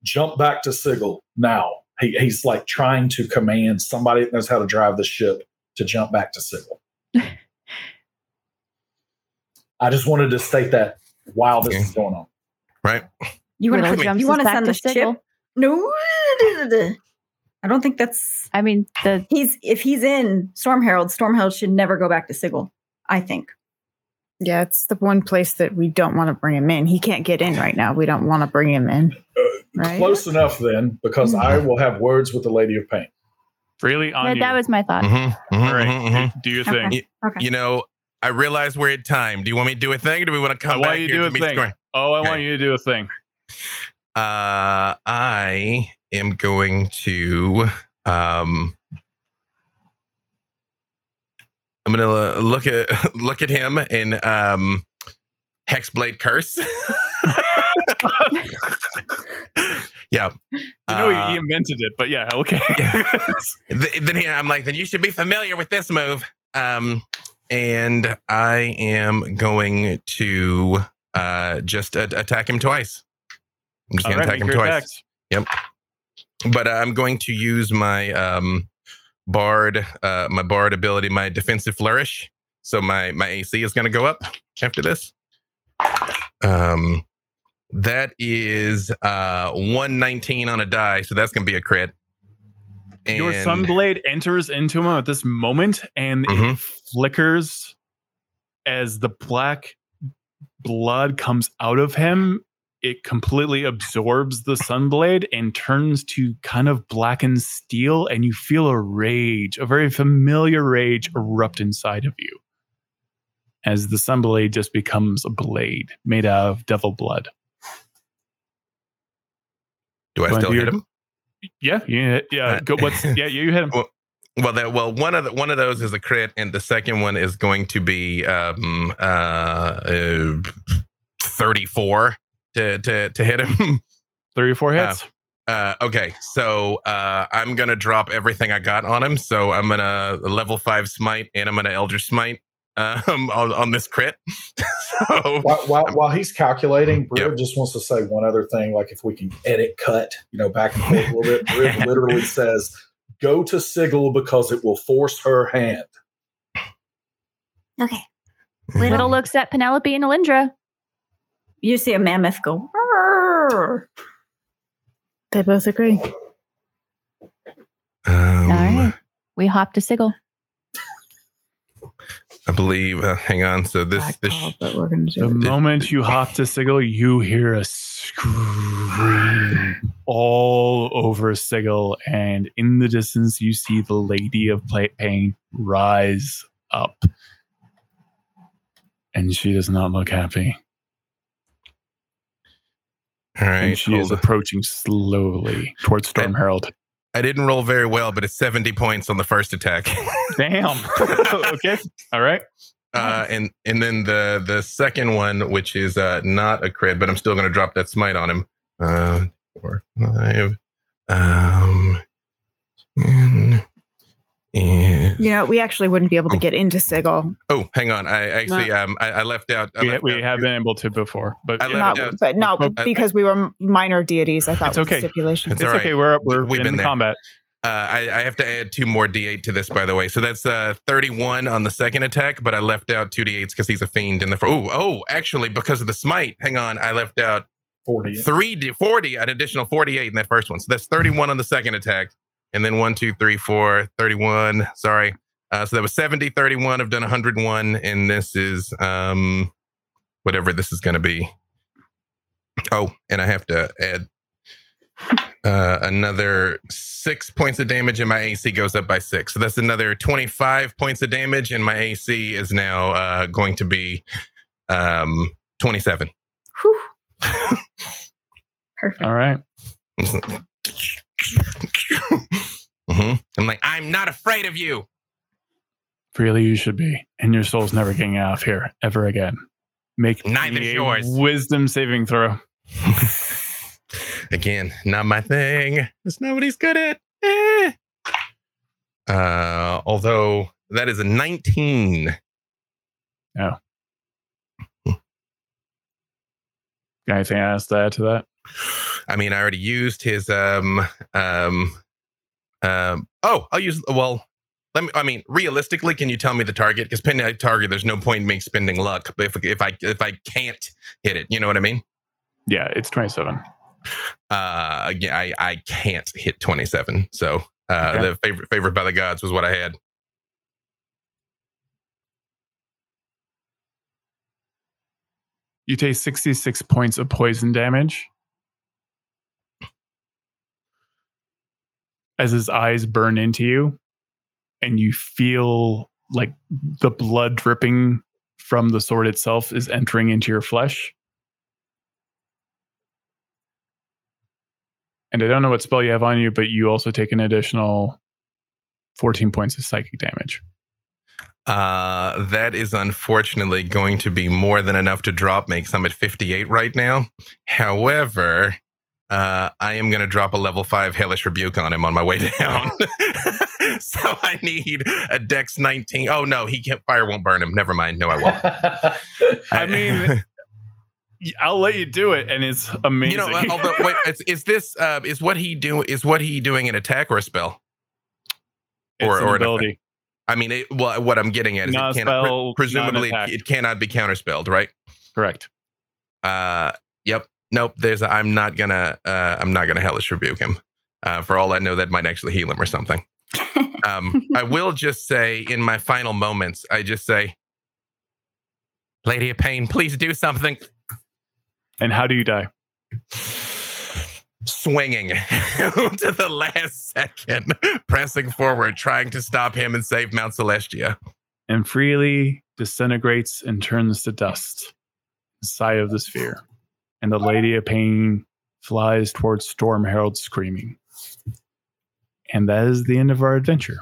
"Jump back to Sigil now." He, he's like trying to command somebody that knows how to drive the ship to jump back to Sigil. I just wanted to state that while this is going on. Right. You want to jumps you want to send the ship? No, I don't think that's. I mean, the He's if he's in Storm Herald, Storm Herald should never go back to Sigil. I think. yeah, it's the one place that we don't want to bring him in. He can't get in right now. We don't want to bring him in. Right? Close enough then, because I will have words with the Lady of Pain. Really, on yeah, you. that was my thought. Mhm, mhm, All right. mhm, mhm. Do your Okay. thing. Okay. You know, I realize we're at time. Do you want me to do a thing, or do we want to I come want back you to here do a thing. scoring? Oh, I Okay. want you to do a thing. Uh, I am going to um. I'm gonna look at look at him and um, hexblade curse. yeah. I know Uh, he, invented it, but yeah, okay. Th- then he, I'm like, then you should be familiar with this move. Um, and I am going to uh, just a- attack him twice. I'm just All going right, to attack him twice. attacks. But I'm going to use my um, bard, uh, my bard ability, my defensive flourish. So my my AC is going to go up after this. Um, that is uh 119 on a die, so that's going to be a crit. Your And- sunblade enters into him at this moment and Mhm. it flickers as the black blood comes out of him. It completely absorbs the sunblade and turns to kind of blackened steel, and you feel a rage, a very familiar rage erupt inside of you as the sunblade just becomes a blade made out of devil blood. Do I still do hit him? Yeah, yeah, yeah. Go, what's, yeah, you hit him. Well, that well one of the, one of those is a crit, and the second one is going to be um uh, uh thirty four to to to hit him. Three or four Uh, hits. Uh, okay, so uh, I'm gonna drop everything I got on him. So I'm gonna level five smite, and I'm gonna eldritch smite um, on, on this crit. so While, while, while he's calculating, Briv Yep. just wants to say one other thing. Like if we can edit, cut, you know, back and forth a little bit. Briv literally says, "Go to Sigil because it will force her hand." Okay. Little looks at Penelope and Alindra. You see a mammoth go. "Rrrr." They both agree. um, All right. We hop to Sigil. I believe. Uh, hang on. So this Black this ball, but we're gonna do The it. moment you hop to Sigil, you hear a scream all over Sigil, and in the distance, you see the Lady of Pain rise up. And she does not look happy. All right. and she is on. approaching slowly towards Storm Herald. I didn't roll very well, but it's 70 points on the first attack. Damn. okay. All right. Uh, and and then the the second one, which is uh, not a crit, but I'm still going to drop that smite on him. Uh, four, five, um, 10, is- You know, we actually wouldn't be able to Oh. get into Sigil. Oh, hang on. I actually um I, I left out. I We, left we out- have been able to before, but I left Not, out- but not I- because we were minor deities. I thought It's okay. the stipulation. It's it's all right. okay. We're we're We've in been the there. combat. Uh, I, I have to add two more d8 to this, by the way. So that's uh, 31 on the second attack, but I left out two d8s because he's a fiend in the. Oh, oh, actually, because of the smite. Hang on, I left out 40. three d 40, an additional 48 in that first one. So that's 31 on the second attack, and then one, two, three, four, 31. Sorry, uh, so that was 70, 31. I've done 101, and this is um, whatever this is going to be. Oh, and I have to add uh, another six points of damage, and my AC goes up by six. So that's another 25 points of damage, and my AC is now uh, going to be um, 27. Whew. Perfect. All right. Mhm. I'm like, I'm not afraid of you. Really, you should be, and your soul's never getting out of here ever again. Make Neither me is a yours. Wisdom saving throw. Again, not my thing. It's not what he's good at. Eh. Uh, although that is a 19. Got anything else to add to that? I mean, I already used his um um um. Oh, I'll use. Well, let me. I mean, realistically, can you tell me the target? Because pinning a target, there's no point in me spending luck. But if if I if I can't hit it, you know what I mean? Yeah, it's 27. Uh, again, I I can't hit 27. So uh, Okay. the favorite favorite by the gods was what I had. You take 66 points of poison damage. As his eyes burn into you, and you feel like the blood dripping from the sword itself is entering into your flesh. And I don't know what spell you have on you, but you also take an additional 14 points of psychic damage. Uh, that is unfortunately going to be more than enough to drop me 'cause I'm at 58 right now. However, uh, I am going to drop a level five hellish rebuke on him on my way down. so I need a dex 19. Oh no, he can't. Fire won't burn him. Never mind. No, I won't. I mean, I'll let you do it, and it's amazing. you know, although wait, is, is this uh, is what he do? Is what he doing an attack or a spell? it's or- an or ability. I mean, it, well, what I'm getting at is Not it cannot, spell, presumably not an attack. it cannot be counterspelled, right? Correct. Uh, yep. Nope. There's. A, I'm not gonna. Uh, I'm not gonna hellish rebuke him. Uh, for all I know, that might actually heal him or something. Um, I will just say, in my final moments, I just say, "Lady of Pain, please do something." And how do you die? Swinging to the last second, pressing forward, trying to stop him and save Mount Celestia. And freely disintegrates and turns to dust inside of the sphere. And the oh. Lady of Pain flies towards Storm Herald screaming. And that is the end of our adventure.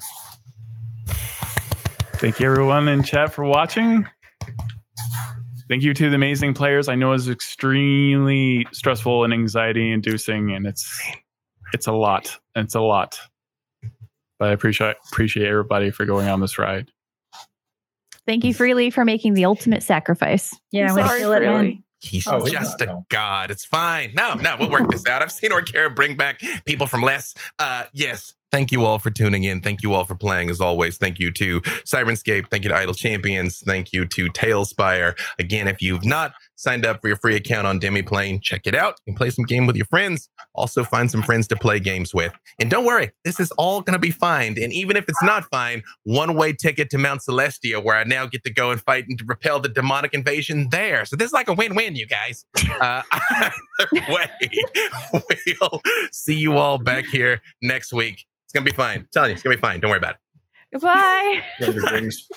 Thank you, everyone in chat, for watching. Thank you to the amazing players. I know it's extremely stressful and anxiety inducing, and it's it's a lot. It's a lot. But I appreciate appreciate everybody for going on this ride. Thank you, Freely, for making the ultimate sacrifice. Yeah, way to Sorry, feel it, man. Freely. He's Oh, just a god. It's fine. No, no, we'll work this out. I've seen Orkira bring back people from less. Uh, yes. Thank you all for tuning in. Thank you all for playing as always. Thank you to Cyberndscape. Thank you to Idle Champions. Thank you to TaleSpire. Again, if you've not signed up for your free account on Demiplane, check it out and play some game with your friends. Also find some friends to play games with. And don't worry, this is all going to be fine. And even if it's not fine, one way ticket to Mount Celestia, where I now get to go and fight and repel the demonic invasion there. So this is like a win win, you guys. Uh, either way, we'll see you all back here next week. It's going to be fine. I'm telling you, it's going to be fine. Don't worry about it. Goodbye. Thunder Breeze.